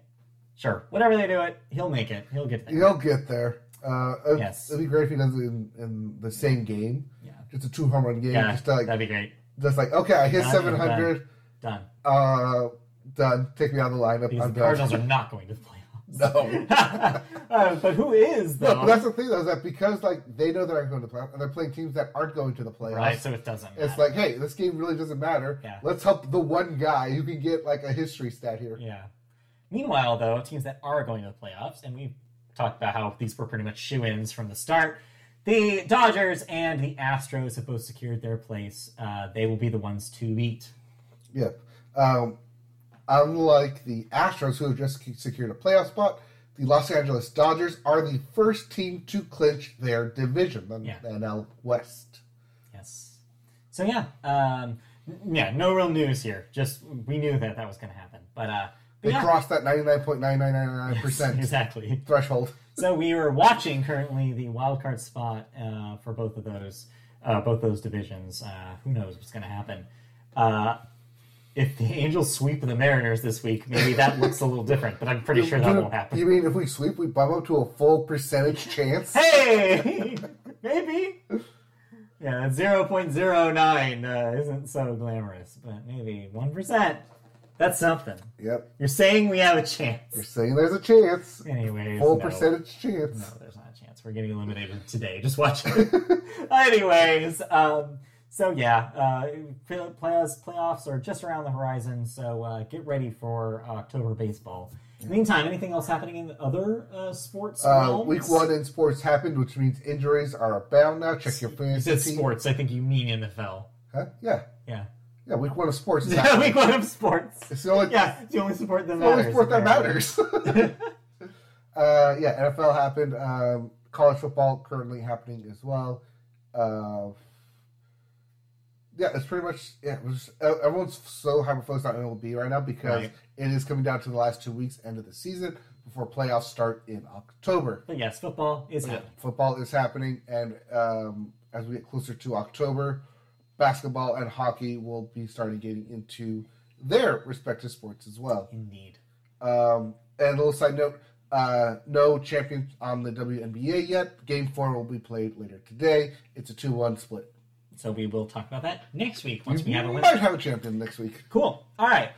[SPEAKER 2] Sure. Whatever they do it, he'll make it. He'll get there.
[SPEAKER 1] He'll get there. Uh,
[SPEAKER 2] Yes.
[SPEAKER 1] It'd be great if he does it in, in the same game.
[SPEAKER 2] Yeah.
[SPEAKER 1] Just a two home run game.
[SPEAKER 2] Yeah.
[SPEAKER 1] Just to, like,
[SPEAKER 2] that'd be great.
[SPEAKER 1] just like, okay, I hit 700.
[SPEAKER 2] Done.
[SPEAKER 1] Uh, done. Take me out of the lineup.
[SPEAKER 2] Because
[SPEAKER 1] I'm
[SPEAKER 2] the
[SPEAKER 1] done.
[SPEAKER 2] Cardinals are not going to the playoffs.
[SPEAKER 1] No.
[SPEAKER 2] Uh, but who is
[SPEAKER 1] No, but that's the thing though, is that because like they know they're not going to the playoffs and they're playing teams that aren't going to the playoffs.
[SPEAKER 2] right, so it doesn't.
[SPEAKER 1] It's like, hey, this game really doesn't matter.
[SPEAKER 2] Yeah.
[SPEAKER 1] Let's help the one guy who can get like a history stat here.
[SPEAKER 2] yeah. Meanwhile, though, teams that are going to the playoffs, and we've talked about how these were pretty much shoe ins from the start. The Dodgers and the Astros have both secured their place. Uh, they will be the ones to beat.
[SPEAKER 1] Yep. Um, unlike the Astros, who have just secured a playoff spot, the Los Angeles Dodgers are the first team to clinch their division, the
[SPEAKER 2] Yeah.
[SPEAKER 1] NL West.
[SPEAKER 2] Yes. So yeah, um, yeah, no real news here. Just we knew that that was going to happen, but uh, but
[SPEAKER 1] They
[SPEAKER 2] yeah.
[SPEAKER 1] crossed that 99.9999%
[SPEAKER 2] exactly.
[SPEAKER 1] threshold.
[SPEAKER 2] So we are watching currently the wild card spot uh, for both of those, uh, both those divisions. Uh, who knows what's going to happen? If the Angels sweep the Mariners this week, maybe that looks a little different. But I'm pretty sure that won't happen.
[SPEAKER 1] You mean if we sweep, we bump up to a full percentage chance?
[SPEAKER 2] Hey, maybe. Yeah, zero point zero nine uh, isn't so glamorous, but maybe one percent. That's something.
[SPEAKER 1] Yep.
[SPEAKER 2] You're saying we have a chance.
[SPEAKER 1] You're saying there's a chance.
[SPEAKER 2] Anyways,
[SPEAKER 1] Full
[SPEAKER 2] no.
[SPEAKER 1] percentage chance.
[SPEAKER 2] No, there's not a chance. We're getting eliminated today. Just watch it. Anyways, um, so yeah, uh, playoffs playoffs are just around the horizon. So uh, get ready for October baseball. In the meantime, anything else happening in the other uh, sports
[SPEAKER 1] Uh, week one in sports happened, which means injuries are abound now. Check your
[SPEAKER 2] You
[SPEAKER 1] fantasy
[SPEAKER 2] said sports. I think you mean NFL.
[SPEAKER 1] Huh? Yeah.
[SPEAKER 2] Yeah.
[SPEAKER 1] Yeah, week one of sports is
[SPEAKER 2] Yeah, week one of sports.
[SPEAKER 1] It's the only,
[SPEAKER 2] Yeah, it's the only sport that
[SPEAKER 1] it's the only
[SPEAKER 2] matters.
[SPEAKER 1] sport that matters. uh, yeah, NFL happened. Um, college football currently happening as well. Yeah, it's pretty much yeah. It was, uh, everyone's so hyper focused on MLB right now because
[SPEAKER 2] Right.
[SPEAKER 1] it is coming down to the last two weeks, end of the season, before playoffs start in October.
[SPEAKER 2] But yes, football is
[SPEAKER 1] Yeah,
[SPEAKER 2] happening.
[SPEAKER 1] football is happening, and um, as we get closer to October, basketball and hockey will be starting getting into their respective sports as well.
[SPEAKER 2] Indeed.
[SPEAKER 1] Um, and a little side note: uh, no champion on the WNBA yet. Game four will be played later today. It's a two-one split.
[SPEAKER 2] So we will talk about that next week once we have a
[SPEAKER 1] we
[SPEAKER 2] winner.
[SPEAKER 1] might have a champion next week.
[SPEAKER 2] Cool. All right.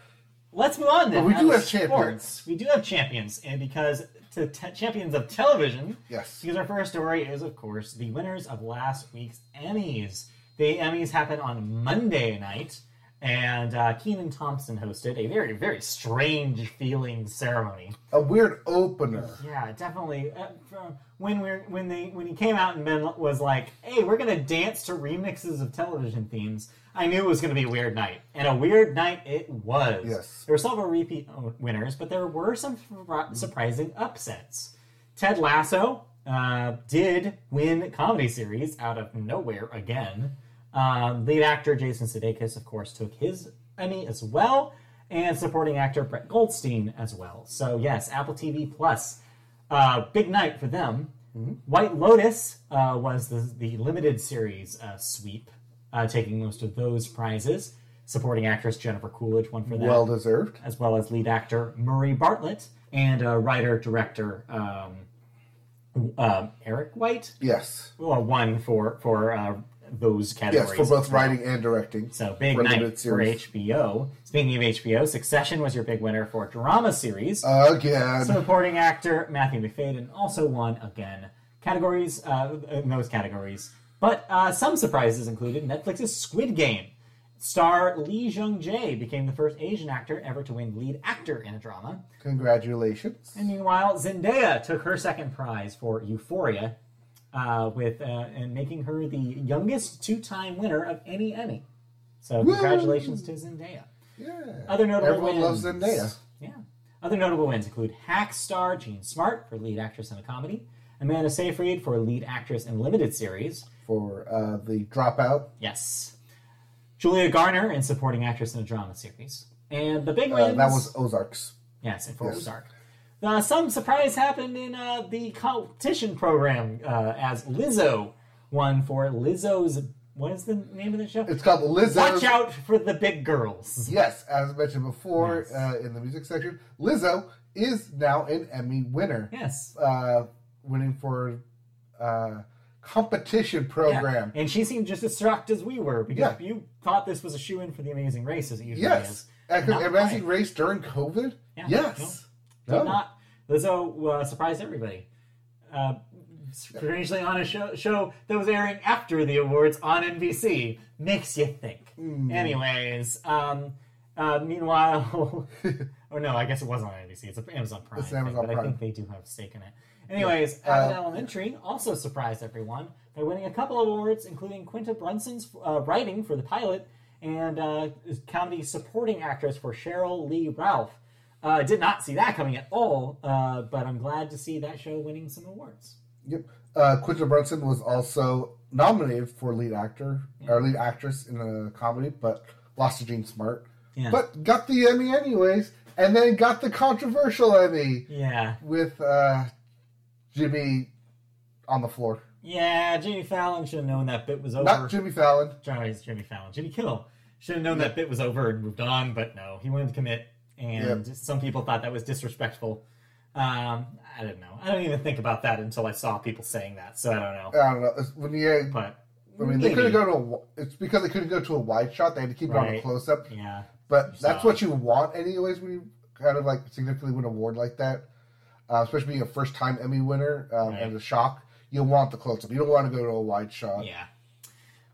[SPEAKER 2] Let's move on then.
[SPEAKER 1] But we do have champions.
[SPEAKER 2] We do have champions, and because to te- champions of television,
[SPEAKER 1] Yes.
[SPEAKER 2] because our first story is, of course, the winners of last week's Emmys. The Emmys happened on Monday night, and uh, Kenan Thompson hosted a very, very strange feeling ceremony.
[SPEAKER 1] A weird opener.
[SPEAKER 2] Yeah, definitely. Uh, when we when they when he came out and Ben was like, "Hey, we're gonna dance to remixes of television themes," I knew it was gonna be a weird night, and a weird night it was.
[SPEAKER 1] Yes.
[SPEAKER 2] there were several repeat winners, but there were some surprising upsets. Ted Lasso uh, did win comedy series out of nowhere again. Um, lead actor Jason Sudeikis, of course, took his Emmy as well, and supporting actor Brett Goldstein as well. So yes, Apple TV Plus, uh, big night for them. White Lotus uh, was the, the limited series uh, sweep, uh, taking most of those prizes. Supporting actress Jennifer Coolidge won for that
[SPEAKER 1] Well deserved.
[SPEAKER 2] as well as lead actor Murray Bartlett and uh, writer director um, uh, Eric White.
[SPEAKER 1] Yes.
[SPEAKER 2] Well, one for for uh, those categories.
[SPEAKER 1] Yes, for both writing and directing.
[SPEAKER 2] So big night for. HBO. Speaking of HBO, Succession was your big winner for drama series.
[SPEAKER 1] Again.
[SPEAKER 2] Supporting actor Matthew Macfadyen also won again categories uh, in those categories. But uh, some surprises included Netflix's Squid Game. Star Lee Jung Jae became the first Asian actor ever to win lead actor in a drama.
[SPEAKER 1] Congratulations.
[SPEAKER 2] And meanwhile, Zendaya took her second prize for Euphoria, uh, with uh, and making her the youngest two-time winner of any Emmy. So congratulations to Zendaya.
[SPEAKER 1] Yeah.
[SPEAKER 2] Other notable
[SPEAKER 1] Everyone
[SPEAKER 2] wins.
[SPEAKER 1] loves Zendaya.
[SPEAKER 2] Yeah. Other notable wins include Hack star Jean Smart for lead actress in a comedy, Amanda Seyfried for lead actress in limited series.
[SPEAKER 1] For uh, the dropout.
[SPEAKER 2] Yes. Julia Garner in supporting actress in a drama series. And the big
[SPEAKER 1] Uh,
[SPEAKER 2] wins.
[SPEAKER 1] that was Ozarks.
[SPEAKER 2] Yes, and for
[SPEAKER 1] Yes.
[SPEAKER 2] Ozark. Uh, some surprise happened in uh, the competition program uh, as Lizzo won for Lizzo's. What is the name of the show?
[SPEAKER 1] It's called Lizzo.
[SPEAKER 2] Watch out for the big girls.
[SPEAKER 1] Yes, as mentioned before
[SPEAKER 2] Yes.
[SPEAKER 1] uh, in the music section, Lizzo is now an Emmy winner,
[SPEAKER 2] Yes.
[SPEAKER 1] uh, winning for uh, competition program.
[SPEAKER 2] Yeah. And she seemed just as shocked as we were because
[SPEAKER 1] Yeah.
[SPEAKER 2] you thought this was a shoe in for the Amazing Race, as it usually
[SPEAKER 1] Yes,
[SPEAKER 2] is. Not
[SPEAKER 1] Amazing. Race during COVID.
[SPEAKER 2] Yeah,
[SPEAKER 1] yes,
[SPEAKER 2] Did
[SPEAKER 1] No.
[SPEAKER 2] not. Lizzo uh, surprised everybody. Uh, strangely on a show, show that was airing after the awards on NBC makes you think.
[SPEAKER 1] Hmm.
[SPEAKER 2] Anyways, um, Uh, meanwhile, or no, I guess it wasn't on NBC. It's Amazon Prime.
[SPEAKER 1] It's
[SPEAKER 2] thing,
[SPEAKER 1] Amazon
[SPEAKER 2] but I think they do have a stake in it. Anyways,
[SPEAKER 1] Yeah.
[SPEAKER 2] Abbott
[SPEAKER 1] Uh,
[SPEAKER 2] Elementary also surprised everyone by winning a couple of awards, including Quinta Brunson's uh, writing for the pilot and uh, comedy supporting actress for Cheryl Lee Ralph. Uh, did not see that coming at all, uh, but I'm glad to see that show winning some awards.
[SPEAKER 1] Yep. Uh, Quinta Brunson was also nominated for lead actor or lead actress in a comedy, but lost to Jean Smart.
[SPEAKER 2] Yeah.
[SPEAKER 1] But got the Emmy anyways, and then got the controversial Emmy
[SPEAKER 2] Yeah,
[SPEAKER 1] with uh, Jimmy on the floor.
[SPEAKER 2] yeah. Jimmy Fallon should have known that bit was over.
[SPEAKER 1] Not Jimmy Fallon.
[SPEAKER 2] Sorry, it's Jimmy Fallon. Jimmy Kimmel should have known that bit was over and moved on, but no, he wanted to commit, and some people thought that was disrespectful. Um, I don't know. I don't even think about that until I saw people saying that, so I don't know.
[SPEAKER 1] I don't know. It's when you,
[SPEAKER 2] But
[SPEAKER 1] I mean, they couldn't go to. A, it's because they couldn't go to a wide shot. They had to keep it on a close up.
[SPEAKER 2] Yeah,
[SPEAKER 1] But that's what you want, anyways, when you kind of like significantly win an award like that, uh, especially being a first time Emmy winner um,
[SPEAKER 2] Right.
[SPEAKER 1] and a shock. You want the close up. You don't want to go to a wide shot.
[SPEAKER 2] yeah.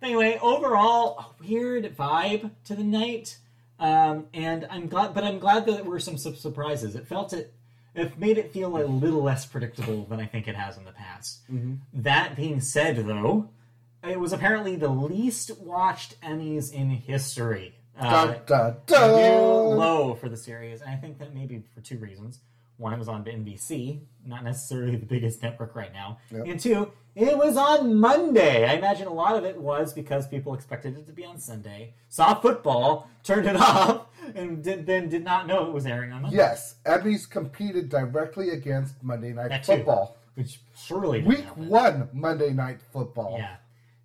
[SPEAKER 2] Anyway, overall, a weird vibe to the night, um, and I'm glad. But I'm glad that there were some surprises. It felt it. It made it feel a little less predictable than I think it has in the past. That being said, though, it was apparently the least watched Emmys in history. Uh,
[SPEAKER 1] Dun, dun,
[SPEAKER 2] new low for the series, and I think that maybe for two reasons. One, it was on NBC, not necessarily the biggest network right now,
[SPEAKER 1] Yep.
[SPEAKER 2] and two, it was on Monday. I imagine a lot of it was because people expected it to be on Sunday, saw football, turned it off, and did, then did not know it was airing on Monday.
[SPEAKER 1] Yes, Emmys competed directly against Monday Night
[SPEAKER 2] That too.
[SPEAKER 1] Football.
[SPEAKER 2] which surely
[SPEAKER 1] Week
[SPEAKER 2] it.
[SPEAKER 1] one, Monday Night Football.
[SPEAKER 2] Yeah.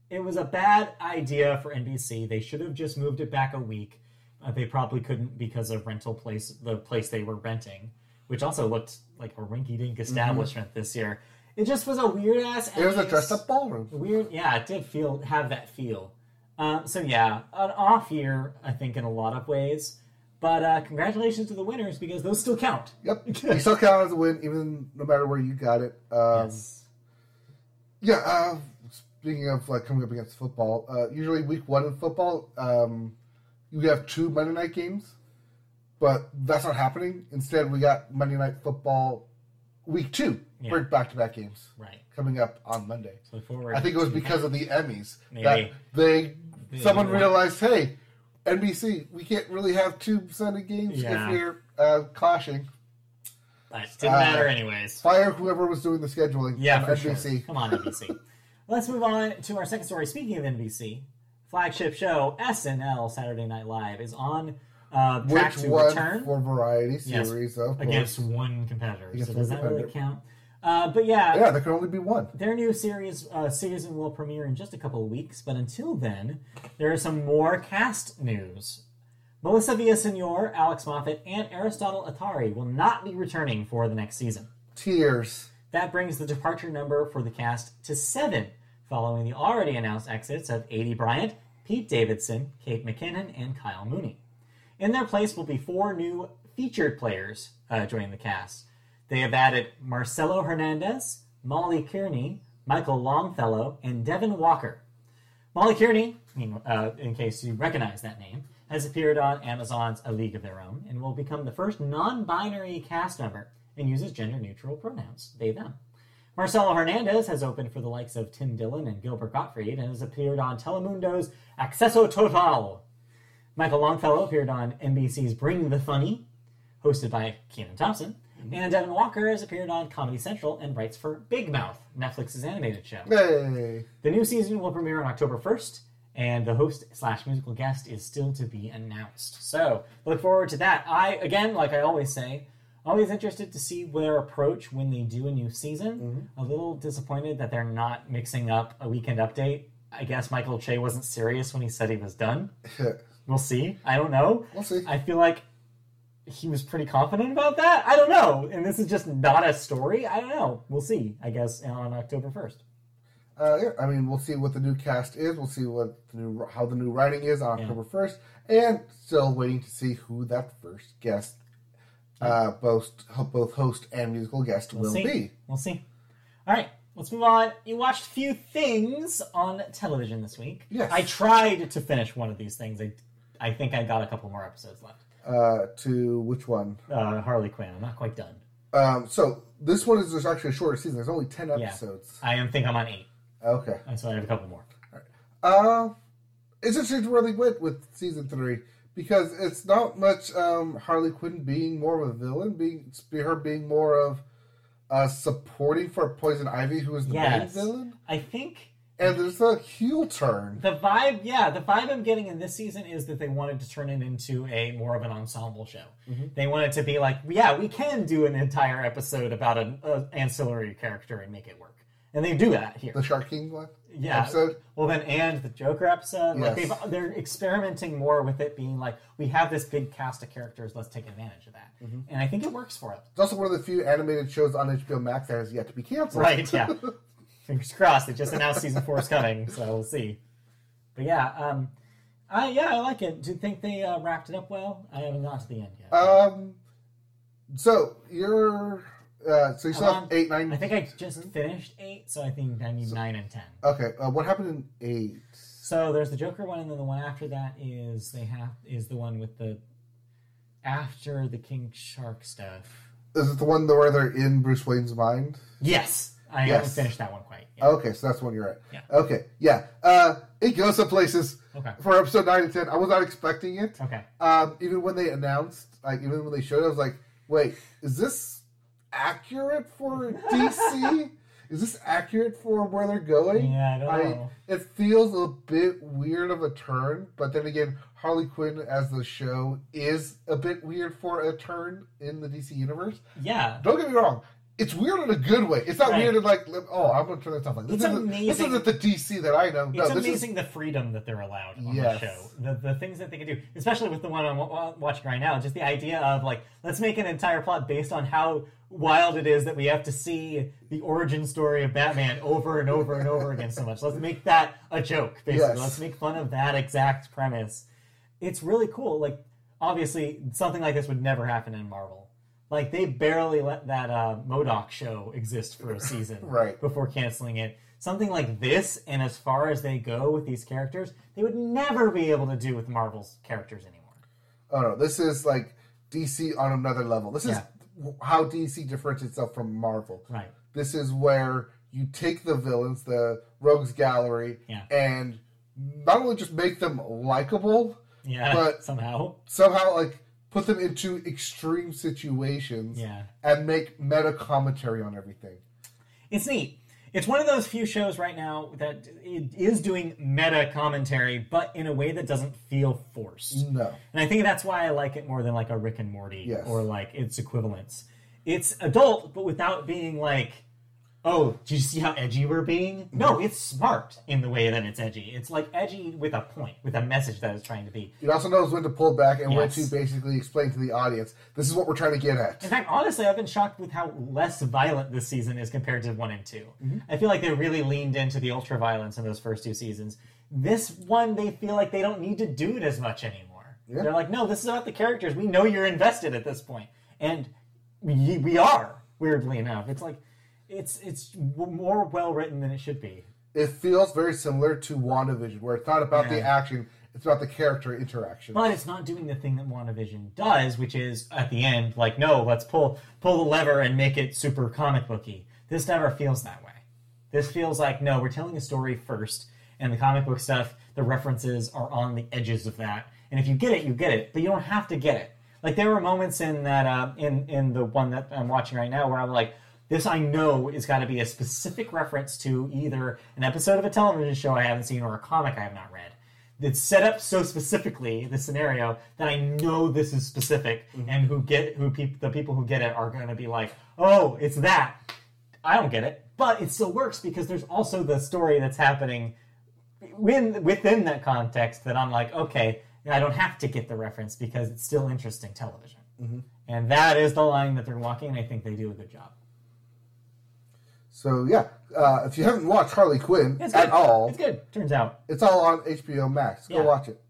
[SPEAKER 2] It was a bad idea for NBC. They should have just moved it back a week. Uh, they probably couldn't because of rental place, the place they were renting, which also looked like a rinky-dink establishment this year. It just was a weird ass.
[SPEAKER 1] Mm-hmm. It was a dressed up ballroom.
[SPEAKER 2] Weird, yeah. It did feel have that feel. Um, so yeah, an off year, I think, in a lot of ways. But uh, congratulations to the winners because those still count.
[SPEAKER 1] Yep. you still count as a win, even no matter where you got it. Um,
[SPEAKER 2] yes.
[SPEAKER 1] Yeah. Uh, speaking of like coming up against football, uh, usually week one in football, um, you have two Monday night games, but that's not happening. Instead, we got Monday night football week two
[SPEAKER 2] Yeah.
[SPEAKER 1] for back to back games
[SPEAKER 2] Right.
[SPEAKER 1] coming up on Monday.
[SPEAKER 2] So.
[SPEAKER 1] I think it was because of the Emmys
[SPEAKER 2] Maybe.
[SPEAKER 1] that they
[SPEAKER 2] They
[SPEAKER 1] someone realized, hey, NBC, we can't really have two Sunday games
[SPEAKER 2] Yeah.
[SPEAKER 1] if you're uh, clashing.
[SPEAKER 2] But it didn't
[SPEAKER 1] Uh,
[SPEAKER 2] matter anyways.
[SPEAKER 1] Fire whoever was doing the scheduling.
[SPEAKER 2] Yeah, for
[SPEAKER 1] NBC.
[SPEAKER 2] sure. Come on, NBC. Let's move on to our second story. Speaking of NBC, flagship show SNL Saturday Night Live is on uh,
[SPEAKER 1] Which
[SPEAKER 2] to
[SPEAKER 1] one
[SPEAKER 2] return
[SPEAKER 1] for variety
[SPEAKER 2] Yes,
[SPEAKER 1] series of
[SPEAKER 2] against
[SPEAKER 1] course.
[SPEAKER 2] one competitor.
[SPEAKER 1] Against
[SPEAKER 2] so
[SPEAKER 1] one
[SPEAKER 2] does that really count? Uh, but yeah,
[SPEAKER 1] Yeah, there can only be one.
[SPEAKER 2] their new series uh, season will premiere in just a couple of weeks. But until then, there is some more cast news. Melissa Villasenor, Alex Moffat, and Aristotle Athari will not be returning for the next season.
[SPEAKER 1] Tears.
[SPEAKER 2] That brings the departure number for the cast to seven, following the already announced exits of Aidy Bryant, Pete Davidson, Kate McKinnon, and Kyle Mooney. In their place will be four new featured players uh, joining the cast. They have added Marcelo Hernandez, Molly Kearney, Michael Longfellow, and Devin Walker. Molly Kearney, uh, in case you recognize that name, has appeared on Amazon's A League of Their Own and will become the first non binary cast member and uses gender neutral pronouns, they, them. Marcelo Hernandez has opened for the likes of Tim Dillon and Gilbert Gottfried and has appeared on Telemundo's Acceso Total. Michael Longfellow appeared on NBC's Bring the Funny, hosted by Kenan Thompson. Mm-hmm. And Devin Walker has appeared on Comedy Central and writes for Big Mouth, Netflix's animated show.
[SPEAKER 1] Hey.
[SPEAKER 2] The new season will premiere on October 1st, and the host slash musical guest is still to be announced. So look forward to that. I, again, like I always say, always interested to see their approach when they do a new season. Mm-hmm. A little disappointed that they're not mixing up a weekend update. I guess Michael Che wasn't serious when he said he was done. We'll see. I don't know.
[SPEAKER 1] We'll see.
[SPEAKER 2] I feel like he was pretty confident about that. I don't know. And this is just not a story. I don't know. We'll see, I guess, on October 1st.
[SPEAKER 1] Uh, yeah, I mean, we'll see what the new cast is. We'll see what the new how the new writing is on October first, and still waiting to see who that first guest, uh, both both host and musical guest
[SPEAKER 2] We'll
[SPEAKER 1] will
[SPEAKER 2] see.
[SPEAKER 1] be.
[SPEAKER 2] We'll see. All right, let's move on. You watched a few things on television this week.
[SPEAKER 1] Yes.
[SPEAKER 2] I tried to finish one of these things. I, I think I got a couple more episodes left.
[SPEAKER 1] Uh, to which one?
[SPEAKER 2] Uh, Harley Quinn. I'm not quite done.
[SPEAKER 1] Um, so this one is actually a shorter season. There's only ten
[SPEAKER 2] Yeah.
[SPEAKER 1] episodes.
[SPEAKER 2] I am think I'm on eight,
[SPEAKER 1] Okay.
[SPEAKER 2] and so I have a couple more.
[SPEAKER 1] Uh, it's interesting where they went with season three because it's not much um, Harley Quinn being more of a villain, being her being more of uh, supporting for Poison Ivy, who is the
[SPEAKER 2] Yes.
[SPEAKER 1] main villain,
[SPEAKER 2] I think
[SPEAKER 1] and there's a heel turn.
[SPEAKER 2] the vibe, yeah, the vibe I'm getting in this season is that they wanted to turn it into a more of an ensemble show. They wanted to be like, yeah, we can do an entire episode about an uh, ancillary character and make it work, and they do that here.
[SPEAKER 1] The Shark King one
[SPEAKER 2] yeah.
[SPEAKER 1] episode.
[SPEAKER 2] Well, then, and the Joker episode, like
[SPEAKER 1] Yes.
[SPEAKER 2] they've, they're experimenting more with it being like, we have this big cast of characters, let's take advantage of that,
[SPEAKER 1] Mm-hmm.
[SPEAKER 2] and I think it works for it.
[SPEAKER 1] It's also one of the few animated shows on HBO Max that has yet to be canceled.
[SPEAKER 2] Right? Yeah. Fingers crossed. They just announced season four is coming, so we'll see. But yeah, um, I yeah, I like it. Do you think they uh, wrapped it up well? I haven't got to the end yet.
[SPEAKER 1] Um. So you're. Uh, so you still have eight, nine.
[SPEAKER 2] I think I just finished eight, so I think I need nine and ten.
[SPEAKER 1] Okay. Uh, what happened in eight?
[SPEAKER 2] So there's the Joker one, and then the one after that is they have is the one with the after the King Shark stuff.
[SPEAKER 1] Is it the one where they're in Bruce Wayne's mind?
[SPEAKER 2] Yes, I
[SPEAKER 1] Yes.
[SPEAKER 2] haven't finished that one quite. yet.
[SPEAKER 1] Okay, so that's the one you're at.
[SPEAKER 2] Yeah.
[SPEAKER 1] Okay, yeah. Uh, it goes some places
[SPEAKER 2] Okay.
[SPEAKER 1] for episode nine and ten. I was not expecting it.
[SPEAKER 2] Okay.
[SPEAKER 1] Um, even when they announced, like, even when they showed, it, I was like, "Wait, is this accurate for DC? is this accurate for where they're going?"
[SPEAKER 2] Yeah, I don't
[SPEAKER 1] I,
[SPEAKER 2] know.
[SPEAKER 1] it feels a bit weird of a turn, but then again, Harley Quinn as the show is a bit weird for a turn in the DC universe.
[SPEAKER 2] Yeah.
[SPEAKER 1] Don't get me wrong. It's weird in a good way. It's not
[SPEAKER 2] Right.
[SPEAKER 1] weird in like, oh, I'm gonna turn this off. Like, this
[SPEAKER 2] It's
[SPEAKER 1] isn't, This isn't the DC that I know. No,
[SPEAKER 2] It's
[SPEAKER 1] this
[SPEAKER 2] amazing the freedom that they're allowed on
[SPEAKER 1] Yes.
[SPEAKER 2] the show. The, the things that they can do, especially with the one I'm wa- watching right now, just the idea of like, let's make an entire plot based on how wild it is that we have to see the origin story of Batman over and over and over again so much. Let's make that a joke, basically.
[SPEAKER 1] Yes.
[SPEAKER 2] Let's make fun of that exact premise. It's really cool. Like, obviously, something like this would never happen in Marvel. Like, they barely let that uh, M.O.D.O.K. show exist for a season
[SPEAKER 1] Right.
[SPEAKER 2] before canceling it. Something like this, and as far as they go with these characters, they would never be able to do with Marvel's characters anymore.
[SPEAKER 1] Oh no, this is like DC on another level. This is how DC differentiates itself from Marvel.
[SPEAKER 2] Right.
[SPEAKER 1] This is where you take the villains, the rogues gallery,
[SPEAKER 2] Yeah.
[SPEAKER 1] and not only just make them likable,
[SPEAKER 2] Yeah.
[SPEAKER 1] But-
[SPEAKER 2] somehow.
[SPEAKER 1] somehow like put them into extreme situations
[SPEAKER 2] Yeah.
[SPEAKER 1] and make meta commentary on everything.
[SPEAKER 2] It's neat. It's one of those few shows right now that it is doing meta commentary, but in a way that doesn't feel forced.
[SPEAKER 1] No.
[SPEAKER 2] And I think that's why I like it more than like a Rick and Morty
[SPEAKER 1] Yes.
[SPEAKER 2] or like its equivalents. It's adult, but without being like, oh, do you see how edgy we're being? No, mm-hmm. it's smart in the way that it's edgy. It's like edgy with a point, with a message that it's trying to be.
[SPEAKER 1] It also knows when to pull back and when to basically explain to the audience this is what we're trying to get at.
[SPEAKER 2] In fact, honestly, I've been shocked with how less violent this season is compared to one and 2 mm-hmm. I feel like they really leaned into the ultra violence in those first two seasons. This one, they feel like they don't need to do it as much anymore.
[SPEAKER 1] Yeah.
[SPEAKER 2] They're like, no, this is about the characters. We know you're invested at this point, and we, we are. Weirdly enough, it's like it's it's more well written than it should be.
[SPEAKER 1] It feels very similar to WandaVision, where it's not about the action, it's about the character interaction.
[SPEAKER 2] But it's not doing the thing that WandaVision does, which is at the end, like, no, let's pull pull the lever and make it super comic booky. This never feels that way. This feels like, no, we're telling a story first, and the comic book stuff, the references are on the edges of that. And if you get it, you get it, but you don't have to get it. Like there were moments in that uh, in in the one that I'm watching right now where I'm like, this I know is got to be a specific reference to either an episode of a television show I haven't seen or a comic I have not read it's set up so specifically the scenario that I know this is specific, mm-hmm. and who get who peop, the people who get it are going to be like, oh, it's that. I don't get it, but it still works because there's also the story that's happening within within that context that I'm like, okay, I don't have to get the reference because it's still interesting television, mm-hmm. and that is the line that they're walking, and I think they do a good job.
[SPEAKER 1] So yeah, uh, if you haven't watched Harley Quinn
[SPEAKER 2] It's
[SPEAKER 1] at all,
[SPEAKER 2] It's good. Turns out.
[SPEAKER 1] it's all on HBO Max. Go
[SPEAKER 2] Yeah.
[SPEAKER 1] watch it.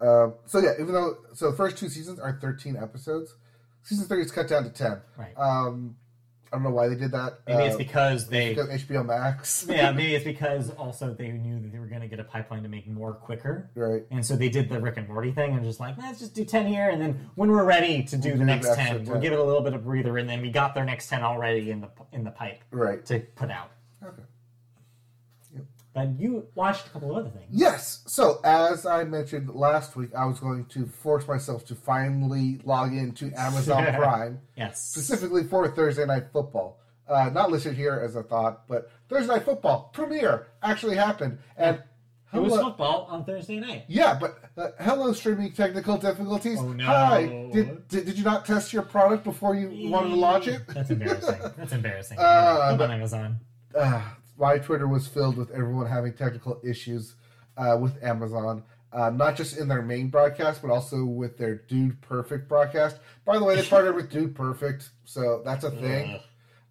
[SPEAKER 1] Um, so yeah, even though so the first two seasons are 13 episodes, season three is cut down to 10.
[SPEAKER 2] Right.
[SPEAKER 1] Um, I don't know why they did that.
[SPEAKER 2] Maybe it's
[SPEAKER 1] Uh,
[SPEAKER 2] because they.
[SPEAKER 1] because HBO Max.
[SPEAKER 2] yeah, maybe it's because also they knew that they were going to get a pipeline to make more quicker.
[SPEAKER 1] Right.
[SPEAKER 2] And so they did the Rick and Morty thing and just like, let's just do 10 here. And then when we're ready to do
[SPEAKER 1] We'll
[SPEAKER 2] the
[SPEAKER 1] do
[SPEAKER 2] next
[SPEAKER 1] extra
[SPEAKER 2] 10, we'll give it a little bit of breather. And then we got their next 10 already in the in the pipe
[SPEAKER 1] Right.
[SPEAKER 2] to put out.
[SPEAKER 1] Okay.
[SPEAKER 2] But you watched a couple of other things.
[SPEAKER 1] Yes. So as I mentioned last week, I was going to force myself to finally log into Amazon Prime,
[SPEAKER 2] Yes.
[SPEAKER 1] specifically for Thursday Night Football. Uh, not listed here as a thought, but Thursday Night Football premiere actually happened, and
[SPEAKER 2] It was football on Thursday night.
[SPEAKER 1] Yeah, but uh, hello, streaming technical difficulties.
[SPEAKER 2] Oh, no.
[SPEAKER 1] Hi, did, did did you not test your product before you wanted to launch it?
[SPEAKER 2] That's embarrassing. That's embarrassing.
[SPEAKER 1] Uh,
[SPEAKER 2] Come on, Amazon.
[SPEAKER 1] uh, my Twitter was filled with everyone having technical issues uh, with Amazon, uh, not just in their main broadcast, but also with their Dude Perfect broadcast. By the way, they partnered with Dude Perfect, so that's a thing.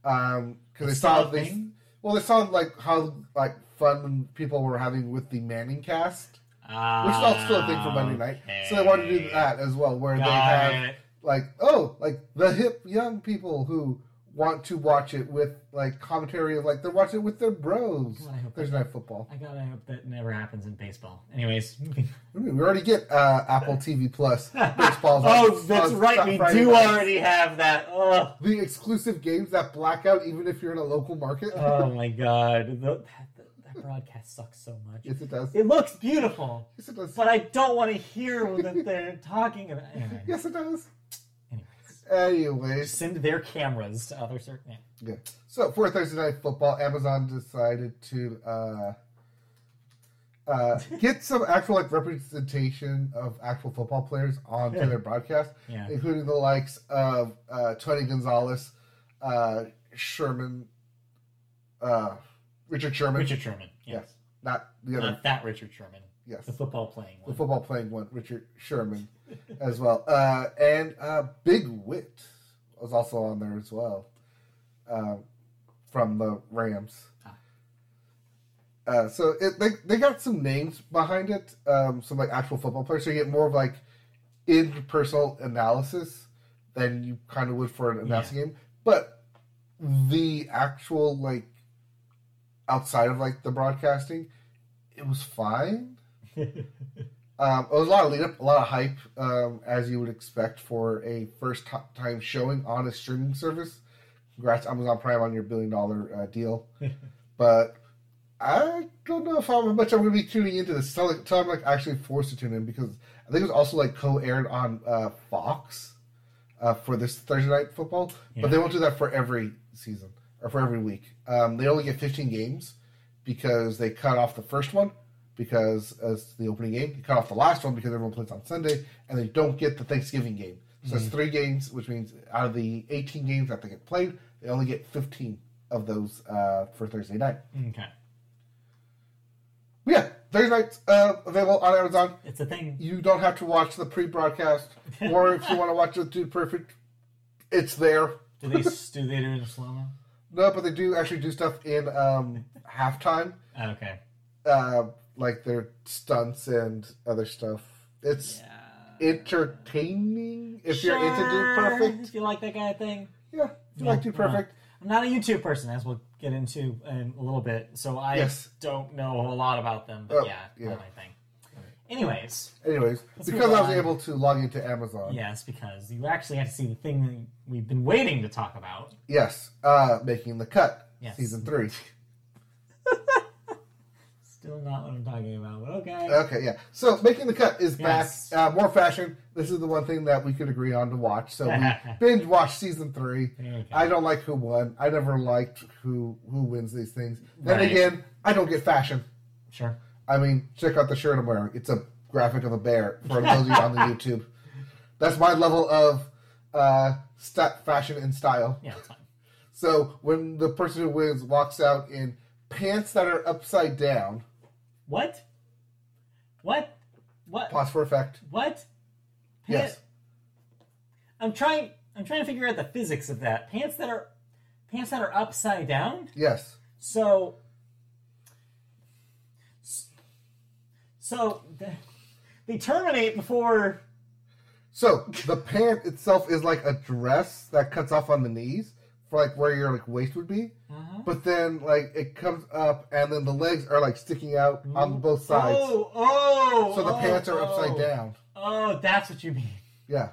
[SPEAKER 1] Um, because they saw they,
[SPEAKER 2] thing?
[SPEAKER 1] well, they saw like how like fun people were having with the Manning cast, which is also still a thing for Monday night. So they wanted to do that as well, where they
[SPEAKER 2] Got
[SPEAKER 1] have
[SPEAKER 2] it.
[SPEAKER 1] like oh like the hip young people who want to watch it with like commentary of like they're watching it with their bros.
[SPEAKER 2] God, I hope
[SPEAKER 1] Thursday night football.
[SPEAKER 2] I gotta hope that never happens in baseball. Anyways, moving.
[SPEAKER 1] We already get uh, Apple TV Plus baseball.
[SPEAKER 2] oh, that's right. We
[SPEAKER 1] Friday
[SPEAKER 2] do
[SPEAKER 1] nights.
[SPEAKER 2] already have that. Oh,
[SPEAKER 1] the exclusive games that black out even if you're in a local market.
[SPEAKER 2] oh my god, the, that, that broadcast sucks so much.
[SPEAKER 1] yes, it does.
[SPEAKER 2] It looks beautiful,
[SPEAKER 1] Yes, it does.
[SPEAKER 2] but I don't want to hear what they're talking about. Anyway,
[SPEAKER 1] Yes, it does.
[SPEAKER 2] Anyways, send their cameras to other certain. Yeah.
[SPEAKER 1] So for Thursday night football, Amazon decided to uh, uh, get some actual like representation of actual football players onto their broadcast.
[SPEAKER 2] Yeah.
[SPEAKER 1] including the likes of uh, Tony Gonzalez, uh, Sherman, uh, Richard Sherman.
[SPEAKER 2] Richard Sherman.
[SPEAKER 1] yes,
[SPEAKER 2] Yes.
[SPEAKER 1] not the other.
[SPEAKER 2] Not that Richard Sherman.
[SPEAKER 1] yes,
[SPEAKER 2] The football playing one.
[SPEAKER 1] the football playing one, Richard Sherman, as well, uh, and uh, Big Whit was also on there as well, uh, from the Rams.
[SPEAKER 2] Ah.
[SPEAKER 1] Uh, so it, they they got some names behind it, um, some like actual football players. So you get more of like interpersonal analysis than you kind of would for an announcing game. But the actual like outside of like the broadcasting, it was fine. Um, it was a lot of lead up, a lot of hype, um, as you would expect for a first ti- time showing on a streaming service. Congrats, Amazon Prime, on your billion dollar uh, deal. but I don't know if how much I'm going to be tuning into this until, until I'm like actually forced to tune in because I think it was also like co aired on uh, Fox uh, for this Thursday night football.
[SPEAKER 2] Yeah.
[SPEAKER 1] But they won't do that for every season or for every week. Um, they only get 15 games because they cut off the first one because as the opening game. You cut off the last one because everyone plays on Sunday, and they don't get the Thanksgiving game. So it's three games, which means out of the 18 games that they get played, they only get 15 of those uh, for Thursday night.
[SPEAKER 2] okay.
[SPEAKER 1] But yeah, Thursday night's uh, available on Amazon.
[SPEAKER 2] It's a thing.
[SPEAKER 1] You don't have to watch the pre-broadcast, or if you want to watch it, Dude Perfect, it's there.
[SPEAKER 2] Do they do they do it in slow mo?
[SPEAKER 1] No, but they do actually do stuff in um, halftime.
[SPEAKER 2] Okay.
[SPEAKER 1] uh, like their stunts and other stuff. It's entertaining if you're into Dude
[SPEAKER 2] Sure,
[SPEAKER 1] Perfect.
[SPEAKER 2] If you like that kind of thing.
[SPEAKER 1] Yeah, you like Dude
[SPEAKER 2] Yeah.
[SPEAKER 1] Perfect.
[SPEAKER 2] I'm not a YouTube person, as we'll get into in a little bit, so I
[SPEAKER 1] Yes.
[SPEAKER 2] don't know a lot about them. But
[SPEAKER 1] Oh,
[SPEAKER 2] yeah,
[SPEAKER 1] yeah.
[SPEAKER 2] my thing. Anyways,
[SPEAKER 1] Anyways, because I was able to log into Amazon.
[SPEAKER 2] yes, because you actually had to see the thing that we've been waiting to talk about.
[SPEAKER 1] Yes, uh, making the cut,
[SPEAKER 2] Yes.
[SPEAKER 1] season three.
[SPEAKER 2] Still not what I'm talking about, but okay.
[SPEAKER 1] Okay, yeah. So making the cut is
[SPEAKER 2] Yes.
[SPEAKER 1] back. Uh, more fashion. This is the one thing that we could agree on to watch. So we binge watched season three.
[SPEAKER 2] Okay.
[SPEAKER 1] I don't like who won. I never liked who who wins these things. Then
[SPEAKER 2] Right.
[SPEAKER 1] again, I don't get fashion.
[SPEAKER 2] Sure.
[SPEAKER 1] I mean, check out the shirt I'm wearing. It's a graphic of a bear for those of you on the YouTube. That's my level of uh, st- fashion and style.
[SPEAKER 2] Yeah, that's fine.
[SPEAKER 1] So when the person who wins walks out in pants that are upside down,
[SPEAKER 2] What? What? What?
[SPEAKER 1] pause for effect.
[SPEAKER 2] What?
[SPEAKER 1] Yes.
[SPEAKER 2] I'm trying. I'm trying to figure out the physics of that. Pants that are pants that are upside down.
[SPEAKER 1] Yes.
[SPEAKER 2] So. So they terminate before.
[SPEAKER 1] So the pant itself is like a dress that cuts off on the knees for like where your like waist would be.
[SPEAKER 2] Uh-huh.
[SPEAKER 1] But then like it comes up and then the legs are like sticking out on both sides.
[SPEAKER 2] Oh, oh.
[SPEAKER 1] so the
[SPEAKER 2] oh,
[SPEAKER 1] pants are
[SPEAKER 2] oh.
[SPEAKER 1] upside down.
[SPEAKER 2] Oh, that's what you mean.
[SPEAKER 1] Yeah.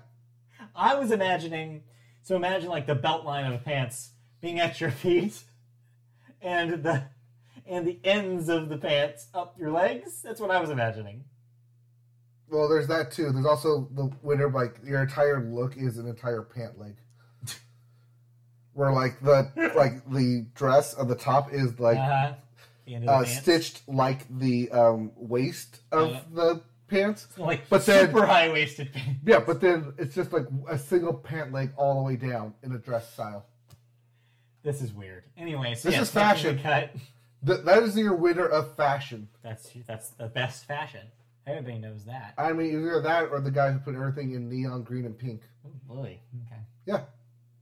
[SPEAKER 2] I was imagining. So imagine like the belt line of the pants being at your feet, and the and the ends of the pants up your legs. That's what I was imagining.
[SPEAKER 1] Well, there's that too. There's also the winter like your entire look is an entire pant leg. Where like the like the dress on the top is like
[SPEAKER 2] uh-huh. The end of the
[SPEAKER 1] uh, stitched like the um, waist of
[SPEAKER 2] Yeah.
[SPEAKER 1] the pants.
[SPEAKER 2] like
[SPEAKER 1] but then-
[SPEAKER 2] super high waisted pants.
[SPEAKER 1] Yeah, but then it's just like a single pant leg all the way down in a dress style.
[SPEAKER 2] This is weird. Anyway, so
[SPEAKER 1] This is fashion.
[SPEAKER 2] Cut.
[SPEAKER 1] Th- that is your winner of fashion.
[SPEAKER 2] That's that's the best fashion. Everybody knows that.
[SPEAKER 1] I mean, either that or the guy who put everything in neon green and pink.
[SPEAKER 2] Oh boy. Okay.
[SPEAKER 1] Yeah,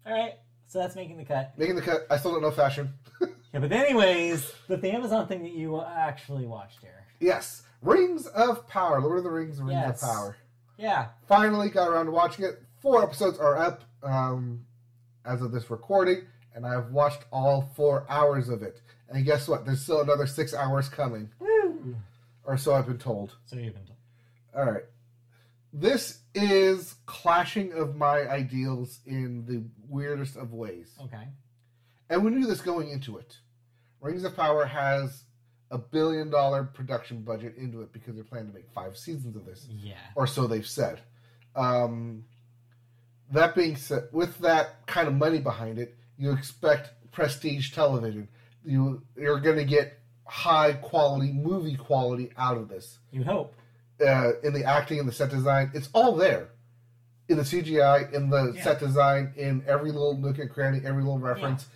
[SPEAKER 2] All right. So that's making the cut.
[SPEAKER 1] making the cut. I still don't know fashion.
[SPEAKER 2] Yeah, but anyways, the, the Amazon thing that you actually watched here.
[SPEAKER 1] yes, Rings of Power. Lord of the Rings, Rings
[SPEAKER 2] Yes.
[SPEAKER 1] of Power.
[SPEAKER 2] Yeah.
[SPEAKER 1] Finally got around to watching it. Four episodes are up um, as of this recording, and I've watched all four hours of it. And guess what? There's still another six hours coming,
[SPEAKER 2] Woo.
[SPEAKER 1] or so I've been told.
[SPEAKER 2] So you've been told.
[SPEAKER 1] All right. This is clashing of my ideals in the weirdest of ways.
[SPEAKER 2] Okay.
[SPEAKER 1] And we knew this going into it. Rings of Power has a billion dollar production budget into it because they're planning to make five seasons of this,
[SPEAKER 2] Yeah.
[SPEAKER 1] or so they've said. Um, that being said, with that kind of money behind it, you expect prestige television. You you're going to get high quality movie quality out of this.
[SPEAKER 2] You hope.
[SPEAKER 1] Uh, in the acting and the set design, it's all there. In the CGI, in the
[SPEAKER 2] Yeah.
[SPEAKER 1] set design, in every little nook and cranny, every little reference.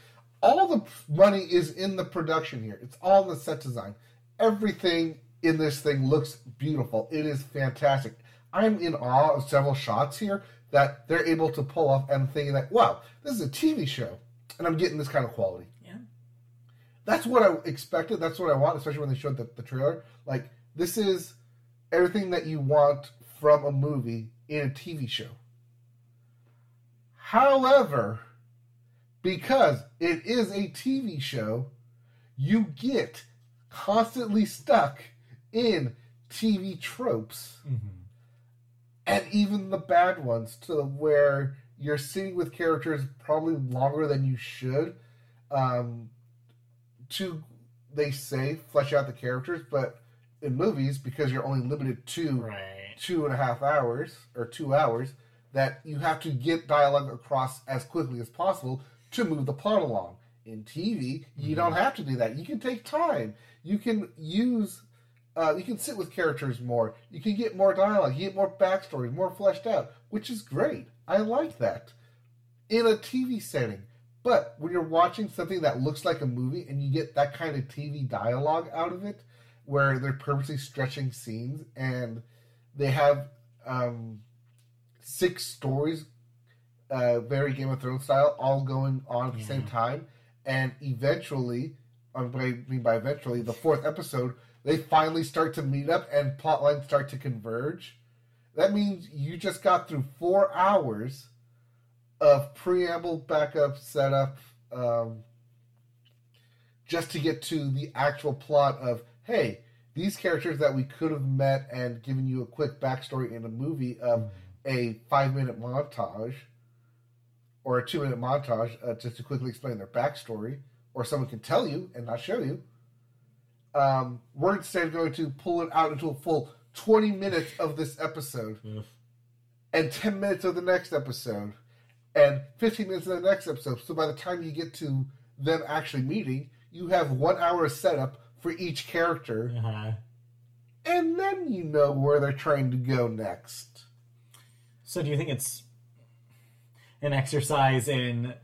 [SPEAKER 1] All the money is in the production here. It's all in the set design. Everything in this thing looks beautiful. It is fantastic. I'm in awe of several shots here that they're able to pull off and thinking that, wow, this is a TV show. And I'm getting this kind of quality
[SPEAKER 2] Yeah.
[SPEAKER 1] that's what I expected. That's what I want, especially when they showed the, the trailer. Like, this is everything that you want from a movie in a TV show. However, because it is a TV show, you get constantly stuck in TV tropes
[SPEAKER 2] Mm-hmm.
[SPEAKER 1] and even the bad ones to where you're sitting with characters probably longer than you should um, to they say flesh out the characters but in movies because you're only limited to
[SPEAKER 2] Right.
[SPEAKER 1] two and a half hours or two hours that you have to get dialogue across as quickly as possible to move the plot along. In tv you don't have to do that. You can take time. You can use uh, you can sit with characters more. You can get more dialogue you get more backstory more fleshed out which is great. I like that. In a tv setting. But when you're watching something that looks like a movie and you get that kind of tv dialogue out of it where they're purposely stretching scenes and they have um, six stories, uh, very Game of Thrones style, all going on at the same time, and eventually, um, what I mean by eventually, the fourth episode, they finally start to meet up and plot lines start to converge. That means you just got through four hours of preamble, backup, setup, um, just to get to the actual plot of hey, these characters that we could have met and given you a quick backstory in a movie of a five minute montage or a two minute montage uh, just to quickly explain their backstory, or someone can tell you and not show you. Um, we're instead going to pull it out into a full 20 minutes of this episode
[SPEAKER 2] Oof.
[SPEAKER 1] and 10 minutes of the next episode and 15 minutes of the next episode. So by the time you get to them actually meeting, you have one hour of setup for each character,
[SPEAKER 2] Uh-huh.
[SPEAKER 1] and then you know where they're trying to go next.
[SPEAKER 2] So do you think it's an exercise in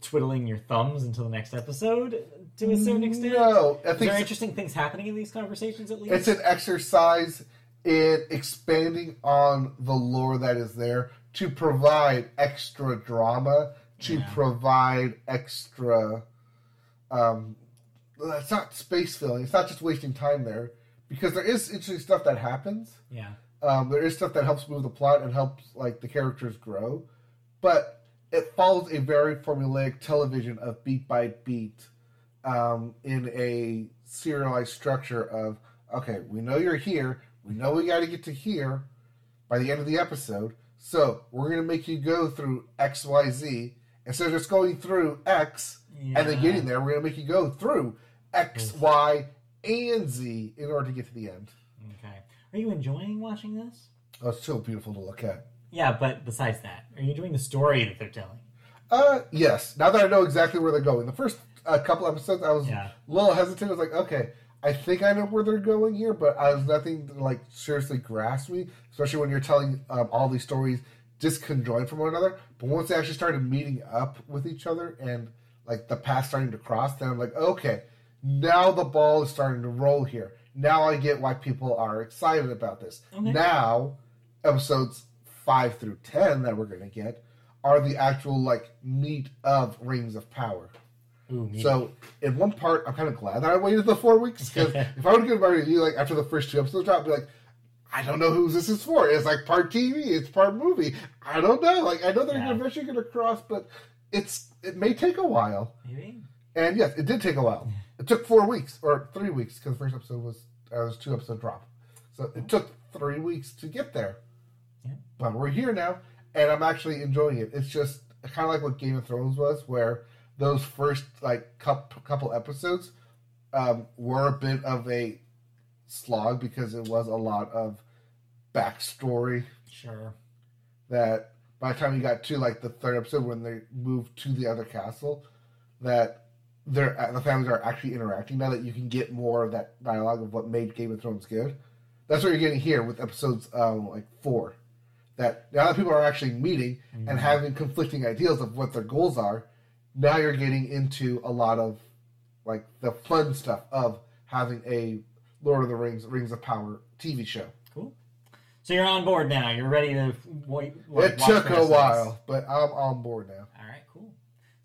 [SPEAKER 2] twiddling your thumbs until the next episode to a certain extent?
[SPEAKER 1] No, I think
[SPEAKER 2] there interesting things happening in these conversations at least?
[SPEAKER 1] it's an exercise in expanding on the lore that is there to provide extra drama, to
[SPEAKER 2] Yeah.
[SPEAKER 1] provide extra. Um, it's not space filling. It's not just wasting time there because there is interesting stuff that happens.
[SPEAKER 2] yeah.
[SPEAKER 1] Um, there is stuff that helps move the plot and helps like the characters grow, but it follows a very formulaic television of beat by beat um, in a serialized structure of okay, we know you're here, we know we got to get to here by the end of the episode, so we're gonna make you go through X, Y, Z instead of just going through X and then getting there. We're gonna make you go through X, Y, and Z in order to get to the end.
[SPEAKER 2] Okay. Are you enjoying watching this?
[SPEAKER 1] Oh, it's so beautiful to look at.
[SPEAKER 2] Yeah, but besides that, are you enjoying the story that they're telling?
[SPEAKER 1] Uh, yes. Now that I know exactly where they're going, the first uh, couple episodes, I was
[SPEAKER 2] Yeah.
[SPEAKER 1] a little hesitant. I was like, okay, I think I know where they're going here, but I was nothing to like seriously grasp me, especially when you're telling um, all these stories disconjoined from one another. But once they actually started meeting up with each other and like the path starting to cross, then I'm like, okay, now the ball is starting to roll here. Now I get why people are excited about this.
[SPEAKER 2] Okay.
[SPEAKER 1] Now, episodes five through ten that we're gonna get are the actual like meat of Rings of Power.
[SPEAKER 2] Ooh.
[SPEAKER 1] So in one part, I'm kind of glad that I waited the four weeks because if I would have given my review like after the first two episodes dropped, I'd be like, I don't know who this is for. It's like part TV, it's part movie. I don't know. Like I know they're
[SPEAKER 2] Yeah.
[SPEAKER 1] eventually going to cross, but it's it may take a while.
[SPEAKER 2] Maybe.
[SPEAKER 1] And yes, it did take a while. It took four weeks or three weeks because the first episode was uh, was two episode drop, so it took three weeks to get there.
[SPEAKER 2] Yeah.
[SPEAKER 1] But we're here now, and I'm actually enjoying it. It's just kind of like what Game of Thrones was, where those first like couple, couple episodes um, were a bit of a slog because it was a lot of backstory
[SPEAKER 2] Sure.
[SPEAKER 1] that by the time you got to like the third episode when they moved to the other castle that they're the families are actually interacting now that you can get more of that dialogue of what made Game of Thrones good. That's what you're getting here with episodes um, like four. That now that people are actually meeting and having conflicting ideas of what their goals are, now you're getting into a lot of like the fun stuff of having a Lord of the Rings, Rings of Power TV show.
[SPEAKER 2] Cool. So you're on board now. You're ready to wait. like,
[SPEAKER 1] It took a while, but I'm on board now.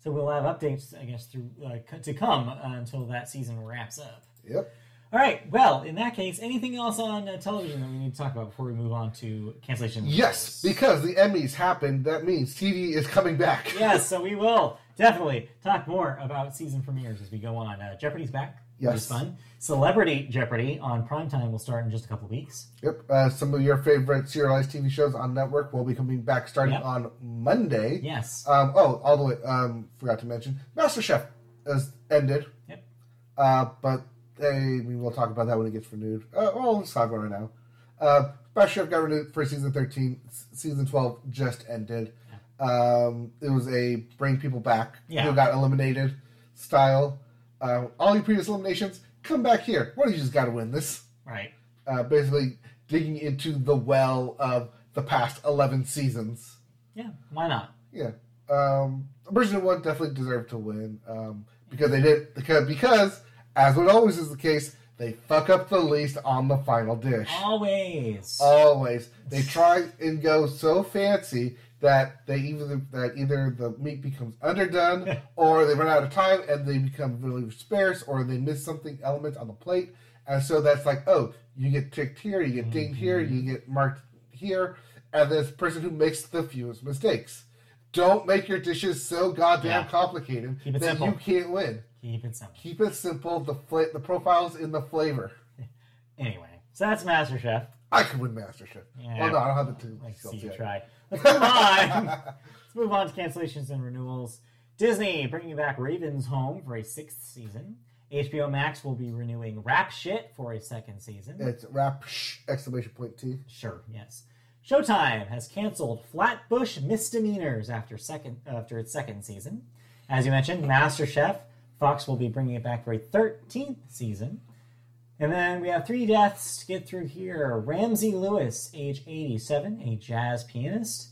[SPEAKER 2] All right, cool. So we'll have updates, I guess, through uh, to come uh, until that season wraps up.
[SPEAKER 1] Yep.
[SPEAKER 2] All right. Well, in that case, anything else on uh, television that we need to talk about before we move on to cancellation?
[SPEAKER 1] Yes, because the Emmys happened, that means TV is coming back.
[SPEAKER 2] yes. So we will definitely talk more about season premieres as we go on. Uh, Jeopardy's back. Which is
[SPEAKER 1] Yes.
[SPEAKER 2] fun. Celebrity Jeopardy on primetime will start in just a couple weeks.
[SPEAKER 1] Yep. Uh, some of your favorite serialized TV shows on network will be coming back starting
[SPEAKER 2] Yep.
[SPEAKER 1] on Monday.
[SPEAKER 2] Yes.
[SPEAKER 1] Um, oh, all the way. Um, forgot to mention, MasterChef has ended.
[SPEAKER 2] Yep.
[SPEAKER 1] Uh, but hey, mean, we'll talk about that when it gets renewed. Uh, well, let's talk about it right now. Uh, MasterChef got renewed for season thirteen. S- Season twelve just ended. Um, it was a bring people back
[SPEAKER 2] Yeah.
[SPEAKER 1] who got eliminated style. Uh, all your previous eliminations, come back here. What do you just got to win this?
[SPEAKER 2] right.
[SPEAKER 1] uh, basically digging into the well of the past 11 seasons.
[SPEAKER 2] Yeah. Why not?
[SPEAKER 1] Yeah. Um, original one definitely deserved to win um, because they did, because, because, as what always is the case, they fuck up the least on the final dish.
[SPEAKER 2] Always.
[SPEAKER 1] Always. They try and go so fancy that they either that either the meat becomes underdone or they run out of time and they become really sparse or they miss something element on the plate. And so that's like, oh, you get ticked here, you get dinged here, mm-hmm. you get marked here, and this person who makes the fewest mistakes. Don't make your dishes so goddamn
[SPEAKER 2] Yeah.
[SPEAKER 1] complicated that
[SPEAKER 2] simple.
[SPEAKER 1] you can't win.
[SPEAKER 2] Keep it simple.
[SPEAKER 1] Keep it simple. The fla- the profiles in the flavor.
[SPEAKER 2] Anyway, so that's MasterChef.
[SPEAKER 1] I could win MasterChef.
[SPEAKER 2] Yeah.
[SPEAKER 1] Well, no, I don't have the two
[SPEAKER 2] Like, see you
[SPEAKER 1] yet.
[SPEAKER 2] try. Let's move on. Let's move on to cancellations and renewals. Disney bringing back Ravens Home for a sixth season. HBO Max will be renewing Rap Shit for a second season.
[SPEAKER 1] It's rap sh- exclamation point T.
[SPEAKER 2] Sure, yes. Showtime has canceled Flatbush Misdemeanors after second after its second season. As you mentioned, MasterChef. Fox will be bringing it back for a 13th season. And then we have three deaths to get through here. Ramsey Lewis, age 87, a jazz pianist.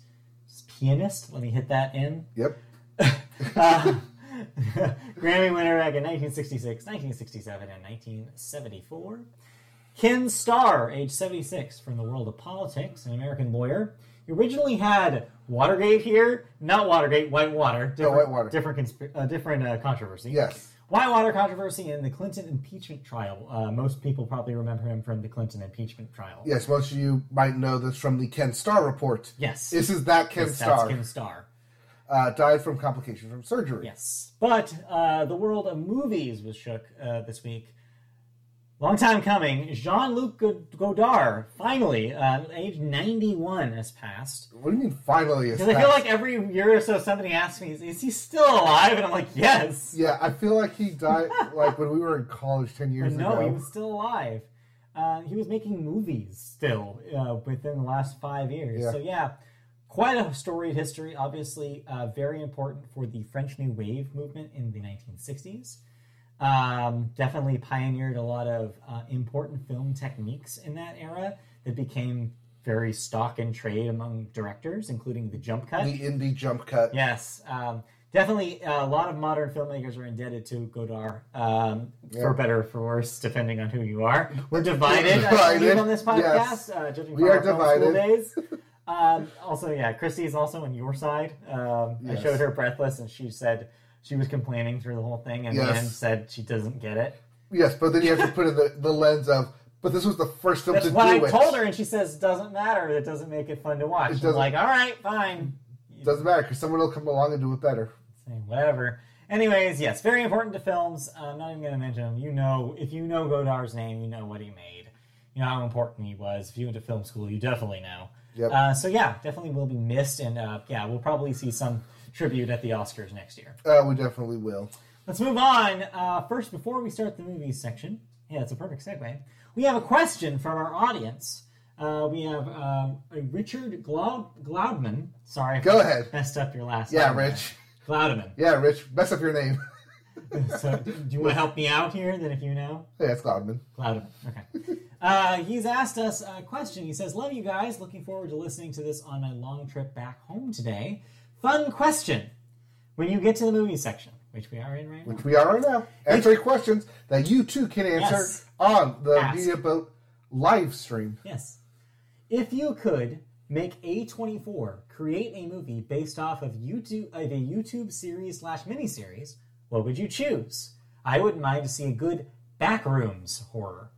[SPEAKER 2] Pianist, let me hit that in.
[SPEAKER 1] Yep.
[SPEAKER 2] Uh, Grammy winner back in 1966, 1967, and 1974. Ken Starr, age 76, from the world of politics, an American lawyer. He originally had Watergate here, not Watergate, Whitewater. Different,
[SPEAKER 1] Whitewater.
[SPEAKER 2] Different, consp- uh, different uh, controversy.
[SPEAKER 1] Yes.
[SPEAKER 2] Whitewater controversy and the Clinton impeachment trial. Uh, most people probably remember him from the Clinton impeachment trial.
[SPEAKER 1] Yes. Most of you might know this from the Ken Starr report.
[SPEAKER 2] Yes.
[SPEAKER 1] This is that Ken
[SPEAKER 2] Yes,
[SPEAKER 1] Starr.
[SPEAKER 2] That's Ken Starr.
[SPEAKER 1] uh, died from complications from surgery.
[SPEAKER 2] Yes, but uh, the world of movies was shook uh, this week. Long time coming. Jean Luc Godard finally, uh, age ninety one, has passed.
[SPEAKER 1] What do you mean finally?
[SPEAKER 2] Because I feel like every year or so somebody asks me, "Is, is he still alive?" And I'm like, "Yes."
[SPEAKER 1] Yeah, I feel like he died like when we were in college ten
[SPEAKER 2] But
[SPEAKER 1] years
[SPEAKER 2] no, he was still alive. Uh, he was making movies still uh, within the last five years.
[SPEAKER 1] Yeah.
[SPEAKER 2] So yeah, quite a storied history. Obviously, uh, very important for the French New Wave movement in the 1960s. Um, definitely pioneered a lot of uh, important film techniques in that era that became very stock in trade among directors, including the jump cut.
[SPEAKER 1] The indie jump cut.
[SPEAKER 2] Yes, um, definitely. Uh, a lot of modern filmmakers are indebted to Godard, um,
[SPEAKER 1] Yeah.
[SPEAKER 2] for better or for worse, depending on who you are. We're divided, believe,
[SPEAKER 1] Divided,
[SPEAKER 2] on this podcast,
[SPEAKER 1] yes.
[SPEAKER 2] uh, judging
[SPEAKER 1] We are
[SPEAKER 2] our film school
[SPEAKER 1] divided.
[SPEAKER 2] days. Um, also, yeah, Christy is also on your side. Um, I showed her Breathless, and she said she was complaining through the whole thing, and
[SPEAKER 1] Yes.
[SPEAKER 2] then said she doesn't get it.
[SPEAKER 1] Yes, but then you have to put in the, the lens of, but this was the first film
[SPEAKER 2] That's
[SPEAKER 1] to
[SPEAKER 2] what
[SPEAKER 1] do
[SPEAKER 2] I
[SPEAKER 1] it.
[SPEAKER 2] told her, and she says doesn't matter. That doesn't make it fun to watch. I'm
[SPEAKER 1] doesn't-
[SPEAKER 2] like, all right, fine.
[SPEAKER 1] Doesn't matter because someone will come along and do it better.
[SPEAKER 2] Whatever. Anyways, yes, very important to films. I'm not even going to mention him. You know, if you know Godard's name, you know what he made. You know how important he was. If you went to film school, you definitely know.
[SPEAKER 1] Yep.
[SPEAKER 2] Uh, so yeah, definitely will be missed, and uh, yeah, we'll probably see some tribute at the Oscars next year.
[SPEAKER 1] Uh, we definitely will.
[SPEAKER 2] Let's move on. Uh, first, before we start the movies section, yeah, it's a perfect segue. We have a question from our audience. Uh, we have um, a Richard Glaud- Glaudman. Sorry,
[SPEAKER 1] Go ahead.
[SPEAKER 2] Messed up your last.
[SPEAKER 1] Yeah,
[SPEAKER 2] name.
[SPEAKER 1] Rich.
[SPEAKER 2] Glaudman.
[SPEAKER 1] Yeah, Rich. Mess up your name.
[SPEAKER 2] so, do you want to help me out here? Then, if you know,
[SPEAKER 1] yeah, it's Cloudman.
[SPEAKER 2] Cloudman. Okay. Uh, he's asked us a question. He says, "Love you guys. Looking forward to listening to this on my long trip back home today. Fun question. When you get to the movie section, which we are in right now,
[SPEAKER 1] Which we are right now. Answering questions that you too can answer
[SPEAKER 2] Yes.
[SPEAKER 1] on the
[SPEAKER 2] Ask.
[SPEAKER 1] Media Boat live stream.
[SPEAKER 2] Yes. If you could make A24 create a movie based off of YouTube of a YouTube series slash miniseries, what would you choose? I wouldn't mind to see a good backrooms horror.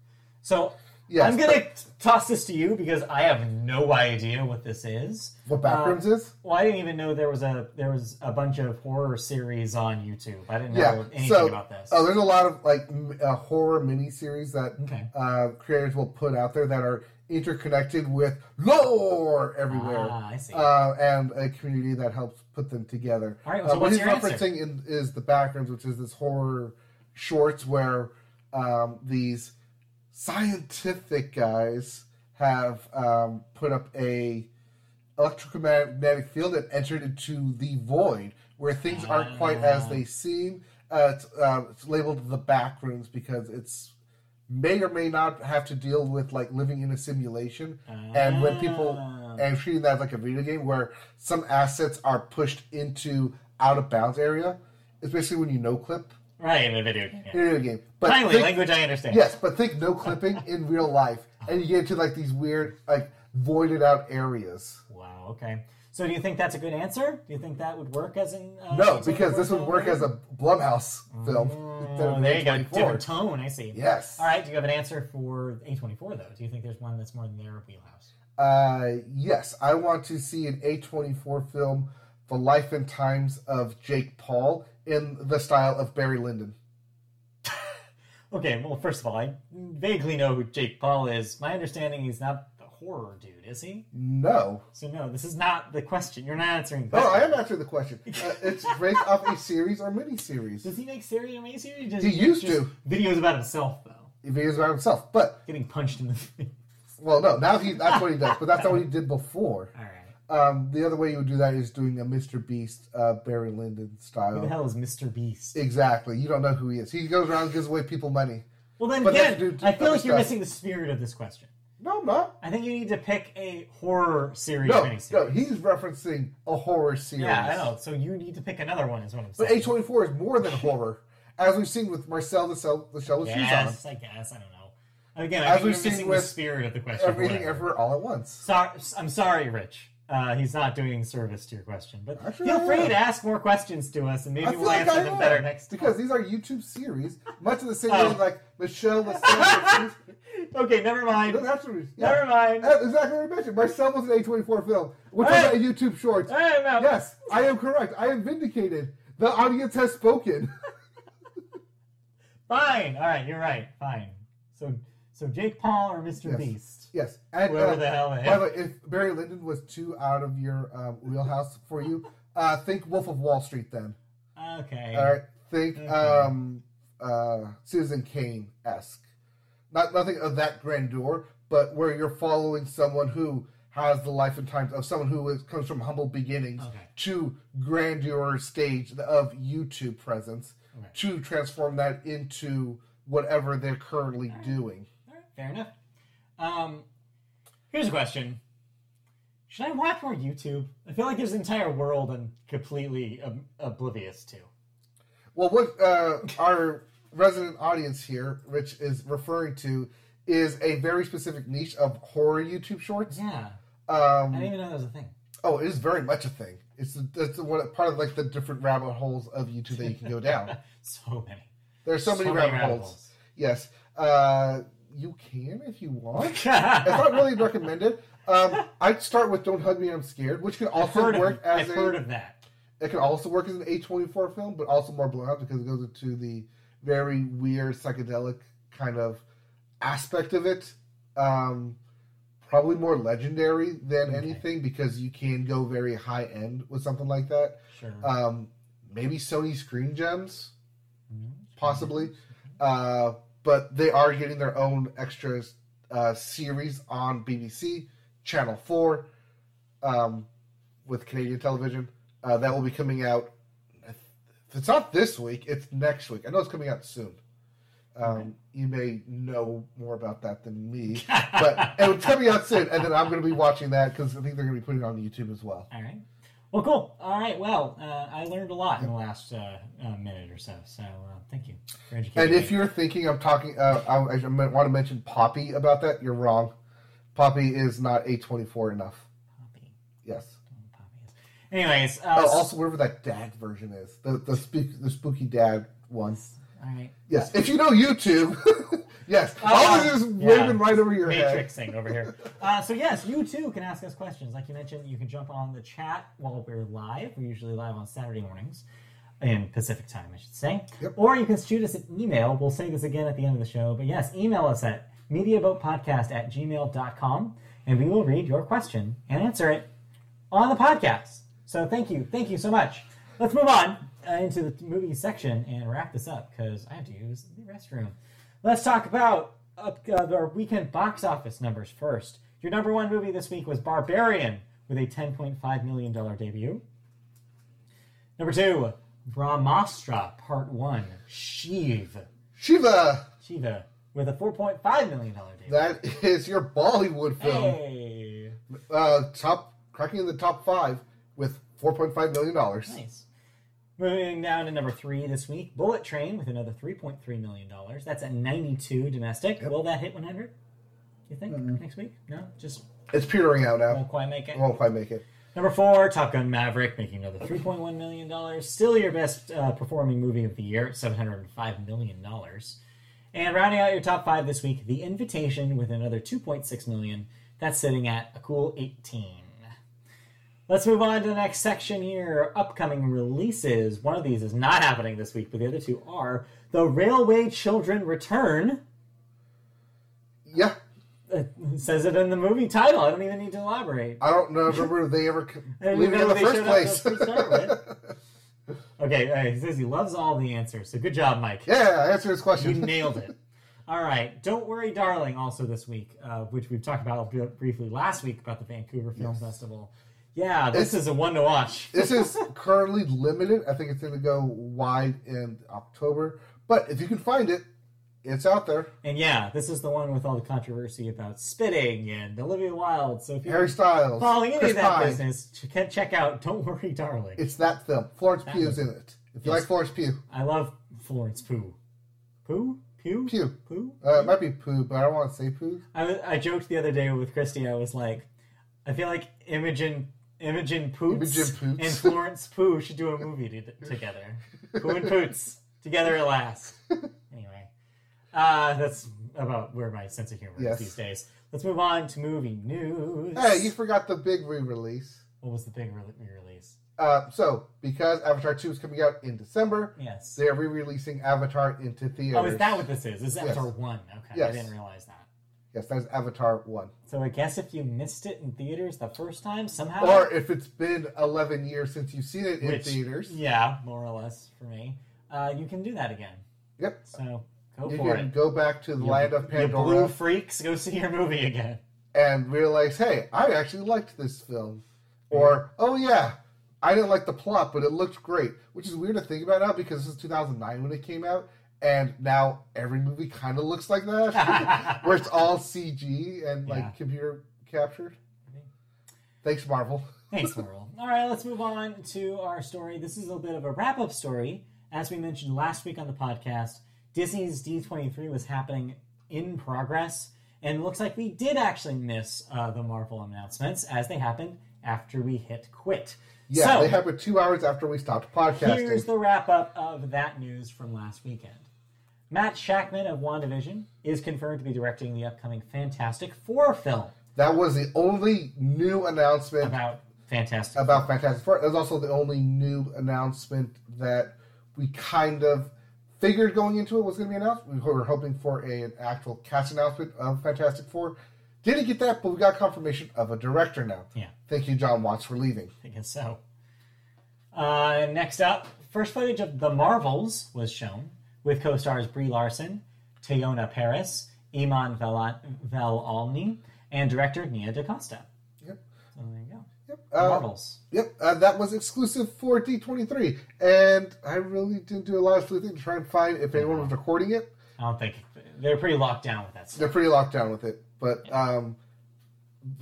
[SPEAKER 2] So
[SPEAKER 1] Yes,
[SPEAKER 2] I'm gonna toss this to you because I have no idea what this is.
[SPEAKER 1] What Backrooms is?
[SPEAKER 2] Well, I didn't even know there was a there was a bunch of horror series on YouTube. I didn't know
[SPEAKER 1] Yeah.
[SPEAKER 2] anything
[SPEAKER 1] So,
[SPEAKER 2] about this.
[SPEAKER 1] oh, there's a lot of like m- uh, horror miniseries that
[SPEAKER 2] Okay.
[SPEAKER 1] uh, creators will put out there that are interconnected with lore everywhere.
[SPEAKER 2] Ah, I see.
[SPEAKER 1] uh, and a community that helps put them together.
[SPEAKER 2] All right,
[SPEAKER 1] uh,
[SPEAKER 2] so
[SPEAKER 1] what he's referencing in, is the Backrooms, which is this horror shorts where um, these scientific guys have um, put up a electromagnetic field and entered into the void where things aren't quite as
[SPEAKER 2] Ah.
[SPEAKER 1] they seem. Uh, it's, uh, it's labeled the backrooms because it's may or may not have to deal with like living in a simulation and when people
[SPEAKER 2] Ah.
[SPEAKER 1] and treating that like a video game where some assets are pushed into out of bounds area it's basically when you no clip
[SPEAKER 2] right in a video game.
[SPEAKER 1] in a video game but
[SPEAKER 2] Finally,
[SPEAKER 1] think-
[SPEAKER 2] language I understand.
[SPEAKER 1] yes but think no clipping in real life and you get into like these weird like voided out areas
[SPEAKER 2] Wow. Okay. So, do you think that's a good answer? Do you think that would work as an? Uh,
[SPEAKER 1] no because this would work as a blumhouse film of
[SPEAKER 2] there you go.
[SPEAKER 1] A24.
[SPEAKER 2] Different tone. I see.
[SPEAKER 1] yes
[SPEAKER 2] All right. Do you have an answer for A24 though? Do you think there's one that's more than their wheelhouse?
[SPEAKER 1] Uh, yes, I want to see an A24 film, The Life and Times of Jake Paul, in the style of Barry Lyndon.
[SPEAKER 2] Okay. Well, first of all, I vaguely know who Jake Paul is. My understanding he's not the horror dude, is he?
[SPEAKER 1] No.
[SPEAKER 2] So no, this is not the question. You're not answering.
[SPEAKER 1] No. I am answering the question. Uh, it's based off a series or miniseries.
[SPEAKER 2] Does he make series or miniseries? Does
[SPEAKER 1] He
[SPEAKER 2] make
[SPEAKER 1] used to.
[SPEAKER 2] Videos about himself though,
[SPEAKER 1] He is about himself. But,
[SPEAKER 2] getting punched in the face.
[SPEAKER 1] well, no, now he that's what he does, but that's not what he did before.
[SPEAKER 2] All right.
[SPEAKER 1] Um, the other way you would do that is doing a Mr. Beast, uh, Barry Lyndon style.
[SPEAKER 2] Who the hell is Mr. Beast?
[SPEAKER 1] Exactly. You don't know who he is. He goes around and gives away people money.
[SPEAKER 2] Well, then
[SPEAKER 1] But
[SPEAKER 2] again, I feel
[SPEAKER 1] other
[SPEAKER 2] like you're
[SPEAKER 1] stuff.
[SPEAKER 2] missing the spirit of this question.
[SPEAKER 1] No, I'm not.
[SPEAKER 2] I think you need to pick a horror series
[SPEAKER 1] No,
[SPEAKER 2] miniseries.
[SPEAKER 1] no, he's referencing a horror series.
[SPEAKER 2] yeah, I know. So you need to pick another one. Is what I'm
[SPEAKER 1] But
[SPEAKER 2] saying.
[SPEAKER 1] A24 is more than horror, as we've seen with Marcel the Shell, the Shell with Shoes on.
[SPEAKER 2] yes, I guess. I don't know. Again, I
[SPEAKER 1] As
[SPEAKER 2] think
[SPEAKER 1] we've
[SPEAKER 2] you're
[SPEAKER 1] seen
[SPEAKER 2] missing the
[SPEAKER 1] with
[SPEAKER 2] spirit of the question.
[SPEAKER 1] Everything
[SPEAKER 2] Whatever.
[SPEAKER 1] ever all at once.
[SPEAKER 2] Sorry, I'm sorry, Rich. Uh, he's not doing service to your question. But feel free to ask more questions to us, and maybe we'll
[SPEAKER 1] like
[SPEAKER 2] answer
[SPEAKER 1] I
[SPEAKER 2] them
[SPEAKER 1] am,
[SPEAKER 2] better next time.
[SPEAKER 1] because these are YouTube series, much of the same
[SPEAKER 2] Oh.
[SPEAKER 1] way like Michelle was saying.
[SPEAKER 2] Okay, never mind.
[SPEAKER 1] You don't have to- yeah.
[SPEAKER 2] Never mind.
[SPEAKER 1] That's exactly what I mentioned. Marcel was an A24 film, which
[SPEAKER 2] Hey!
[SPEAKER 1] was a YouTube short.
[SPEAKER 2] No.
[SPEAKER 1] Yes, I am correct. I am vindicated. The audience has spoken.
[SPEAKER 2] Fine. All right, you're right. Fine. So, so Jake Paul or Mr.
[SPEAKER 1] Yes.
[SPEAKER 2] Beast?
[SPEAKER 1] Yes. And,
[SPEAKER 2] Whoever
[SPEAKER 1] uh,
[SPEAKER 2] the hell they
[SPEAKER 1] By the way, if Barry Lyndon was too out of your um, wheelhouse for you, uh, think Wolf of Wall Street then.
[SPEAKER 2] Okay.
[SPEAKER 1] All right. Think
[SPEAKER 2] Okay.
[SPEAKER 1] um, uh, Citizen Kane esque. Not nothing of that grandeur, but where you're following someone who has the life and times of someone who is, comes from humble beginnings
[SPEAKER 2] Okay.
[SPEAKER 1] to grandeur stage of YouTube presence
[SPEAKER 2] Okay.
[SPEAKER 1] to transform that into whatever they're currently doing.
[SPEAKER 2] All right, fair enough. Um, here's a question: Should I watch more YouTube? I feel like there's an entire world I'm completely um, oblivious to.
[SPEAKER 1] Well, what uh, our resident audience here, Rich, is referring to is a very specific niche of horror YouTube shorts.
[SPEAKER 2] Yeah,
[SPEAKER 1] Um,
[SPEAKER 2] I didn't even know that was a thing.
[SPEAKER 1] Oh, it is very much a thing. It's it's one part of like the different rabbit holes of YouTube that you can go down.
[SPEAKER 2] So many.
[SPEAKER 1] There are so, many rabbit holes. Yes, uh, you can if you want. It's not really recommended. Um, I'd start with "Don't Hug Me, I'm Scared," which can also work
[SPEAKER 2] of,
[SPEAKER 1] as
[SPEAKER 2] I've
[SPEAKER 1] a
[SPEAKER 2] heard of that.
[SPEAKER 1] it can also work as an A24 film, but also more blown out because it goes into the very weird psychedelic kind of aspect of it. Um, probably more legendary than
[SPEAKER 2] Okay.
[SPEAKER 1] anything because you can go very high end with something like that.
[SPEAKER 2] Sure.
[SPEAKER 1] Um, maybe Sony Screen Gems,
[SPEAKER 2] Mhm.
[SPEAKER 1] possibly, uh, but they are getting their own extra uh, series on BBC Channel Four um, with Canadian television uh, that will be coming out. If it's not this week, it's next week. I know it's coming out soon. Um, You may know more about that than me, but it's coming out soon, and then I'm going to be watching that because I think they're going to be putting it on YouTube as well.
[SPEAKER 2] All right. Well, cool. All right. Well, uh, I learned a lot in the last uh, uh, minute or so. So uh, thank you for educating
[SPEAKER 1] And if
[SPEAKER 2] me.
[SPEAKER 1] you're thinking I'm talking, uh, I, I want to mention Poppy about that. You're wrong. Poppy is not A24 enough.
[SPEAKER 2] Poppy.
[SPEAKER 1] Yes.
[SPEAKER 2] Poppy is. Anyways. Uh,
[SPEAKER 1] Oh, also whatever that dad version is, the the, spook, the spooky dad one.
[SPEAKER 2] all right.
[SPEAKER 1] Yes, if you know YouTube, yes,
[SPEAKER 2] Uh,
[SPEAKER 1] all of this is
[SPEAKER 2] yeah.
[SPEAKER 1] waving right over your head.
[SPEAKER 2] Matrixing over here. Uh, so yes, you too can ask us questions. Like you mentioned, you can jump on the chat while we're live. We're usually live on Saturday mornings in Pacific time, I should say.
[SPEAKER 1] Yep.
[SPEAKER 2] Or you can shoot us an email. We'll say this again at the end of the show. But yes, email us at mediaboatpodcast at gmail.com and we will read your question and answer it on the podcast. So thank you. Thank you so much. Let's move on uh, into the movie section and wrap this up because I have to use the restroom. Let's talk about uh, uh, our weekend box office numbers first. Your number one movie this week was Barbarian with a $10.5 million debut. Number two, Brahmastra Part 1, Shiv.
[SPEAKER 1] Shiva,
[SPEAKER 2] Shiva with a $4.5 million debut.
[SPEAKER 1] that is your Bollywood film.
[SPEAKER 2] Hey.
[SPEAKER 1] Uh, top cracking in the top five with 4.5 million dollars.
[SPEAKER 2] Nice. Moving down to number three this week, Bullet Train with another $3.3 million. That's at 92 domestic.
[SPEAKER 1] Yep.
[SPEAKER 2] Will that hit 100? You think next week? No, just
[SPEAKER 1] It's petering out now.
[SPEAKER 2] won't quite make it.
[SPEAKER 1] Won't quite make it.
[SPEAKER 2] Number four, Top Gun Maverick, making another $3.1 million. Still your best uh, performing movie of the year, $705 million. And rounding out your top five this week, The Invitation with another 2.6 million. That's sitting at a cool 18. Let's move on to the next section here. Upcoming releases. One of these is not happening this week, but the other two are The Railway Children Return.
[SPEAKER 1] Yeah,
[SPEAKER 2] It says it in the movie title. I don't even need to elaborate.
[SPEAKER 1] I don't know. Remember if they ever leave it in the first place?
[SPEAKER 2] Okay, okay, he says he loves all the answers. So good job, Mike.
[SPEAKER 1] yeah, answer his question.
[SPEAKER 2] You nailed it. All right. Don't worry, darling. Also this week, uh, which we've talked about briefly last week about the Vancouver Film
[SPEAKER 1] Yes.
[SPEAKER 2] Festival. Yeah, this
[SPEAKER 1] It's-
[SPEAKER 2] is a one to watch.
[SPEAKER 1] this is currently limited. I think it's going to go wide in October. But if you can find it, it's out there.
[SPEAKER 2] And yeah, this is the one with all the controversy about spitting and Olivia Wilde. So if you're
[SPEAKER 1] Harry Styles,
[SPEAKER 2] following any
[SPEAKER 1] Chris
[SPEAKER 2] of that
[SPEAKER 1] Pine.
[SPEAKER 2] business, ch- check out Don't Worry, Darling.
[SPEAKER 1] It's that film. Florence
[SPEAKER 2] That
[SPEAKER 1] Pugh's
[SPEAKER 2] one.
[SPEAKER 1] in it. If you
[SPEAKER 2] Yes.
[SPEAKER 1] like Florence Pugh,
[SPEAKER 2] I love Florence Pugh. Pooh? Pugh?
[SPEAKER 1] Pugh.
[SPEAKER 2] Pooh?
[SPEAKER 1] Uh, it might be Pooh, but I don't want to say Pooh.
[SPEAKER 2] I, I joked the other day with Christy. I was like, I feel like Imogen Imogen Poots,
[SPEAKER 1] Imogen Poots.
[SPEAKER 2] and Florence Pooh should do a movie to- together. Pooh and Poots together at last. Anyway, uh, that's about where my sense of humor
[SPEAKER 1] Yes.
[SPEAKER 2] is these days. Let's move on to movie news.
[SPEAKER 1] Hey, you forgot the big re-release.
[SPEAKER 2] What was the big re- re-release?
[SPEAKER 1] Uh, so, because Avatar 2 is coming out in December,
[SPEAKER 2] Yes.
[SPEAKER 1] they are re-releasing Avatar into theaters.
[SPEAKER 2] Oh, is that what this is? This is
[SPEAKER 1] Yes.
[SPEAKER 2] Avatar One. Okay, I didn't realize that.
[SPEAKER 1] Yes, that is Avatar 1.
[SPEAKER 2] So I guess if you missed it in theaters the first time, somehow,
[SPEAKER 1] Or if it's been 11 years since you've seen it in
[SPEAKER 2] Which-
[SPEAKER 1] theaters.
[SPEAKER 2] yeah, more or less for me, uh, you can do that again.
[SPEAKER 1] Yep.
[SPEAKER 2] So go
[SPEAKER 1] You
[SPEAKER 2] for
[SPEAKER 1] can
[SPEAKER 2] it.
[SPEAKER 1] go back to the
[SPEAKER 2] You-
[SPEAKER 1] land of
[SPEAKER 2] you
[SPEAKER 1] Pandora
[SPEAKER 2] blue freaks, go see your movie again.
[SPEAKER 1] and realize, hey, I actually liked this film. Or, oh yeah, I didn't like the plot, but it looked great. Which is weird to think about now because this is 2009 when it came out, and now every movie kind of looks like that, where it's all CG and like
[SPEAKER 2] Yeah.
[SPEAKER 1] computer captured. Thanks, Marvel.
[SPEAKER 2] Thanks, Marvel. All right, let's move on to our story. This is a bit of a wrap up story. As we mentioned last week on the podcast, Disney's D23 was happening in progress, and looks like we did actually miss uh, the Marvel announcements as they happened after we hit quit.
[SPEAKER 1] Yeah,
[SPEAKER 2] so,
[SPEAKER 1] they happened two hours after we stopped podcasting.
[SPEAKER 2] Here's the wrap up of that news from last weekend. Matt Shakman of WandaVision is confirmed to be directing the upcoming Fantastic Four film
[SPEAKER 1] That was the only new announcement
[SPEAKER 2] about Fantastic
[SPEAKER 1] about Fantastic Four. It was also the only new announcement that we kind of figured going into it was going to be announced. We were hoping for a, an actual cast announcement of Fantastic Four. Didn't get that, but we got confirmation of a director now.
[SPEAKER 2] Yeah.
[SPEAKER 1] Thank you, Jon Watts, for leaving.
[SPEAKER 2] I guess so. Uh, next up, first footage of The Marvels was shown with co-stars Brie Larson, Teyonah Parris, Iman Vel- Vellani, and director Nia DaCosta.
[SPEAKER 1] Yep.
[SPEAKER 2] So there you go.
[SPEAKER 1] Yep. Uh,
[SPEAKER 2] Marvels.
[SPEAKER 1] Yep, uh, that was exclusive for D23, and I really didn't do a lot of sleuthing to try and find if anyone was recording it.
[SPEAKER 2] I don't think they're pretty locked down with that stuff.
[SPEAKER 1] They're pretty locked down with it, but um,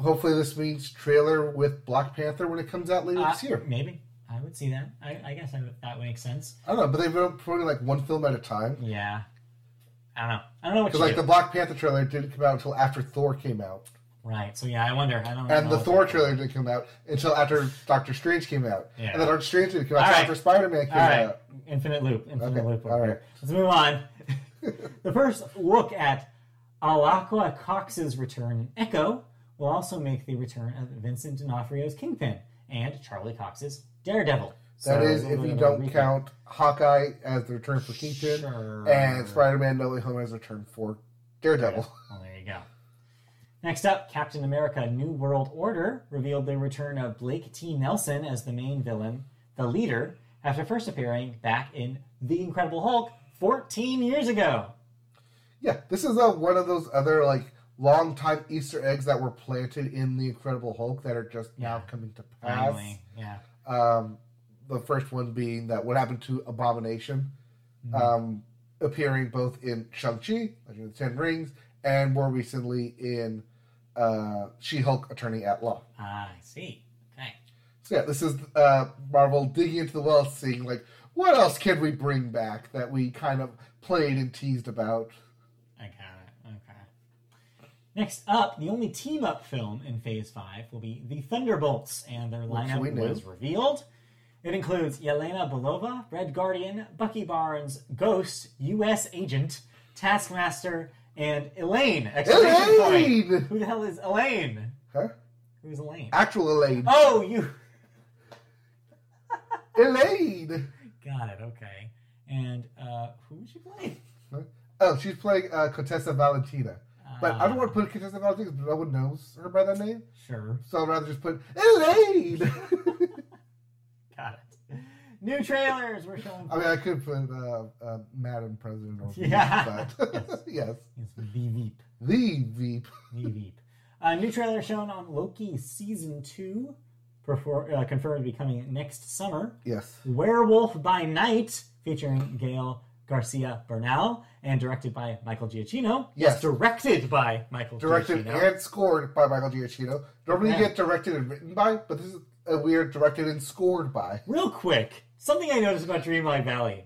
[SPEAKER 1] hopefully this means trailer with Black Panther when it comes out later
[SPEAKER 2] Uh,
[SPEAKER 1] this year.
[SPEAKER 2] Maybe I would see that. I, I guess I would, that would make sense.
[SPEAKER 1] I don't know, but they've been promoting like one film at a time.
[SPEAKER 2] Yeah. I don't know. I don't know what
[SPEAKER 1] Because like
[SPEAKER 2] do.
[SPEAKER 1] the Black Panther trailer didn't come out until after Thor came out,
[SPEAKER 2] Right. So yeah, I wonder. I don't.
[SPEAKER 1] and the Thor trailer didn't come out until after Doctor Strange came out,
[SPEAKER 2] Yeah.
[SPEAKER 1] and then Doctor Strange didn't come out
[SPEAKER 2] All
[SPEAKER 1] until
[SPEAKER 2] right.
[SPEAKER 1] after Spider Man came
[SPEAKER 2] right.
[SPEAKER 1] out.
[SPEAKER 2] Infinite loop. Infinite
[SPEAKER 1] Okay,
[SPEAKER 2] loop.
[SPEAKER 1] all right.
[SPEAKER 2] here. Let's move on. the first look at Alaqua Cox's return in Echo will also make the return of Vincent D'Onofrio's Kingpin and Charlie Cox's Daredevil.
[SPEAKER 1] That
[SPEAKER 2] So,
[SPEAKER 1] is, if you
[SPEAKER 2] bit of a
[SPEAKER 1] don't
[SPEAKER 2] recap.
[SPEAKER 1] count Hawkeye as the return for Kingpin
[SPEAKER 2] Sure.
[SPEAKER 1] and Spider Man No Way Home as the return for Daredevil.
[SPEAKER 2] Well, there you go. Next up, Captain America New World Order revealed the return of Blake T. Nelson as the main villain, the leader, after first appearing back in The Incredible Hulk 14 years ago.
[SPEAKER 1] Yeah, this is uh, one of those other like long time Easter eggs that were planted in the Incredible Hulk that are just now coming to pass.
[SPEAKER 2] Finally. Yeah.
[SPEAKER 1] Um, the first one being that what happened to Abomination,
[SPEAKER 2] Mm-hmm.
[SPEAKER 1] um, appearing both in Shang Chi, Legend of the Ten Rings, and more recently in uh, She Hulk, Attorney at Law.
[SPEAKER 2] Ah, I see. Okay.
[SPEAKER 1] So yeah, this is uh, Marvel digging into the well, seeing like what else can we bring back that we kind of played and teased about.
[SPEAKER 2] I got it. Okay. Next up, the only team up film in Phase 5 will be The Thunderbolts, and their lineup was revealed. It includes Yelena Belova, Red Guardian, Bucky Barnes, Ghost, U.S. Agent, Taskmaster, and Elaine! Exclamation point.
[SPEAKER 1] Elaine,
[SPEAKER 2] Who the hell is Elaine?
[SPEAKER 1] huh?
[SPEAKER 2] Who's Elaine?
[SPEAKER 1] Actual Elaine.
[SPEAKER 2] Oh, you.
[SPEAKER 1] Elaine.
[SPEAKER 2] Got it. Okay. And uh, who was she playing?
[SPEAKER 1] Oh, she's playing uh, Contessa Valentina. But I don't want to put Contessa Valentina because no one knows her by that name.
[SPEAKER 2] Sure.
[SPEAKER 1] So I'd rather just put Elaine.
[SPEAKER 2] Got it. New trailers were shown.
[SPEAKER 1] I mean, I could put uh, uh, Madam President or Veep,
[SPEAKER 2] Yeah.
[SPEAKER 1] but yes,
[SPEAKER 2] It's the Veep.
[SPEAKER 1] the Veep.
[SPEAKER 2] The Veep. A new trailer shown on Loki season two, perfor- uh, confirmed to be coming next summer.
[SPEAKER 1] Yes.
[SPEAKER 2] Werewolf by Night, featuring Gael Garcia Bernal and directed by Michael Giacchino.
[SPEAKER 1] Yes.
[SPEAKER 2] directed by Michael
[SPEAKER 1] Directed
[SPEAKER 2] Giacchino.
[SPEAKER 1] and scored by Michael Giacchino. Normally
[SPEAKER 2] Yeah.
[SPEAKER 1] you get directed and written by, but this is a weird directed and scored by.
[SPEAKER 2] Real quick, something I noticed about Dreamlight Valley.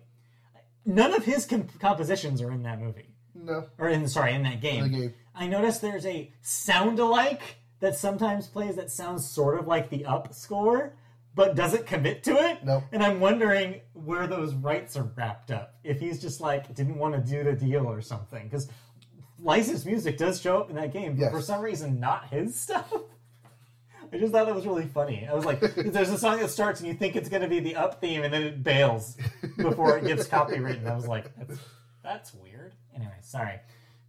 [SPEAKER 2] None of his comp- compositions are in that movie.
[SPEAKER 1] No.
[SPEAKER 2] Or in sorry, in that
[SPEAKER 1] In
[SPEAKER 2] game.
[SPEAKER 1] the game.
[SPEAKER 2] I noticed there's a sound alike that sometimes plays that sounds sort of like the Up score, but doesn't commit to it.
[SPEAKER 1] Nope.
[SPEAKER 2] And I'm wondering where those rights are wrapped up. If he's just like didn't want to do the deal or something, because licensed music does show up in that game, but
[SPEAKER 1] Yes.
[SPEAKER 2] for some reason not his stuff. I just thought that was really funny. I was like, there's a song that starts and you think it's going to be the up theme and then it bails before it gets copywritten. I was like, that's, that's weird. Anyway, sorry.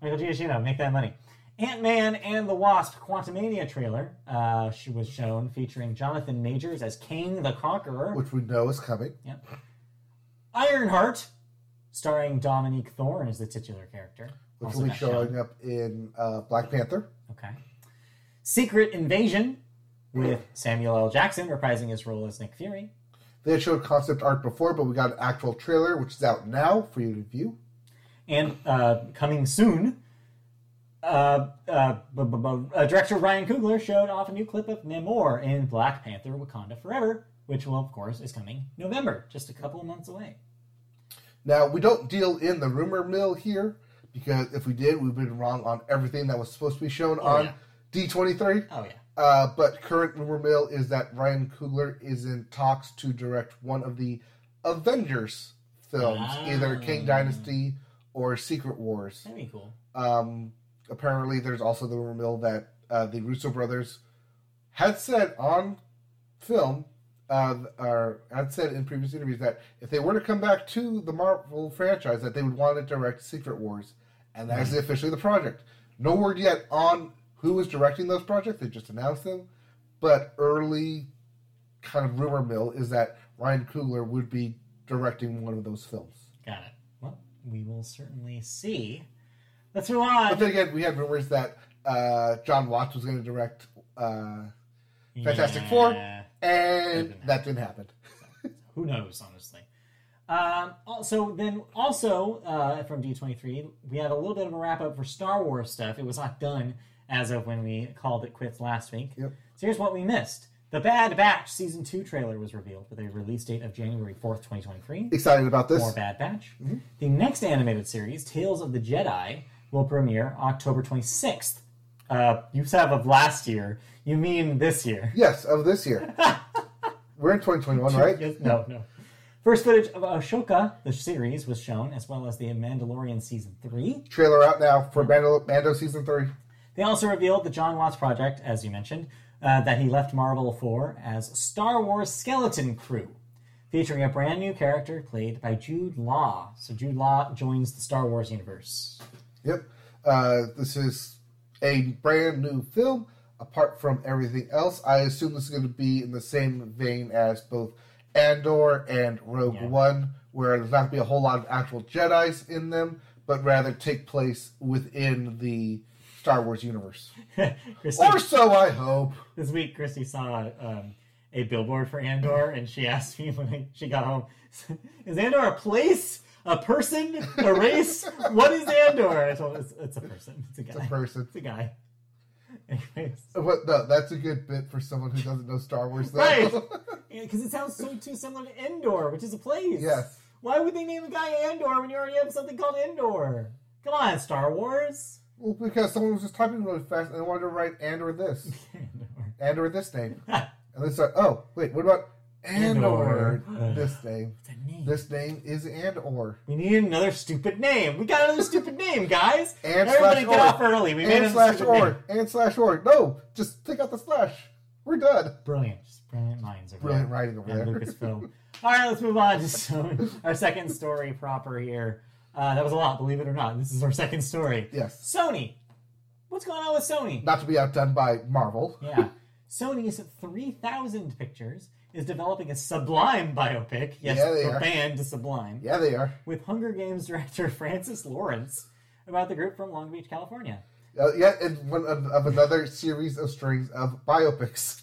[SPEAKER 2] Michael Giacchino, make that money. Ant Man and the Wasp Quantumania trailer uh, she was shown featuring Jonathan Majors as Kang the Conqueror.
[SPEAKER 1] which we know is coming.
[SPEAKER 2] Yep. Ironheart, starring Dominique Thorne as the titular character.
[SPEAKER 1] Which
[SPEAKER 2] Also
[SPEAKER 1] will be
[SPEAKER 2] got shown.
[SPEAKER 1] showing up in uh, Black Panther.
[SPEAKER 2] Okay. Secret Invasion with Samuel L. Jackson reprising his role as Nick Fury.
[SPEAKER 1] They had showed concept art before, but we got an actual trailer, which is out now for you to view.
[SPEAKER 2] And uh, coming soon, uh, uh, bu- bu- uh, director Ryan Coogler showed off a new clip of Namor in Black Panther Wakanda Forever, which will, of course, is coming November, just a couple of months away.
[SPEAKER 1] Now, we don't deal in the rumor mill here, because if we did, we've been wrong on everything that was supposed to be shown
[SPEAKER 2] Oh,
[SPEAKER 1] on
[SPEAKER 2] yeah.
[SPEAKER 1] D23.
[SPEAKER 2] Oh, yeah.
[SPEAKER 1] Uh, but current rumor mill is that Ryan Coogler is in talks to direct one of the Avengers films,
[SPEAKER 2] Ah.
[SPEAKER 1] either Kang Dynasty or Secret Wars.
[SPEAKER 2] That'd be cool.
[SPEAKER 1] Um, apparently, there's also the rumor mill that uh, the Russo brothers had said on film, uh, or had said in previous interviews that if they were to come back to the Marvel franchise, that they would want to direct Secret Wars, and that is officially the project. No word yet on who is directing those projects. They just announced them, but early kind of rumor mill is that Ryan Coogler would be directing one of those films.
[SPEAKER 2] Got it. Well, we will certainly see. Let's move on.
[SPEAKER 1] But then again, we had rumors that uh, Jon Watts was going to direct uh, Fantastic Four, and
[SPEAKER 2] Didn't
[SPEAKER 1] that didn't happen.
[SPEAKER 2] Who knows, honestly. Um, also, then also uh, from D23, we had a little bit of a wrap up for Star Wars stuff. It was not done as of when we called it quits last week.
[SPEAKER 1] Yep.
[SPEAKER 2] So here's what we missed. The Bad Batch season two trailer was revealed with a release date of January 4th, 2023.
[SPEAKER 1] Excited about this.
[SPEAKER 2] More Bad Batch. The next animated series, Tales of the Jedi, will premiere October 26th. Uh, you said of last year. You mean this year?
[SPEAKER 1] Yes, of this year. We're in 2021, right?
[SPEAKER 2] Yes, no, no. First footage of Ahsoka, the series, was shown, as well as the Mandalorian season three.
[SPEAKER 1] Trailer out now for Mando, Mando season three.
[SPEAKER 2] They also revealed the Jon Watts project, as you mentioned, uh, that he left Marvel for as Star Wars Skeleton Crew, featuring a brand new character played by Jude Law. So Jude Law joins the Star Wars universe.
[SPEAKER 1] Yep. Uh, this is a brand new film. Apart from everything else, I assume this is going to be in the same vein as both Andor and Rogue
[SPEAKER 2] Yeah.
[SPEAKER 1] One, where there's not going to be a whole lot of actual Jedi's in them, but rather take place within the Star Wars universe.
[SPEAKER 2] Christy,
[SPEAKER 1] Or so I hope.
[SPEAKER 2] this week, Christy saw um, a billboard for Andor, and she asked me when I, she got home, "Is Andor a place, a person, a race? what is Andor?" I told it's, it's a person. It's a guy.
[SPEAKER 1] It's a person.
[SPEAKER 2] It's a guy. Anyways, uh,
[SPEAKER 1] But no, that's a good bit for someone who doesn't know Star Wars, though.
[SPEAKER 2] right? Because it sounds so too similar to Endor, which is a place.
[SPEAKER 1] yes.
[SPEAKER 2] Why would they name a guy Andor when you already have something called Endor? Come on, Star Wars.
[SPEAKER 1] Well, because someone was just typing really fast and they wanted to write Andor this.
[SPEAKER 2] Andor.
[SPEAKER 1] and or this name. and they said, oh, wait, what about and or
[SPEAKER 2] Andor.
[SPEAKER 1] this name?
[SPEAKER 2] What's that name?
[SPEAKER 1] This name is and or.
[SPEAKER 2] We need another stupid name. We got another stupid name, guys.
[SPEAKER 1] And
[SPEAKER 2] Everybody
[SPEAKER 1] slash
[SPEAKER 2] get
[SPEAKER 1] or.
[SPEAKER 2] off early. We made
[SPEAKER 1] and slash or.
[SPEAKER 2] name.
[SPEAKER 1] And slash or. No, just take out the slash. We're done.
[SPEAKER 2] Brilliant. Just brilliant minds over
[SPEAKER 1] Brilliant
[SPEAKER 2] there.
[SPEAKER 1] writing over
[SPEAKER 2] at
[SPEAKER 1] there.
[SPEAKER 2] Lucasfilm. All right, let's move on to so, our second story proper here. Uh, that was a lot, believe it or not. This is our second story.
[SPEAKER 1] Yes.
[SPEAKER 2] Sony. What's going on with Sony?
[SPEAKER 1] Not to be outdone by Marvel.
[SPEAKER 2] Yeah. Sony's 3000 Pictures is developing a Sublime biopic. Yes,
[SPEAKER 1] Yeah, they
[SPEAKER 2] the
[SPEAKER 1] are.
[SPEAKER 2] band Sublime.
[SPEAKER 1] Yeah, they are.
[SPEAKER 2] With Hunger Games director Francis Lawrence about the group from Long Beach, California.
[SPEAKER 1] Uh, yeah, and one of, of another series of strings of biopics.